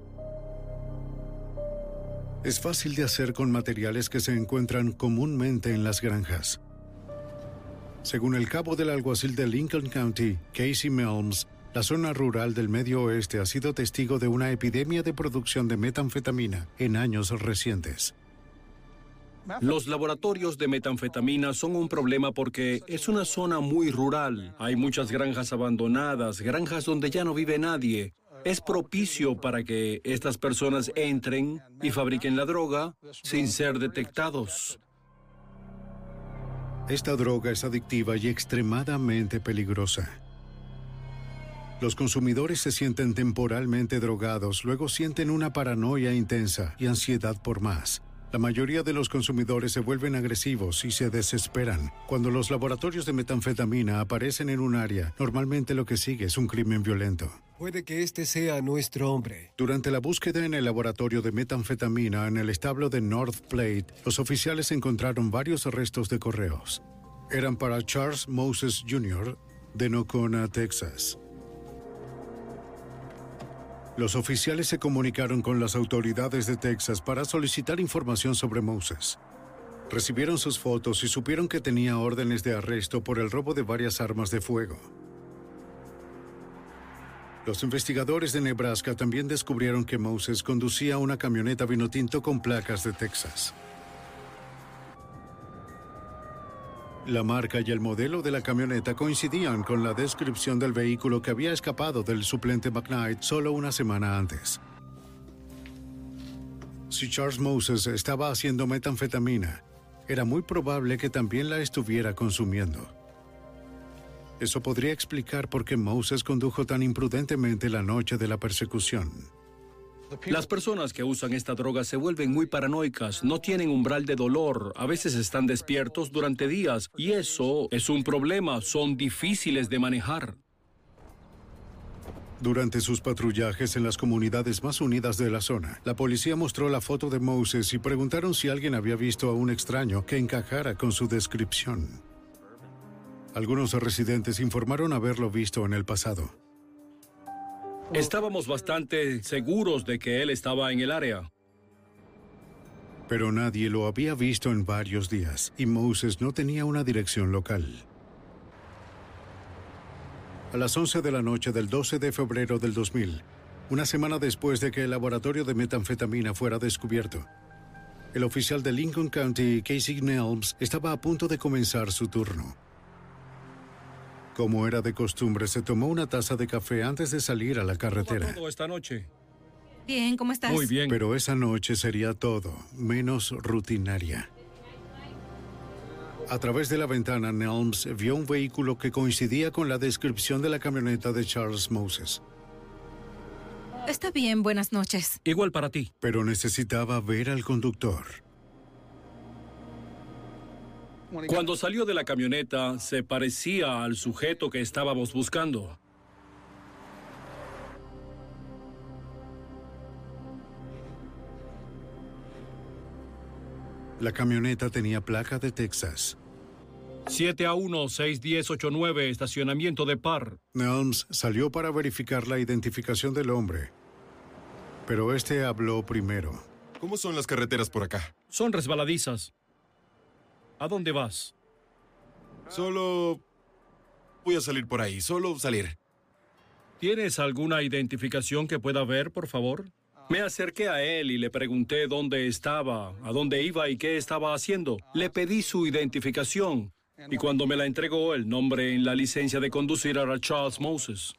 [SPEAKER 1] Es fácil de hacer con materiales que se encuentran comúnmente en las granjas. Según el cabo del alguacil de Lincoln County, Casey Melms, la zona rural del medio oeste ha sido testigo de una epidemia de producción de metanfetamina en años recientes.
[SPEAKER 22] Los laboratorios de metanfetamina son un problema porque es una zona muy rural. Hay muchas granjas abandonadas, granjas donde ya no vive nadie. Es propicio para que estas personas entren y fabriquen la droga sin ser detectados.
[SPEAKER 1] Esta droga es adictiva y extremadamente peligrosa. Los consumidores se sienten temporalmente drogados, luego sienten una paranoia intensa y ansiedad por más. La mayoría de los consumidores se vuelven agresivos y se desesperan. Cuando los laboratorios de metanfetamina aparecen en un área, normalmente lo que sigue es un crimen violento.
[SPEAKER 47] Puede que este sea nuestro hombre.
[SPEAKER 1] Durante la búsqueda en el laboratorio de metanfetamina en el establo de North Plate, los oficiales encontraron varios arrestos de correos. Eran para Charles Moses Jr. de Nocona, Texas. Los oficiales se comunicaron con las autoridades de Texas para solicitar información sobre Moses. Recibieron sus fotos y supieron que tenía órdenes de arresto por el robo de varias armas de fuego. Los investigadores de Nebraska también descubrieron que Moses conducía una camioneta vinotinto con placas de Texas. La marca y el modelo de la camioneta coincidían con la descripción del vehículo que había escapado del suplente McKnight solo una semana antes. Si Charles Moses estaba haciendo metanfetamina, era muy probable que también la estuviera consumiendo. Eso podría explicar por qué Moses condujo tan imprudentemente la noche de la persecución.
[SPEAKER 22] Las personas que usan esta droga se vuelven muy paranoicas, no tienen umbral de dolor, a veces están despiertos durante días y eso es un problema, son difíciles de manejar.
[SPEAKER 1] Durante sus patrullajes en las comunidades más unidas de la zona, la policía mostró la foto de Moses y preguntaron si alguien había visto a un extraño que encajara con su descripción. Algunos residentes informaron haberlo visto en el pasado.
[SPEAKER 22] Estábamos bastante seguros de que él estaba en el área.
[SPEAKER 1] Pero nadie lo había visto en varios días y Moses no tenía una dirección local. A las 11 de la noche del 12 de febrero del 2000, una semana después de que el laboratorio de metanfetamina fuera descubierto, el oficial de Lincoln County, Casey Nelms, estaba a punto de comenzar su turno. Como era de costumbre, se tomó una taza de café antes de salir a la carretera.
[SPEAKER 22] todo esta noche?
[SPEAKER 42] Bien, ¿cómo estás?
[SPEAKER 22] Muy bien.
[SPEAKER 1] Pero esa noche sería todo, menos rutinaria. A través de la ventana, Nelms vio un vehículo que coincidía con la descripción de la camioneta de Charles Moses.
[SPEAKER 42] Está bien, buenas noches.
[SPEAKER 22] Igual para ti.
[SPEAKER 1] Pero necesitaba ver al conductor.
[SPEAKER 22] Cuando salió de la camioneta, se parecía al sujeto que estábamos buscando.
[SPEAKER 1] La camioneta tenía placa de Texas.
[SPEAKER 22] 7 a 1, 61089, estacionamiento de par.
[SPEAKER 1] Nelms salió para verificar la identificación del hombre. Pero este habló primero.
[SPEAKER 48] ¿Cómo son las carreteras por acá?
[SPEAKER 22] Son resbaladizas. ¿A dónde vas?
[SPEAKER 48] Solo... Voy a salir por ahí, solo salir.
[SPEAKER 22] ¿Tienes alguna identificación que pueda ver, por favor? Me acerqué a él y le pregunté dónde estaba, a dónde iba y qué estaba haciendo. Le pedí su identificación y cuando me la entregó, el nombre en la licencia de conducir era Charles Moses.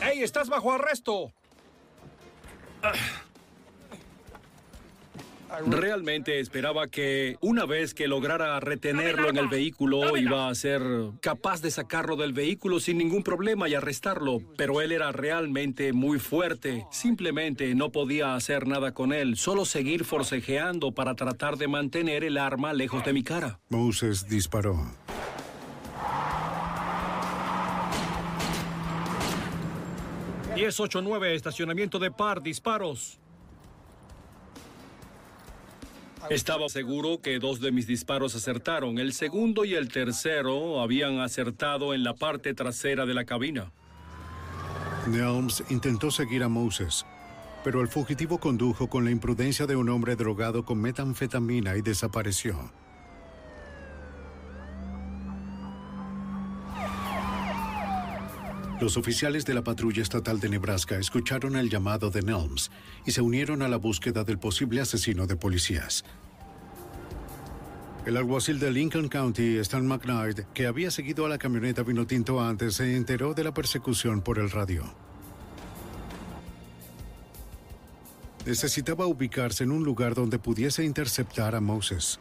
[SPEAKER 22] ¡Ey, estás bajo arresto! Realmente esperaba que una vez que lograra retenerlo en el vehículo iba a ser capaz de sacarlo del vehículo sin ningún problema y arrestarlo, pero él era realmente muy fuerte. Simplemente no podía hacer nada con él, solo seguir forcejeando para tratar de mantener el arma lejos de mi cara.
[SPEAKER 1] Moses disparó.
[SPEAKER 22] nueve, estacionamiento de par, disparos. Estaba seguro que dos de mis disparos acertaron. El segundo y el tercero habían acertado en la parte trasera de la cabina.
[SPEAKER 1] Nelms intentó seguir a Moses, pero el fugitivo condujo con la imprudencia de un hombre drogado con metanfetamina y desapareció. Los oficiales de la patrulla estatal de Nebraska escucharon el llamado de Nelms y se unieron a la búsqueda del posible asesino de policías. El alguacil de Lincoln County, Stan McKnight, que había seguido a la camioneta Vinotinto antes, se enteró de la persecución por el radio. Necesitaba ubicarse en un lugar donde pudiese interceptar a Moses.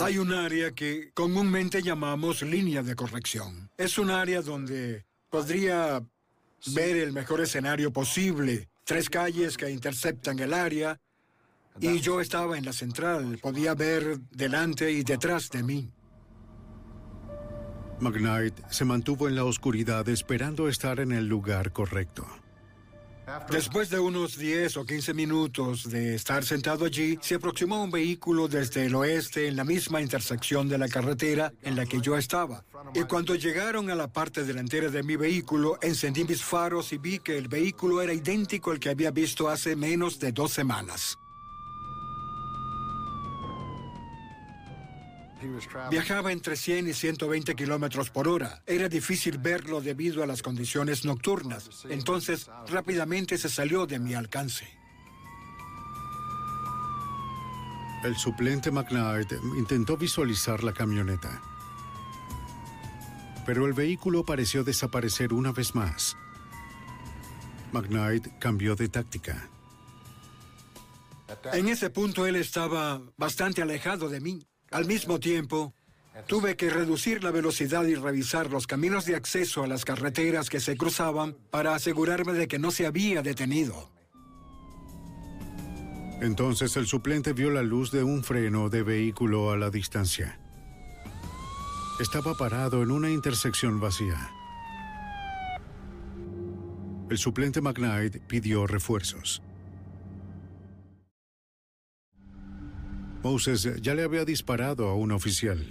[SPEAKER 46] Hay un área que comúnmente llamamos línea de corrección. Es un área donde podría ver el mejor escenario posible. Tres calles que interceptan el área. Y yo estaba en la central. Podía ver delante y detrás de mí.
[SPEAKER 1] McKnight se mantuvo en la oscuridad esperando estar en el lugar correcto.
[SPEAKER 46] Después de unos 10 o 15 minutos de estar sentado allí, se aproximó un vehículo desde el oeste en la misma intersección de la carretera en la que yo estaba. Y cuando llegaron a la parte delantera de mi vehículo, encendí mis faros y vi que el vehículo era idéntico al que había visto hace menos de dos semanas. Viajaba entre 100 y 120 kilómetros por hora. Era difícil verlo debido a las condiciones nocturnas. Entonces, rápidamente se salió de mi alcance.
[SPEAKER 1] El suplente McKnight intentó visualizar la camioneta. Pero el vehículo pareció desaparecer una vez más. McKnight cambió de táctica.
[SPEAKER 46] En ese punto él estaba bastante alejado de mí. Al mismo tiempo, tuve que reducir la velocidad y revisar los caminos de acceso a las carreteras que se cruzaban para asegurarme de que no se había detenido.
[SPEAKER 1] Entonces el suplente vio la luz de un freno de vehículo a la distancia. Estaba parado en una intersección vacía. El suplente McKnight pidió refuerzos. Moses ya le había disparado a un oficial.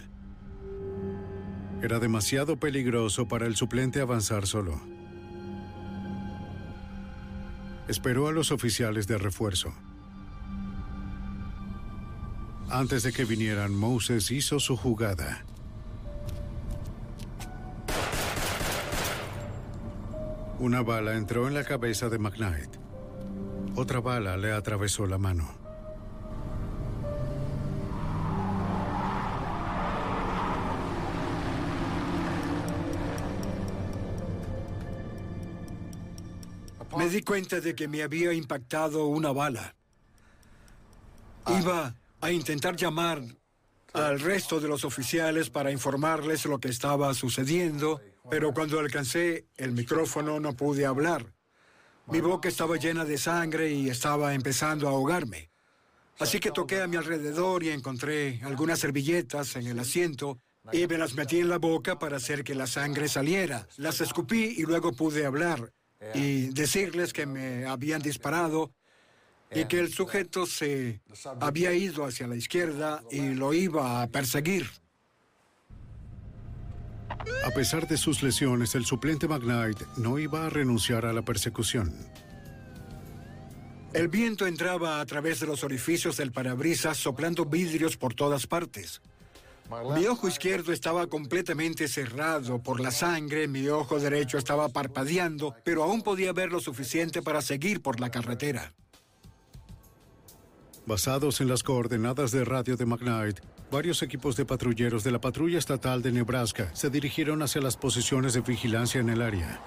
[SPEAKER 1] Era demasiado peligroso para el suplente avanzar solo. Esperó a los oficiales de refuerzo. Antes de que vinieran, Moses hizo su jugada. Una bala entró en la cabeza de McKnight. Otra bala le atravesó la mano.
[SPEAKER 46] Me di cuenta de que me había impactado una bala. Iba a intentar llamar al resto de los oficiales para informarles lo que estaba sucediendo, pero cuando alcancé el micrófono no pude hablar. Mi boca estaba llena de sangre y estaba empezando a ahogarme. Así que toqué a mi alrededor y encontré algunas servilletas en el asiento y me las metí en la boca para hacer que la sangre saliera. Las escupí y luego pude hablar y decirles que me habían disparado y que el sujeto se había ido hacia la izquierda y lo iba a perseguir.
[SPEAKER 1] A pesar de sus lesiones, el suplente McKnight no iba a renunciar a la persecución.
[SPEAKER 46] El viento entraba a través de los orificios del parabrisas soplando vidrios por todas partes. Mi ojo izquierdo estaba completamente cerrado por la sangre, mi ojo derecho estaba parpadeando, pero aún podía ver lo suficiente para seguir por la carretera.
[SPEAKER 1] Basados en las coordenadas de radio de McKnight, varios equipos de patrulleros de la Patrulla Estatal de Nebraska se dirigieron hacia las posiciones de vigilancia en el área.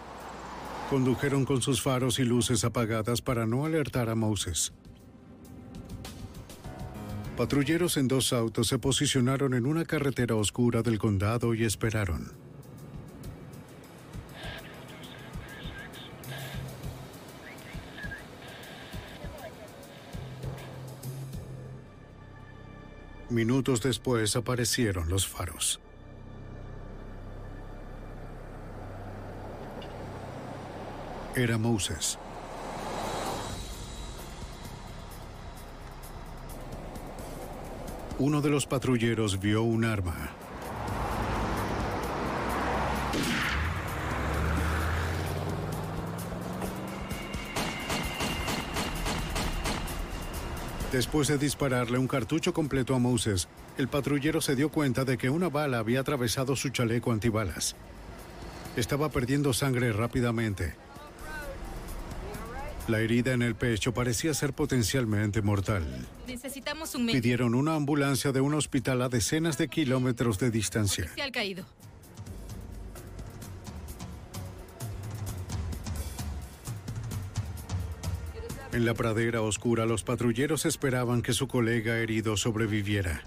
[SPEAKER 1] Condujeron con sus faros y luces apagadas para no alertar a Moses. Patrulleros en dos autos se posicionaron en una carretera oscura del condado y esperaron. Minutos después aparecieron los faros. Era Moses. Uno de los patrulleros vio un arma. Después de dispararle un cartucho completo a Moses, el patrullero se dio cuenta de que una bala había atravesado su chaleco antibalas. Estaba perdiendo sangre rápidamente. La herida en el pecho parecía ser potencialmente mortal.
[SPEAKER 42] Necesitamos un médico.
[SPEAKER 1] Pidieron una ambulancia de un hospital a decenas de kilómetros de distancia.
[SPEAKER 42] Oficial caído.
[SPEAKER 1] En la pradera oscura, los patrulleros esperaban que su colega herido sobreviviera.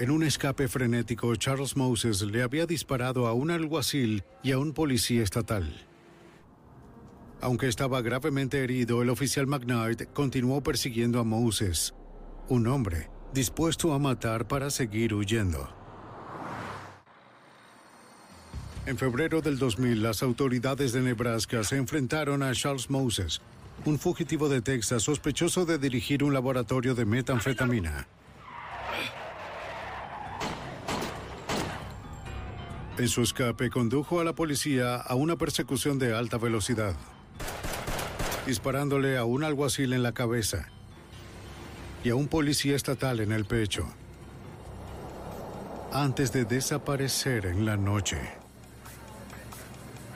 [SPEAKER 1] En un escape frenético, Charles Moses le había disparado a un alguacil y a un policía estatal. Aunque estaba gravemente herido, el oficial McKnight continuó persiguiendo a Moses, un hombre dispuesto a matar para seguir huyendo. En febrero del 2000, las autoridades de Nebraska se enfrentaron a Charles Moses, un fugitivo de Texas sospechoso de dirigir un laboratorio de metanfetamina. En su escape condujo a la policía a una persecución de alta velocidad, disparándole a un alguacil en la cabeza y a un policía estatal en el pecho, antes de desaparecer en la noche.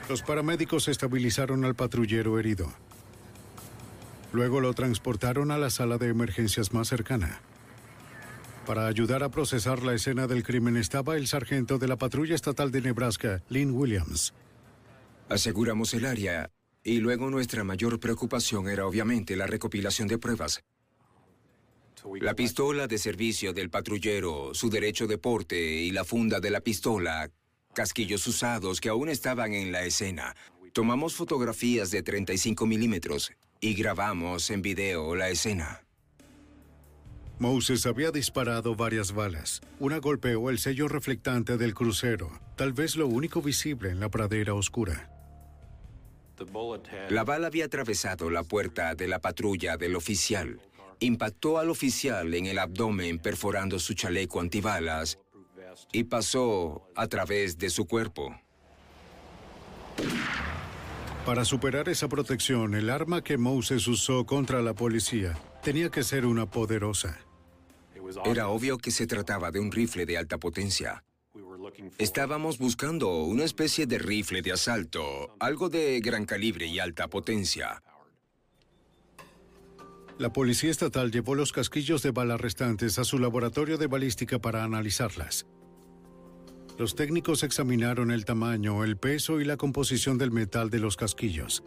[SPEAKER 1] Los paramédicos estabilizaron al patrullero herido. Luego lo transportaron a la sala de emergencias más cercana. Para ayudar a procesar la escena del crimen estaba el sargento de la patrulla estatal de Nebraska, Lynn Williams.
[SPEAKER 35] Aseguramos el área y luego nuestra mayor preocupación era obviamente la recopilación de pruebas. La pistola de servicio del patrullero, su derecho de porte y la funda de la pistola, casquillos usados que aún estaban en la escena. Tomamos fotografías de 35 milímetros y grabamos en video la escena.
[SPEAKER 1] Moses había disparado varias balas. Una golpeó el sello reflectante del crucero, tal vez lo único visible en la pradera oscura.
[SPEAKER 35] La bala había atravesado la puerta de la patrulla del oficial. Impactó al oficial en el abdomen perforando su chaleco antibalas y pasó a través de su cuerpo.
[SPEAKER 1] Para superar esa protección, el arma que Moses usó contra la policía tenía que ser una poderosa.
[SPEAKER 35] Era obvio que se trataba de un rifle de alta potencia. Estábamos buscando una especie de rifle de asalto, algo de gran calibre y alta potencia.
[SPEAKER 1] La policía estatal llevó los casquillos de bala restantes a su laboratorio de balística para analizarlas. Los técnicos examinaron el tamaño, el peso y la composición del metal de los casquillos.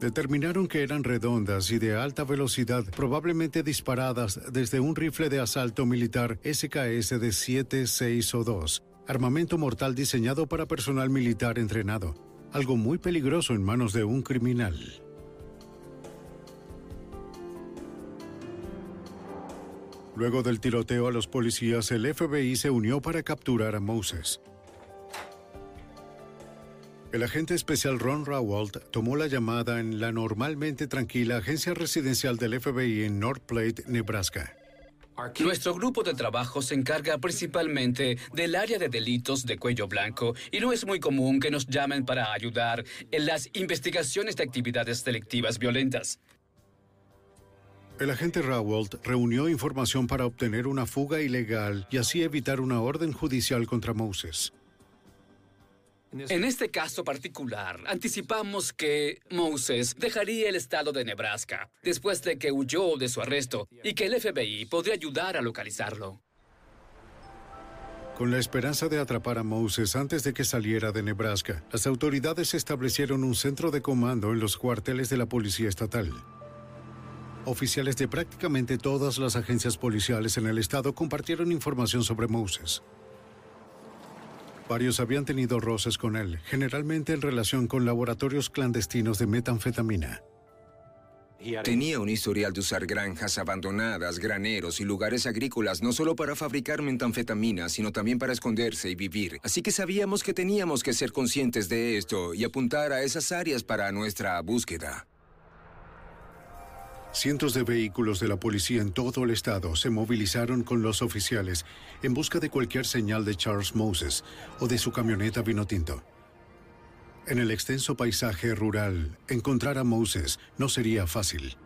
[SPEAKER 1] Determinaron que eran redondas y de alta velocidad, probablemente disparadas desde un rifle de asalto militar SKS de 7, 6 o 2, armamento mortal diseñado para personal militar entrenado, algo muy peligroso en manos de un criminal. Luego del tiroteo a los policías, el FBI se unió para capturar a Moses. El agente especial Ron Rawalt tomó la llamada en la normalmente tranquila agencia residencial del FBI en North Platte, Nebraska.
[SPEAKER 21] Nuestro grupo de trabajo se encarga principalmente del área de delitos de cuello blanco y no es muy común que nos llamen para ayudar en las investigaciones de actividades delictivas violentas.
[SPEAKER 1] El agente Rawalt reunió información para obtener una fuga ilegal y así evitar una orden judicial contra Moses.
[SPEAKER 21] En este caso particular, anticipamos que Moses dejaría el estado de Nebraska después de que huyó de su arresto y que el FBI podría ayudar a localizarlo.
[SPEAKER 1] Con la esperanza de atrapar a Moses antes de que saliera de Nebraska, las autoridades establecieron un centro de comando en los cuarteles de la policía estatal. Oficiales de prácticamente todas las agencias policiales en el estado compartieron información sobre Moses. Varios habían tenido roces con él, generalmente en relación con laboratorios clandestinos de metanfetamina.
[SPEAKER 35] Tenía un historial de usar granjas abandonadas, graneros y lugares agrícolas no solo para fabricar metanfetamina, sino también para esconderse y vivir. Así que sabíamos que teníamos que ser conscientes de esto y apuntar a esas áreas para nuestra búsqueda.
[SPEAKER 1] Cientos de vehículos de la policía en todo el estado se movilizaron con los oficiales en busca de cualquier señal de Charles Moses o de su camioneta vino tinto. En el extenso paisaje rural, encontrar a Moses no sería fácil.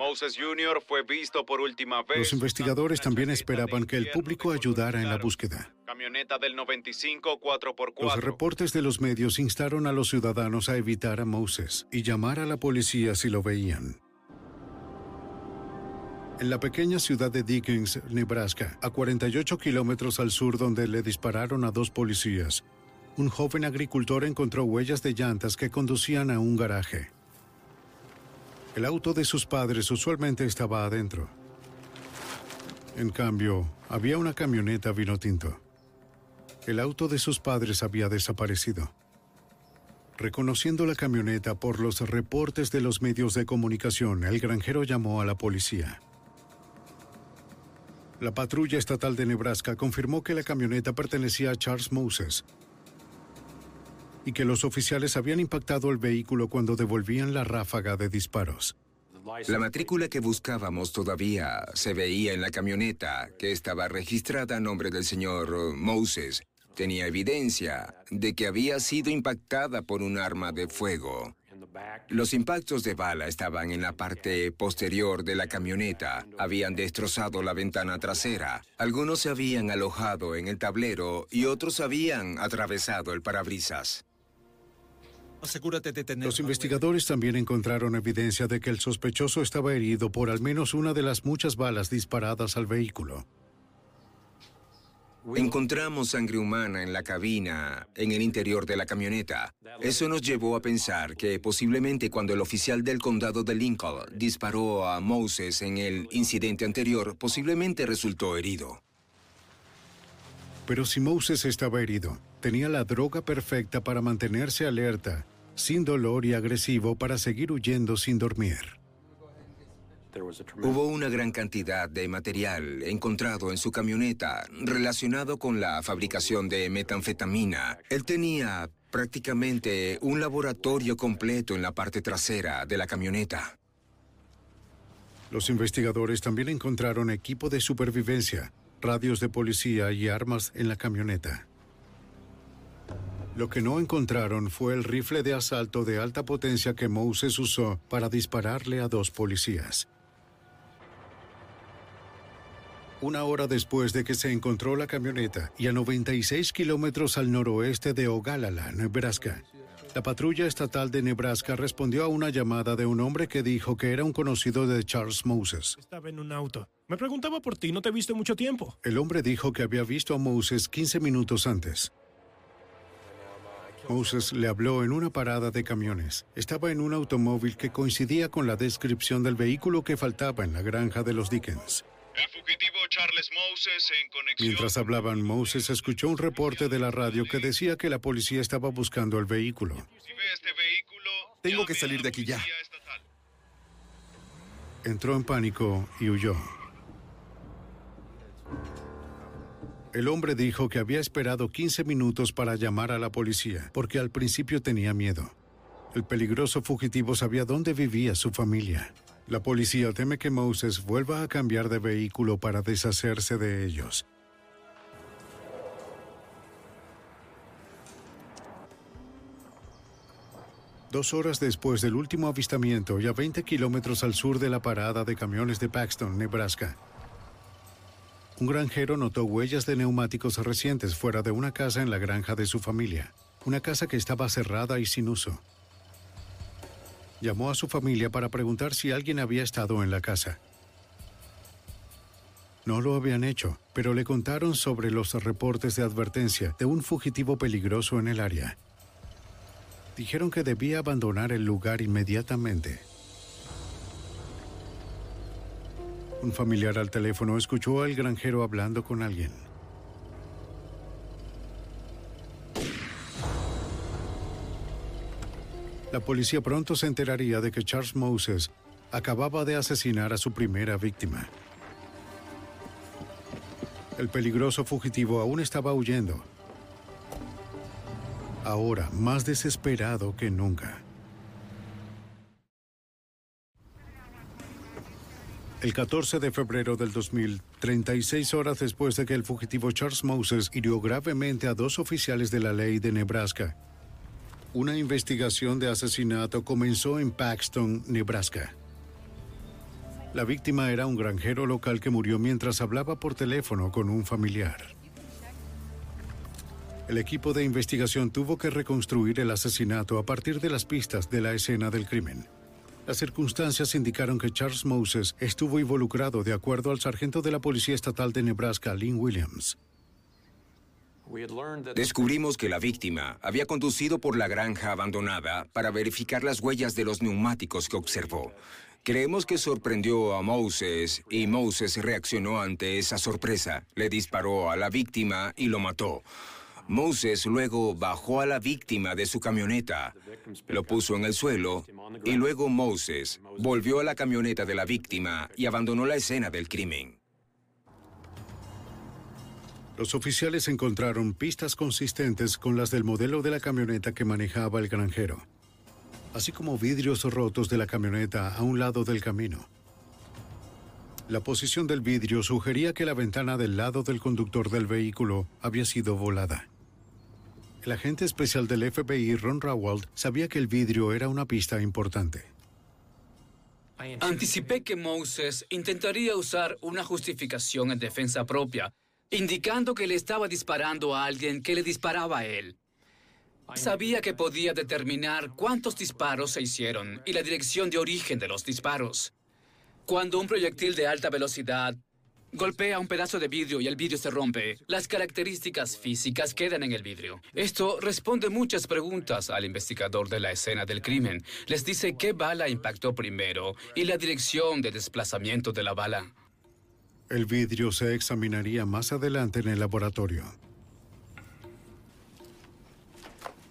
[SPEAKER 49] Moses Jr. fue visto por última vez.
[SPEAKER 1] Los investigadores también esperaban que el público ayudara en la búsqueda.
[SPEAKER 49] Camioneta del 95 4x4.
[SPEAKER 1] Los reportes de los medios instaron a los ciudadanos a evitar a Moses y llamar a la policía si lo veían. En la pequeña ciudad de Dickens, Nebraska, a 48 kilómetros al sur donde le dispararon a dos policías, un joven agricultor encontró huellas de llantas que conducían a un garaje. El auto de sus padres usualmente estaba adentro. En cambio, había una camioneta vino tinto. El auto de sus padres había desaparecido. Reconociendo la camioneta por los reportes de los medios de comunicación, el granjero llamó a la policía. La patrulla estatal de Nebraska confirmó que la camioneta pertenecía a Charles Moses, y que los oficiales habían impactado el vehículo cuando devolvían la ráfaga de disparos.
[SPEAKER 35] La matrícula que buscábamos todavía se veía en la camioneta, que estaba registrada a nombre del señor Moses. Tenía evidencia de que había sido impactada por un arma de fuego. Los impactos de bala estaban en la parte posterior de la camioneta. Habían destrozado la ventana trasera. Algunos se habían alojado en el tablero y otros habían atravesado el parabrisas.
[SPEAKER 1] Asegúrate de tener... Los investigadores también encontraron evidencia de que el sospechoso estaba herido por al menos una de las muchas balas disparadas al vehículo.
[SPEAKER 35] Encontramos sangre humana en la cabina, en el interior de la camioneta. Eso nos llevó a pensar que posiblemente cuando el oficial del condado de Lincoln disparó a Moses en el incidente anterior, posiblemente resultó herido.
[SPEAKER 1] Pero si Moses estaba herido, tenía la droga perfecta para mantenerse alerta, sin dolor y agresivo para seguir huyendo sin dormir.
[SPEAKER 35] Hubo una gran cantidad de material encontrado en su camioneta relacionado con la fabricación de metanfetamina. Él tenía prácticamente un laboratorio completo en la parte trasera de la camioneta.
[SPEAKER 1] Los investigadores también encontraron equipo de supervivencia, radios de policía y armas en la camioneta. Lo que no encontraron fue el rifle de asalto de alta potencia que Moses usó para dispararle a dos policías. Una hora después de que se encontró la camioneta y a 96 kilómetros al noroeste de Ogallala, Nebraska, la patrulla estatal de Nebraska respondió a una llamada de un hombre que dijo que era un conocido de Charles Moses.
[SPEAKER 50] Estaba en un auto. Me preguntaba por ti, no te he visto mucho tiempo.
[SPEAKER 1] El hombre dijo que había visto a Moses 15 minutos antes. Moses le habló en una parada de camiones. Estaba en un automóvil que coincidía con la descripción del vehículo que faltaba en la granja de los Dickens.
[SPEAKER 49] El fugitivo Charles Moses en conexión.
[SPEAKER 1] Mientras hablaban, Moses escuchó un reporte de la radio que decía que la policía estaba buscando el vehículo.
[SPEAKER 48] Tengo que salir de aquí ya.
[SPEAKER 1] Entró en pánico y huyó. El hombre dijo que había esperado 15 minutos para llamar a la policía, porque al principio tenía miedo. El peligroso fugitivo sabía dónde vivía su familia. La policía teme que Moses vuelva a cambiar de vehículo para deshacerse de ellos. Dos horas después del último avistamiento y a 20 kilómetros al sur de la parada de camiones de Paxton, Nebraska, un granjero notó huellas de neumáticos recientes fuera de una casa en la granja de su familia, una casa que estaba cerrada y sin uso. Llamó a su familia para preguntar si alguien había estado en la casa. No lo habían hecho, pero le contaron sobre los reportes de advertencia de un fugitivo peligroso en el área. Dijeron que debía abandonar el lugar inmediatamente. Un familiar al teléfono escuchó al granjero hablando con alguien. La policía pronto se enteraría de que Charles Moses acababa de asesinar a su primera víctima. El peligroso fugitivo aún estaba huyendo. Ahora, más desesperado que nunca. El 14 de febrero del 2000, 36 horas después de que el fugitivo Charles Moses hirió gravemente a dos oficiales de la ley de Nebraska, una investigación de asesinato comenzó en Paxton, Nebraska. La víctima era un granjero local que murió mientras hablaba por teléfono con un familiar. El equipo de investigación tuvo que reconstruir el asesinato a partir de las pistas de la escena del crimen. Las circunstancias indicaron que Charles Moses estuvo involucrado de acuerdo al sargento de la Policía Estatal de Nebraska, Lynn Williams.
[SPEAKER 35] Descubrimos que la víctima había conducido por la granja abandonada para verificar las huellas de los neumáticos que observó. Creemos que sorprendió a Moses y Moses reaccionó ante esa sorpresa. Le disparó a la víctima y lo mató. Moses luego bajó a la víctima de su camioneta, lo puso en el suelo y luego Moses volvió a la camioneta de la víctima y abandonó la escena del crimen.
[SPEAKER 1] Los oficiales encontraron pistas consistentes con las del modelo de la camioneta que manejaba el granjero así como vidrios rotos de la camioneta a un lado del camino. La posición del vidrio sugería que la ventana del lado del conductor del vehículo había sido volada. El agente especial del FBI, Ron Rawald, sabía que el vidrio era una pista importante.
[SPEAKER 21] Anticipé que Moses intentaría usar una justificación en defensa propia, indicando que le estaba disparando a alguien que le disparaba a él. Sabía que podía determinar cuántos disparos se hicieron y la dirección de origen de los disparos. Cuando un proyectil de alta velocidad golpea un pedazo de vidrio y el vidrio se rompe, las características físicas quedan en el vidrio. Esto responde muchas preguntas al investigador de la escena del crimen. Les dice qué bala impactó primero y la dirección de desplazamiento de la bala.
[SPEAKER 1] El vidrio se examinaría más adelante en el laboratorio.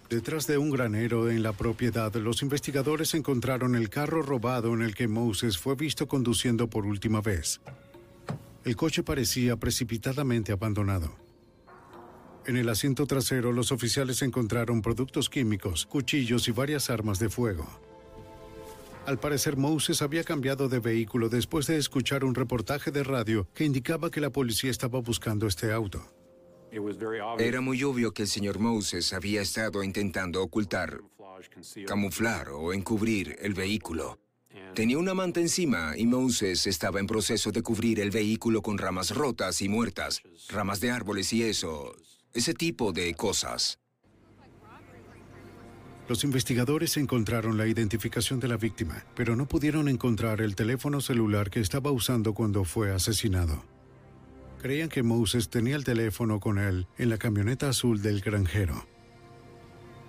[SPEAKER 1] Detrás de un granero en la propiedad, los investigadores encontraron el carro robado en el que Moses fue visto conduciendo por última vez. El coche parecía precipitadamente abandonado. En el asiento trasero, los oficiales encontraron productos químicos, cuchillos y varias armas de fuego. Al parecer, Moses había cambiado de vehículo después de escuchar un reportaje de radio que indicaba que la policía estaba buscando este auto.
[SPEAKER 35] Era muy obvio que el señor Moses había estado intentando ocultar, camuflar o encubrir el vehículo. Tenía una manta encima y Moses estaba en proceso de cubrir el vehículo con ramas rotas y muertas, ramas de árboles y eso, ese tipo de cosas.
[SPEAKER 1] Los investigadores encontraron la identificación de la víctima, pero no pudieron encontrar el teléfono celular que estaba usando cuando fue asesinado. Creían que Moses tenía el teléfono con él en la camioneta azul del granjero.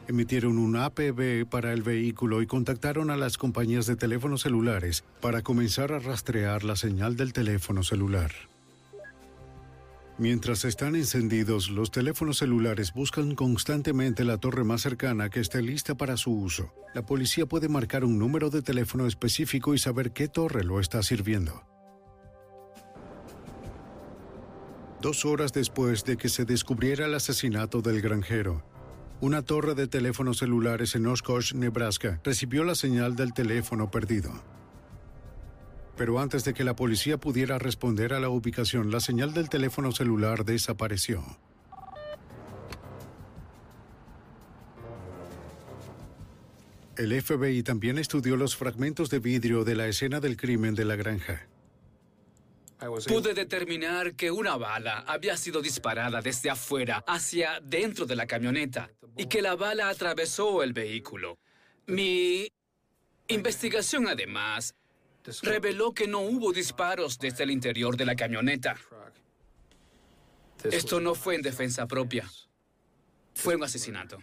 [SPEAKER 1] Emitieron un APB para el vehículo y contactaron a las compañías de teléfonos celulares para comenzar a rastrear la señal del teléfono celular. Mientras están encendidos, los teléfonos celulares buscan constantemente la torre más cercana que esté lista para su uso. La policía puede marcar un número de teléfono específico y saber qué torre lo está sirviendo. Dos horas después de que se descubriera el asesinato del granjero, una torre de teléfonos celulares en Oshkosh, Nebraska, recibió la señal del teléfono perdido. Pero antes de que la policía pudiera responder a la ubicación, la señal del teléfono celular desapareció. El FBI también estudió los fragmentos de vidrio de la escena del crimen de la granja.
[SPEAKER 21] Pude determinar que una bala había sido disparada desde afuera hacia dentro de la camioneta y que la bala atravesó el vehículo. Mi investigación, además, reveló que no hubo disparos desde el interior de la camioneta. Esto no fue en defensa propia. Fue un asesinato.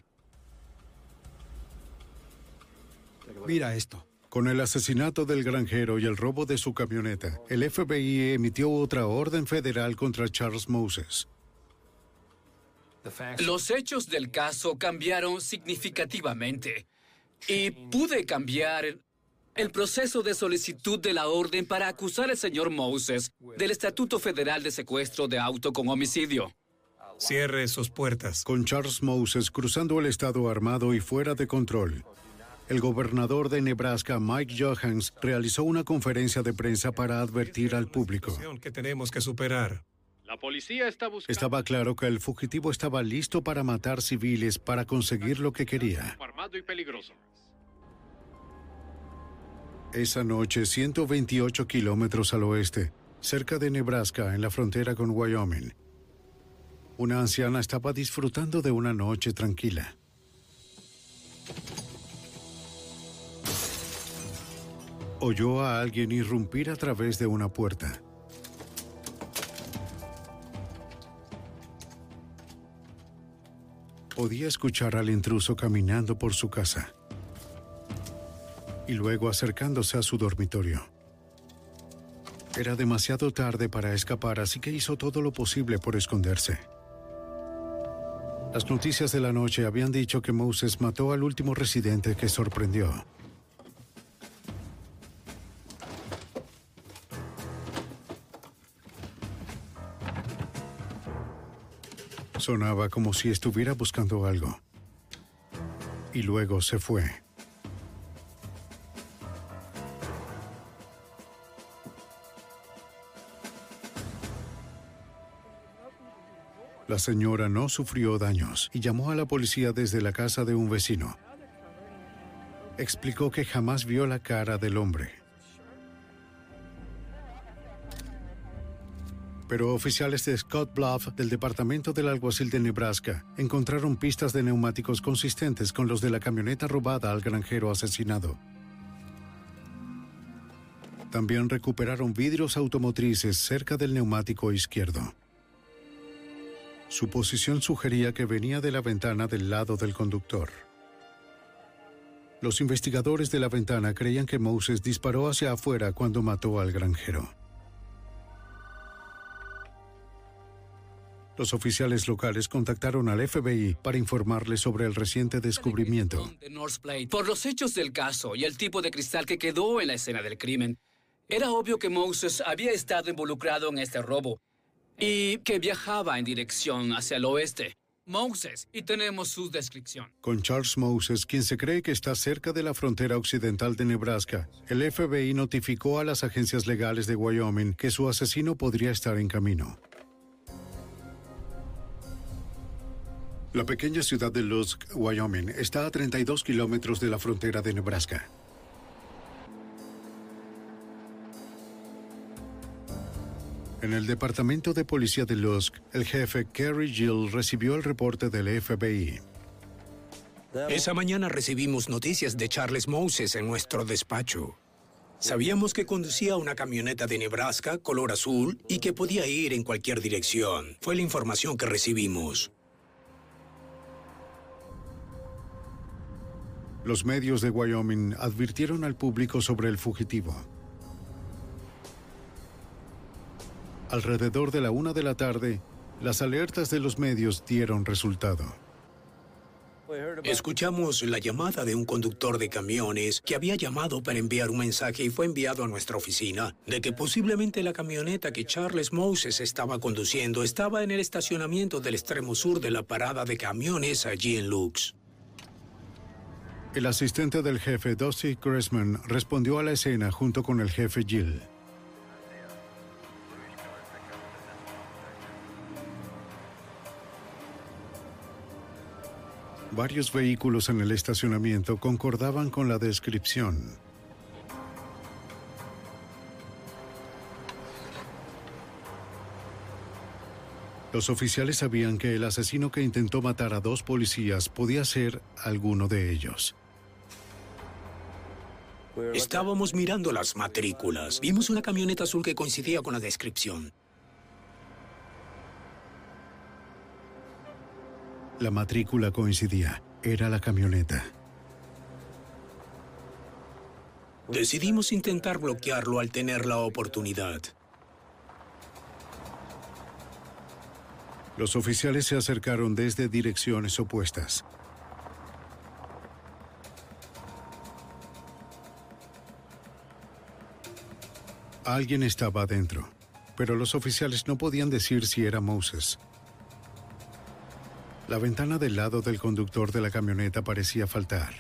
[SPEAKER 46] Mira esto.
[SPEAKER 1] Con el asesinato del granjero y el robo de su camioneta, el FBI emitió otra orden federal contra Charles Moses.
[SPEAKER 21] Los hechos del caso cambiaron significativamente y pude cambiar el proceso de solicitud de la orden para acusar al señor Moses del Estatuto Federal de Secuestro de Auto con Homicidio.
[SPEAKER 51] Cierre sus puertas.
[SPEAKER 1] Con Charles Moses cruzando el estado armado y fuera de control, el gobernador de Nebraska, Mike Johans, realizó una conferencia de prensa para advertir al público.
[SPEAKER 51] que tenemos que superar.
[SPEAKER 38] La policía está buscando...
[SPEAKER 1] Estaba claro que el fugitivo estaba listo para matar civiles para conseguir lo que quería.
[SPEAKER 38] Armado y peligroso.
[SPEAKER 1] Esa noche, 128 kilómetros al oeste, cerca de Nebraska, en la frontera con Wyoming, una anciana estaba disfrutando de una noche tranquila. Oyó a alguien irrumpir a través de una puerta. Podía escuchar al intruso caminando por su casa y luego acercándose a su dormitorio. Era demasiado tarde para escapar, así que hizo todo lo posible por esconderse. Las noticias de la noche habían dicho que Moses mató al último residente que sorprendió. Sonaba como si estuviera buscando algo. Y luego se fue. La señora no sufrió daños y llamó a la policía desde la casa de un vecino. Explicó que jamás vio la cara del hombre. Pero oficiales de Scott Bluff del Departamento del Alguacil de Nebraska encontraron pistas de neumáticos consistentes con los de la camioneta robada al granjero asesinado. También recuperaron vidrios automotrices cerca del neumático izquierdo. Su posición sugería que venía de la ventana del lado del conductor. Los investigadores de la ventana creían que Moses disparó hacia afuera cuando mató al granjero. Los oficiales locales contactaron al FBI para informarle sobre el reciente descubrimiento.
[SPEAKER 21] Por los hechos del caso y el tipo de cristal que quedó en la escena del crimen, era obvio que Moses había estado involucrado en este robo y que viajaba en dirección hacia el oeste. Moses, y tenemos su descripción.
[SPEAKER 1] Con Charles Moses, quien se cree que está cerca de la frontera occidental de Nebraska, el FBI notificó a las agencias legales de Wyoming que su asesino podría estar en camino. La pequeña ciudad de Lusk, Wyoming, está a 32 kilómetros de la frontera de Nebraska. En el departamento de policía de Lusk, el jefe Kerry Gill recibió el reporte del FBI.
[SPEAKER 52] Esa mañana recibimos noticias de Charles Moses en nuestro despacho. Sabíamos que conducía una camioneta de Nebraska color azul y que podía ir en cualquier dirección. Fue la información que recibimos.
[SPEAKER 1] Los medios de Wyoming advirtieron al público sobre el fugitivo. Alrededor de la una de la tarde, las alertas de los medios dieron resultado.
[SPEAKER 52] Escuchamos la llamada de un conductor de camiones que había llamado para enviar un mensaje y fue enviado a nuestra oficina de que posiblemente la camioneta que Charles Moses estaba conduciendo estaba en el estacionamiento del extremo sur de la parada de camiones allí en Lux.
[SPEAKER 1] El asistente del jefe, Dusty Cressman, respondió a la escena junto con el jefe Jill. Varios vehículos en el estacionamiento concordaban con la descripción. Los oficiales sabían que el asesino que intentó matar a dos policías podía ser alguno de ellos.
[SPEAKER 52] Estábamos mirando las matrículas. Vimos una camioneta azul que coincidía con la descripción.
[SPEAKER 1] La matrícula coincidía. Era la camioneta.
[SPEAKER 52] Decidimos intentar bloquearlo al tener la oportunidad.
[SPEAKER 1] Los oficiales se acercaron desde direcciones opuestas. Alguien estaba adentro, pero los oficiales no podían decir si era Moses. La ventana del lado del conductor de la camioneta parecía faltar.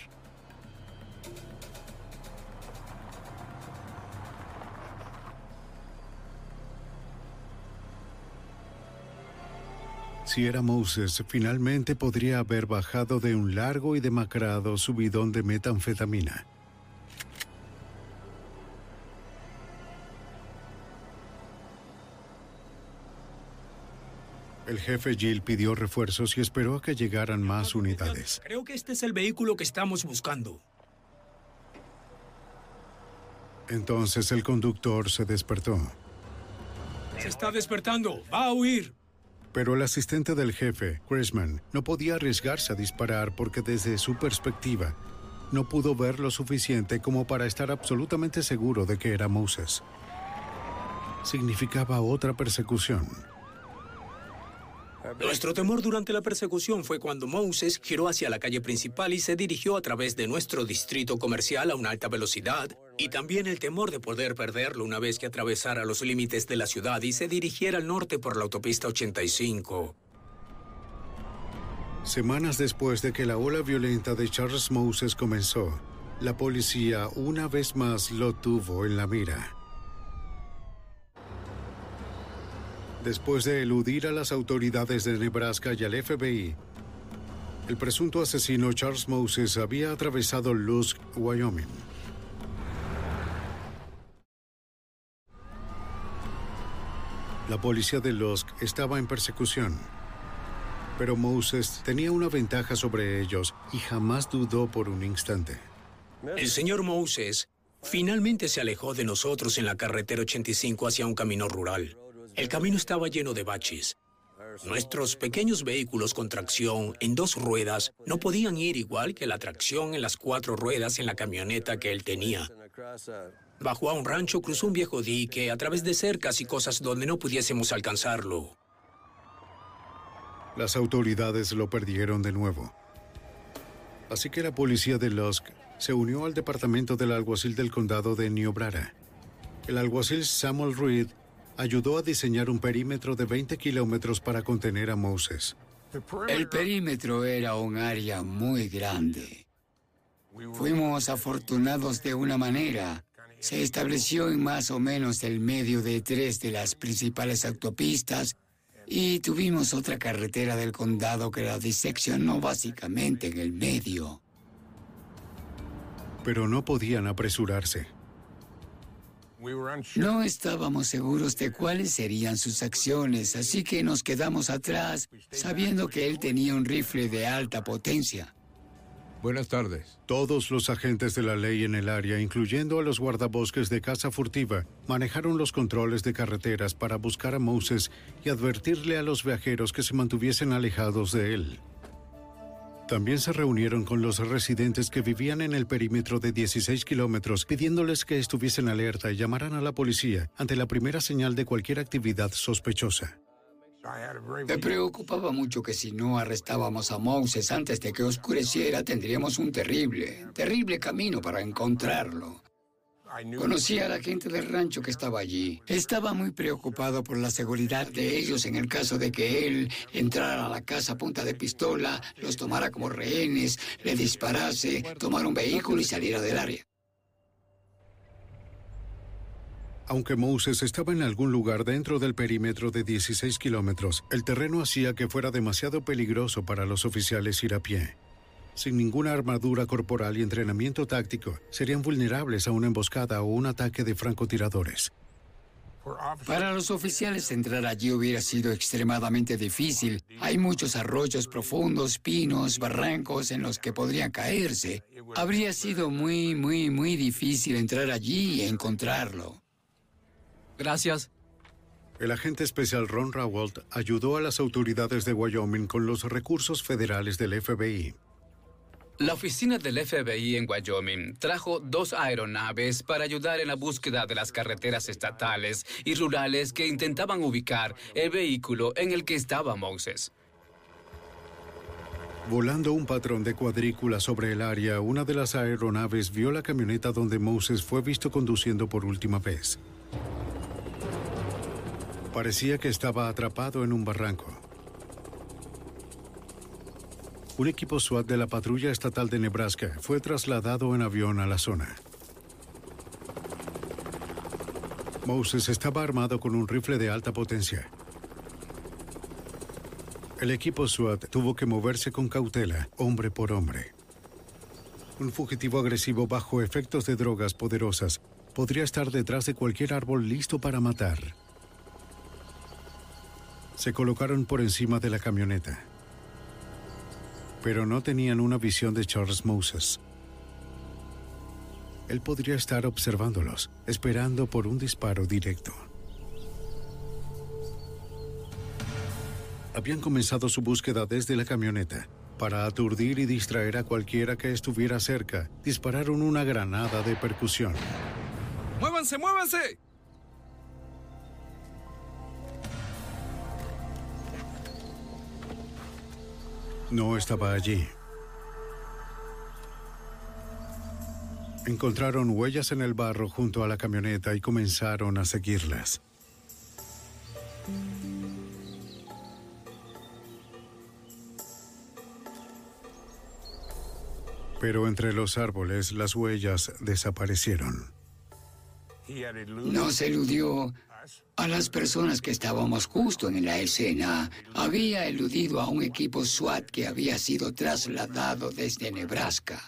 [SPEAKER 1] Si era Moses, finalmente podría haber bajado de un largo y demacrado subidón de metanfetamina. El jefe Jill pidió refuerzos y esperó a que llegaran más unidades.
[SPEAKER 52] Creo que este es el vehículo que estamos buscando.
[SPEAKER 1] Entonces el conductor se despertó.
[SPEAKER 52] Se está despertando. Va a huir.
[SPEAKER 1] Pero el asistente del jefe, Chrisman, no podía arriesgarse a disparar porque desde su perspectiva no pudo ver lo suficiente como para estar absolutamente seguro de que era Moses. Significaba otra persecución.
[SPEAKER 52] Nuestro temor durante la persecución fue cuando Moses giró hacia la calle principal y se dirigió a través de nuestro distrito comercial a una alta velocidad, y también el temor de poder perderlo una vez que atravesara los límites de la ciudad y se dirigiera al norte por la autopista 85.
[SPEAKER 1] Semanas después de que la ola violenta de Charles Moses comenzó, la policía una vez más lo tuvo en la mira. Después de eludir a las autoridades de Nebraska y al FBI, el presunto asesino Charles Moses había atravesado Lusk, Wyoming. La policía de Lusk estaba en persecución, pero Moses tenía una ventaja sobre ellos y jamás dudó por un instante.
[SPEAKER 52] El señor Moses finalmente se alejó de nosotros en la carretera 85 hacia un camino rural. El camino estaba lleno de baches. Nuestros pequeños vehículos con tracción en dos ruedas no podían ir igual que la tracción en las cuatro ruedas en la camioneta que él tenía. Bajó a un rancho, cruzó un viejo dique a través de cercas y cosas donde no pudiésemos alcanzarlo.
[SPEAKER 1] Las autoridades lo perdieron de nuevo. Así que la policía de Lusk se unió al departamento del alguacil del condado de Niobrara. El alguacil Samuel Reed ayudó a diseñar un perímetro de 20 kilómetros para contener a Moses.
[SPEAKER 53] El perímetro era un área muy grande. Fuimos afortunados de una manera. Se estableció en más o menos el medio de tres de las principales autopistas y tuvimos otra carretera del condado que la diseccionó básicamente en el medio.
[SPEAKER 1] Pero no podían apresurarse.
[SPEAKER 53] No estábamos seguros de cuáles serían sus acciones, así que nos quedamos atrás sabiendo que él tenía un rifle de alta potencia.
[SPEAKER 54] Buenas tardes.
[SPEAKER 1] Todos los agentes de la ley en el área, incluyendo a los guardabosques de Casa Furtiva, manejaron los controles de carreteras para buscar a Moses y advertirle a los viajeros que se mantuviesen alejados de él. También se reunieron con los residentes que vivían en el perímetro de 16 kilómetros, pidiéndoles que estuviesen alerta y llamaran a la policía ante la primera señal de cualquier actividad sospechosa.
[SPEAKER 53] Me preocupaba mucho que si no arrestábamos a Moses antes de que oscureciera, tendríamos un terrible, terrible camino para encontrarlo. Conocí a la gente del rancho que estaba allí. Estaba muy preocupado por la seguridad de ellos en el caso de que él entrara a la casa a punta de pistola, los tomara como rehenes, le disparase, tomara un vehículo y saliera del área.
[SPEAKER 1] Aunque Moses estaba en algún lugar dentro del perímetro de 16 kilómetros, el terreno hacía que fuera demasiado peligroso para los oficiales ir a pie sin ninguna armadura corporal y entrenamiento táctico, serían vulnerables a una emboscada o un ataque de francotiradores.
[SPEAKER 53] Para los oficiales entrar allí hubiera sido extremadamente difícil. Hay muchos arroyos profundos, pinos, barrancos en los que podrían caerse. Habría sido muy, muy, muy difícil entrar allí y encontrarlo.
[SPEAKER 38] Gracias.
[SPEAKER 1] El agente especial Ron Rawalt ayudó a las autoridades de Wyoming con los recursos federales del FBI.
[SPEAKER 21] La oficina del FBI en Wyoming trajo dos aeronaves para ayudar en la búsqueda de las carreteras estatales y rurales que intentaban ubicar el vehículo en el que estaba Moses.
[SPEAKER 1] Volando un patrón de cuadrícula sobre el área, una de las aeronaves vio la camioneta donde Moses fue visto conduciendo por última vez. Parecía que estaba atrapado en un barranco. Un equipo SWAT de la Patrulla Estatal de Nebraska fue trasladado en avión a la zona. Moses estaba armado con un rifle de alta potencia. El equipo SWAT tuvo que moverse con cautela, hombre por hombre. Un fugitivo agresivo bajo efectos de drogas poderosas podría estar detrás de cualquier árbol listo para matar. Se colocaron por encima de la camioneta. Pero no tenían una visión de Charles Moses. Él podría estar observándolos, esperando por un disparo directo. habían comenzado su búsqueda desde la camioneta. Para aturdir y distraer a cualquiera que estuviera cerca, dispararon una granada de percusión.
[SPEAKER 55] ¡Muévanse, muévanse!
[SPEAKER 1] No estaba allí. Encontraron huellas en el barro junto a la camioneta y comenzaron a seguirlas. Pero entre los árboles las huellas desaparecieron.
[SPEAKER 53] Nos eludió a las personas que estábamos justo en la escena. Había eludido a un equipo SWAT que había sido trasladado desde Nebraska.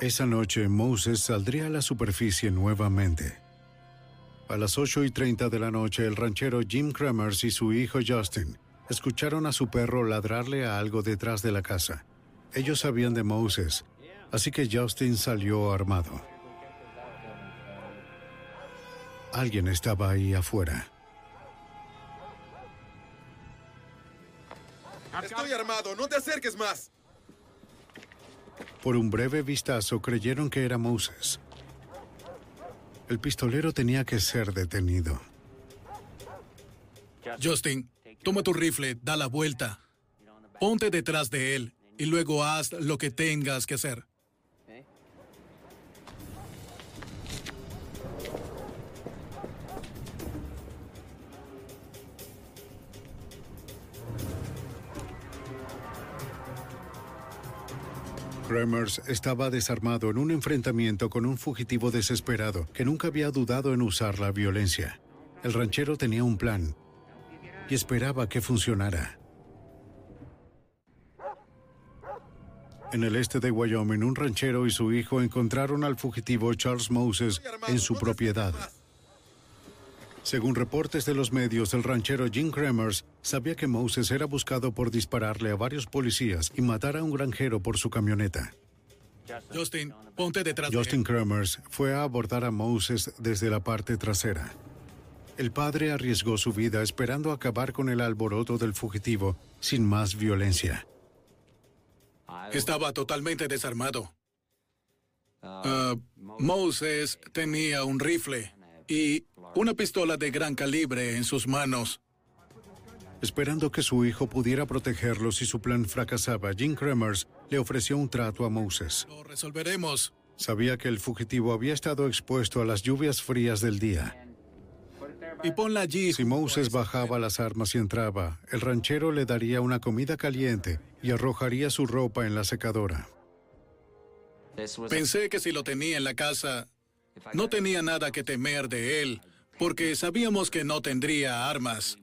[SPEAKER 1] Esa noche Moses saldría a la superficie nuevamente. A las 8 y 30 de la noche, el ranchero Jim Kremers y su hijo Justin escucharon a su perro ladrarle a algo detrás de la casa. Ellos sabían de Moses, así que Justin salió armado. Alguien estaba ahí afuera.
[SPEAKER 48] Estoy armado, no te acerques más.
[SPEAKER 1] Por un breve vistazo creyeron que era Moses. El pistolero tenía que ser detenido.
[SPEAKER 18] Justin, toma tu rifle, da la vuelta. Ponte detrás de él y luego haz lo que tengas que hacer.
[SPEAKER 1] Kremers estaba desarmado en un enfrentamiento con un fugitivo desesperado que nunca había dudado en usar la violencia. El ranchero tenía un plan y esperaba que funcionara. En el este de Wyoming, un ranchero y su hijo encontraron al fugitivo Charles Moses en su propiedad. Según reportes de los medios, el ranchero Jim Kremers sabía que Moses era buscado por dispararle a varios policías y matar a un granjero por su camioneta.
[SPEAKER 18] Justin, ponte detrás
[SPEAKER 1] Justin Kremers fue a abordar a Moses desde la parte trasera. El padre arriesgó su vida esperando acabar con el alboroto del fugitivo sin más violencia.
[SPEAKER 18] Estaba totalmente desarmado. Ah, Moses tenía un rifle y una pistola de gran calibre en sus manos.
[SPEAKER 1] Esperando que su hijo pudiera protegerlo si su plan fracasaba, Jim Kremers le ofreció un trato a Moses.
[SPEAKER 18] Lo resolveremos.
[SPEAKER 1] Sabía que el fugitivo había estado expuesto a las lluvias frías del día.
[SPEAKER 18] Y ponla allí.
[SPEAKER 1] Si Moses bajaba las armas y entraba, el ranchero le daría una comida caliente y arrojaría su ropa en la secadora.
[SPEAKER 18] Pensé que si lo tenía en la casa, no tenía nada que temer de él, porque sabíamos que no tendría armas.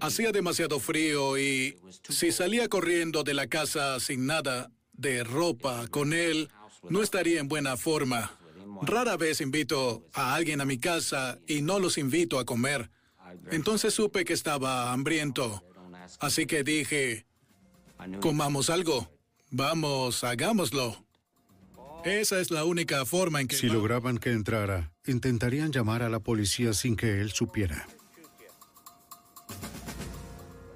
[SPEAKER 18] Hacía demasiado frío y si salía corriendo de la casa sin nada de ropa con él, no estaría en buena forma. Rara vez invito a alguien a mi casa y no los invito a comer. Entonces supe que estaba hambriento. Así que dije, comamos algo. Vamos, hagámoslo. Esa es la única forma en que...
[SPEAKER 1] Si lograban que entrara, intentarían llamar a la policía sin que él supiera.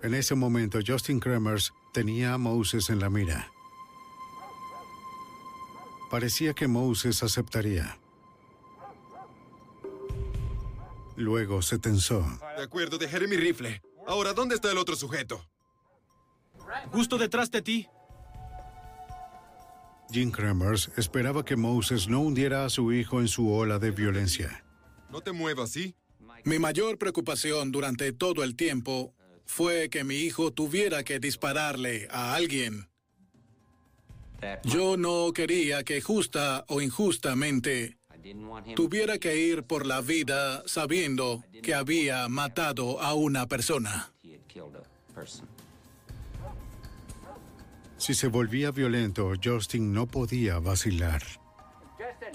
[SPEAKER 1] En ese momento, Justin Kremers tenía a Moses en la mira. Parecía que Moses aceptaría. Luego se tensó.
[SPEAKER 48] De acuerdo, dejaré mi rifle. Ahora, ¿dónde está el otro sujeto?
[SPEAKER 50] Justo detrás de ti.
[SPEAKER 1] Jim Kremers esperaba que Moses no hundiera a su hijo en su ola de violencia.
[SPEAKER 48] No te muevas, ¿sí?
[SPEAKER 56] Mi mayor preocupación durante todo el tiempo fue que mi hijo tuviera que dispararle a alguien. Yo no quería que justa o injustamente tuviera que ir por la vida sabiendo que había matado a una persona.
[SPEAKER 1] Si se volvía violento, Justin no podía vacilar.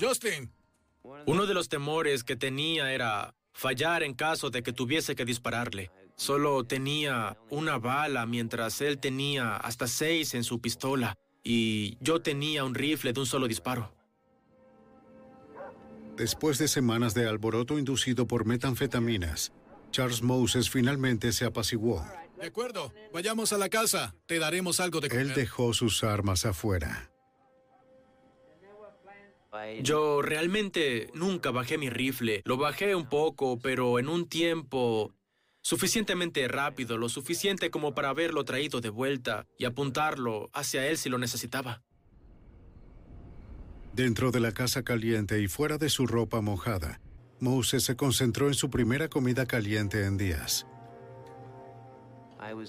[SPEAKER 56] Justin.
[SPEAKER 57] Uno de los temores que tenía era fallar en caso de que tuviese que dispararle. Solo tenía una bala mientras él tenía hasta seis en su pistola y yo tenía un rifle de un solo disparo.
[SPEAKER 1] Después de semanas de alboroto inducido por metanfetaminas, Charles Moses finalmente se apaciguó.
[SPEAKER 56] De acuerdo, vayamos a la casa. Te daremos algo de comer.
[SPEAKER 1] Él dejó sus armas afuera.
[SPEAKER 57] Yo realmente nunca bajé mi rifle. Lo bajé un poco, pero en un tiempo suficientemente rápido, lo suficiente como para haberlo traído de vuelta y apuntarlo hacia él si lo necesitaba.
[SPEAKER 1] Dentro de la casa caliente y fuera de su ropa mojada, Moses se concentró en su primera comida caliente en días.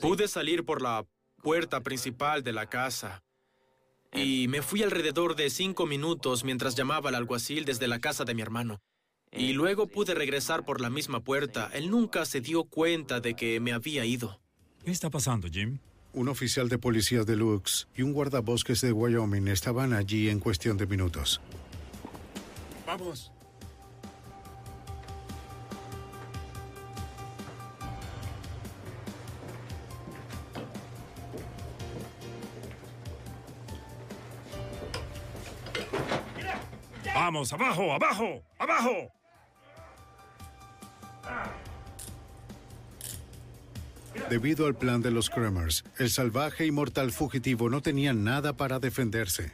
[SPEAKER 57] Pude salir por la puerta principal de la casa y me fui alrededor de cinco minutos mientras llamaba al alguacil desde la casa de mi hermano. Y luego pude regresar por la misma puerta. Él nunca se dio cuenta de que me había ido.
[SPEAKER 58] ¿Qué está pasando, Jim?
[SPEAKER 1] Un oficial de policía de Lux y un guardabosques de Wyoming estaban allí en cuestión de minutos.
[SPEAKER 56] Vamos.
[SPEAKER 58] Vamos, abajo, abajo, abajo.
[SPEAKER 1] Debido al plan de los Kremers, el salvaje y mortal fugitivo no tenía nada para defenderse.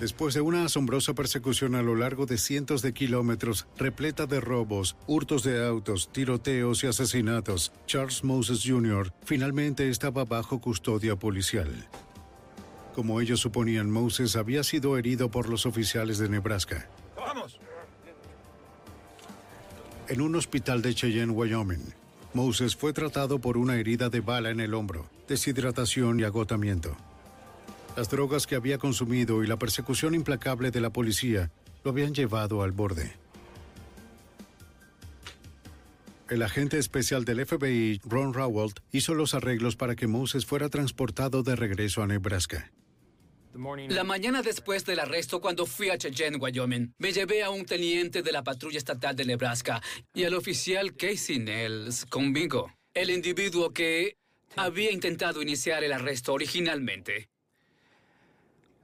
[SPEAKER 1] Después de una asombrosa persecución a lo largo de cientos de kilómetros, repleta de robos, hurtos de autos, tiroteos y asesinatos, Charles Moses Jr. finalmente estaba bajo custodia policial. Como ellos suponían, Moses había sido herido por los oficiales de Nebraska.
[SPEAKER 56] ¡Vamos!
[SPEAKER 1] En un hospital de Cheyenne, Wyoming, Moses fue tratado por una herida de bala en el hombro, deshidratación y agotamiento. Las drogas que había consumido y la persecución implacable de la policía lo habían llevado al borde. El agente especial del FBI, Ron Rawalt, hizo los arreglos para que Moses fuera transportado de regreso a Nebraska.
[SPEAKER 21] La mañana después del arresto, cuando fui a Cheyenne, Wyoming, me llevé a un teniente de la patrulla estatal de Nebraska y al oficial Casey Nels conmigo, el individuo que había intentado iniciar el arresto originalmente.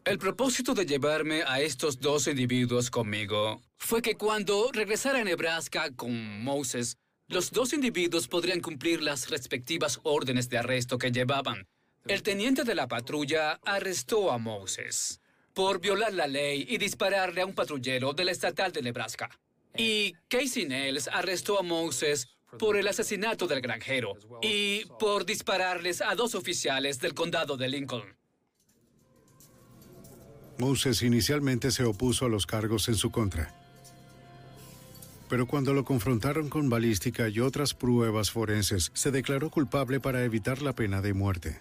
[SPEAKER 21] El propósito de llevarme a estos dos individuos conmigo fue que cuando regresara a Nebraska con Moses, los dos individuos podrían cumplir las respectivas órdenes de arresto que llevaban. El teniente de la patrulla arrestó a Moses por violar la ley y dispararle a un patrullero de la estatal de Nebraska. Y Casey Nels arrestó a Moses por el asesinato del granjero y por dispararles a dos oficiales del condado de Lincoln.
[SPEAKER 1] Moses inicialmente se opuso a los cargos en su contra. Pero cuando lo confrontaron con balística y otras pruebas forenses, se declaró culpable para evitar la pena de muerte.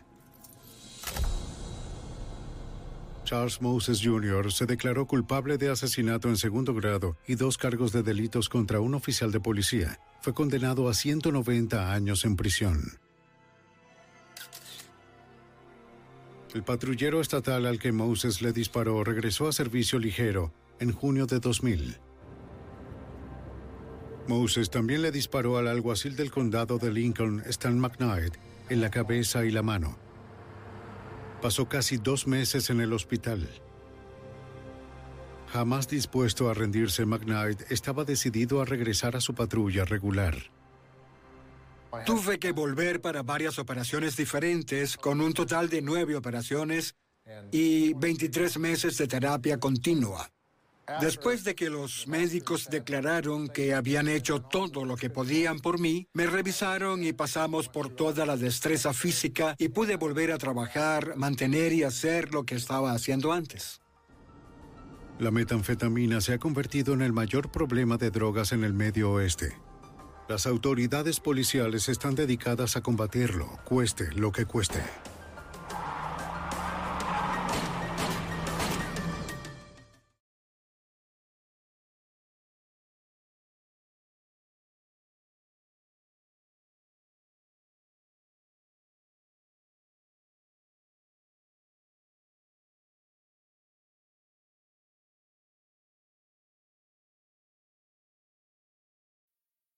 [SPEAKER 1] Charles Moses Jr. se declaró culpable de asesinato en segundo grado y dos cargos de delitos contra un oficial de policía. Fue condenado a 190 años en prisión. El patrullero estatal al que Moses le disparó regresó a servicio ligero en junio de 2000. Moses también le disparó al alguacil del condado de Lincoln, Stan McKnight, en la cabeza y la mano. Pasó casi dos meses en el hospital. Jamás dispuesto a rendirse, McKnight estaba decidido a regresar a su patrulla regular.
[SPEAKER 46] Tuve que volver para varias operaciones diferentes, con un total de nueve operaciones, y 23 meses de terapia continua. Después de que los médicos declararon que habían hecho todo lo que podían por mí, me revisaron y pasamos por toda la destreza física y pude volver a trabajar, mantener y hacer lo que estaba haciendo antes.
[SPEAKER 1] La metanfetamina se ha convertido en el mayor problema de drogas en el medio oeste. Las autoridades policiales están dedicadas a combatirlo, cueste lo que cueste.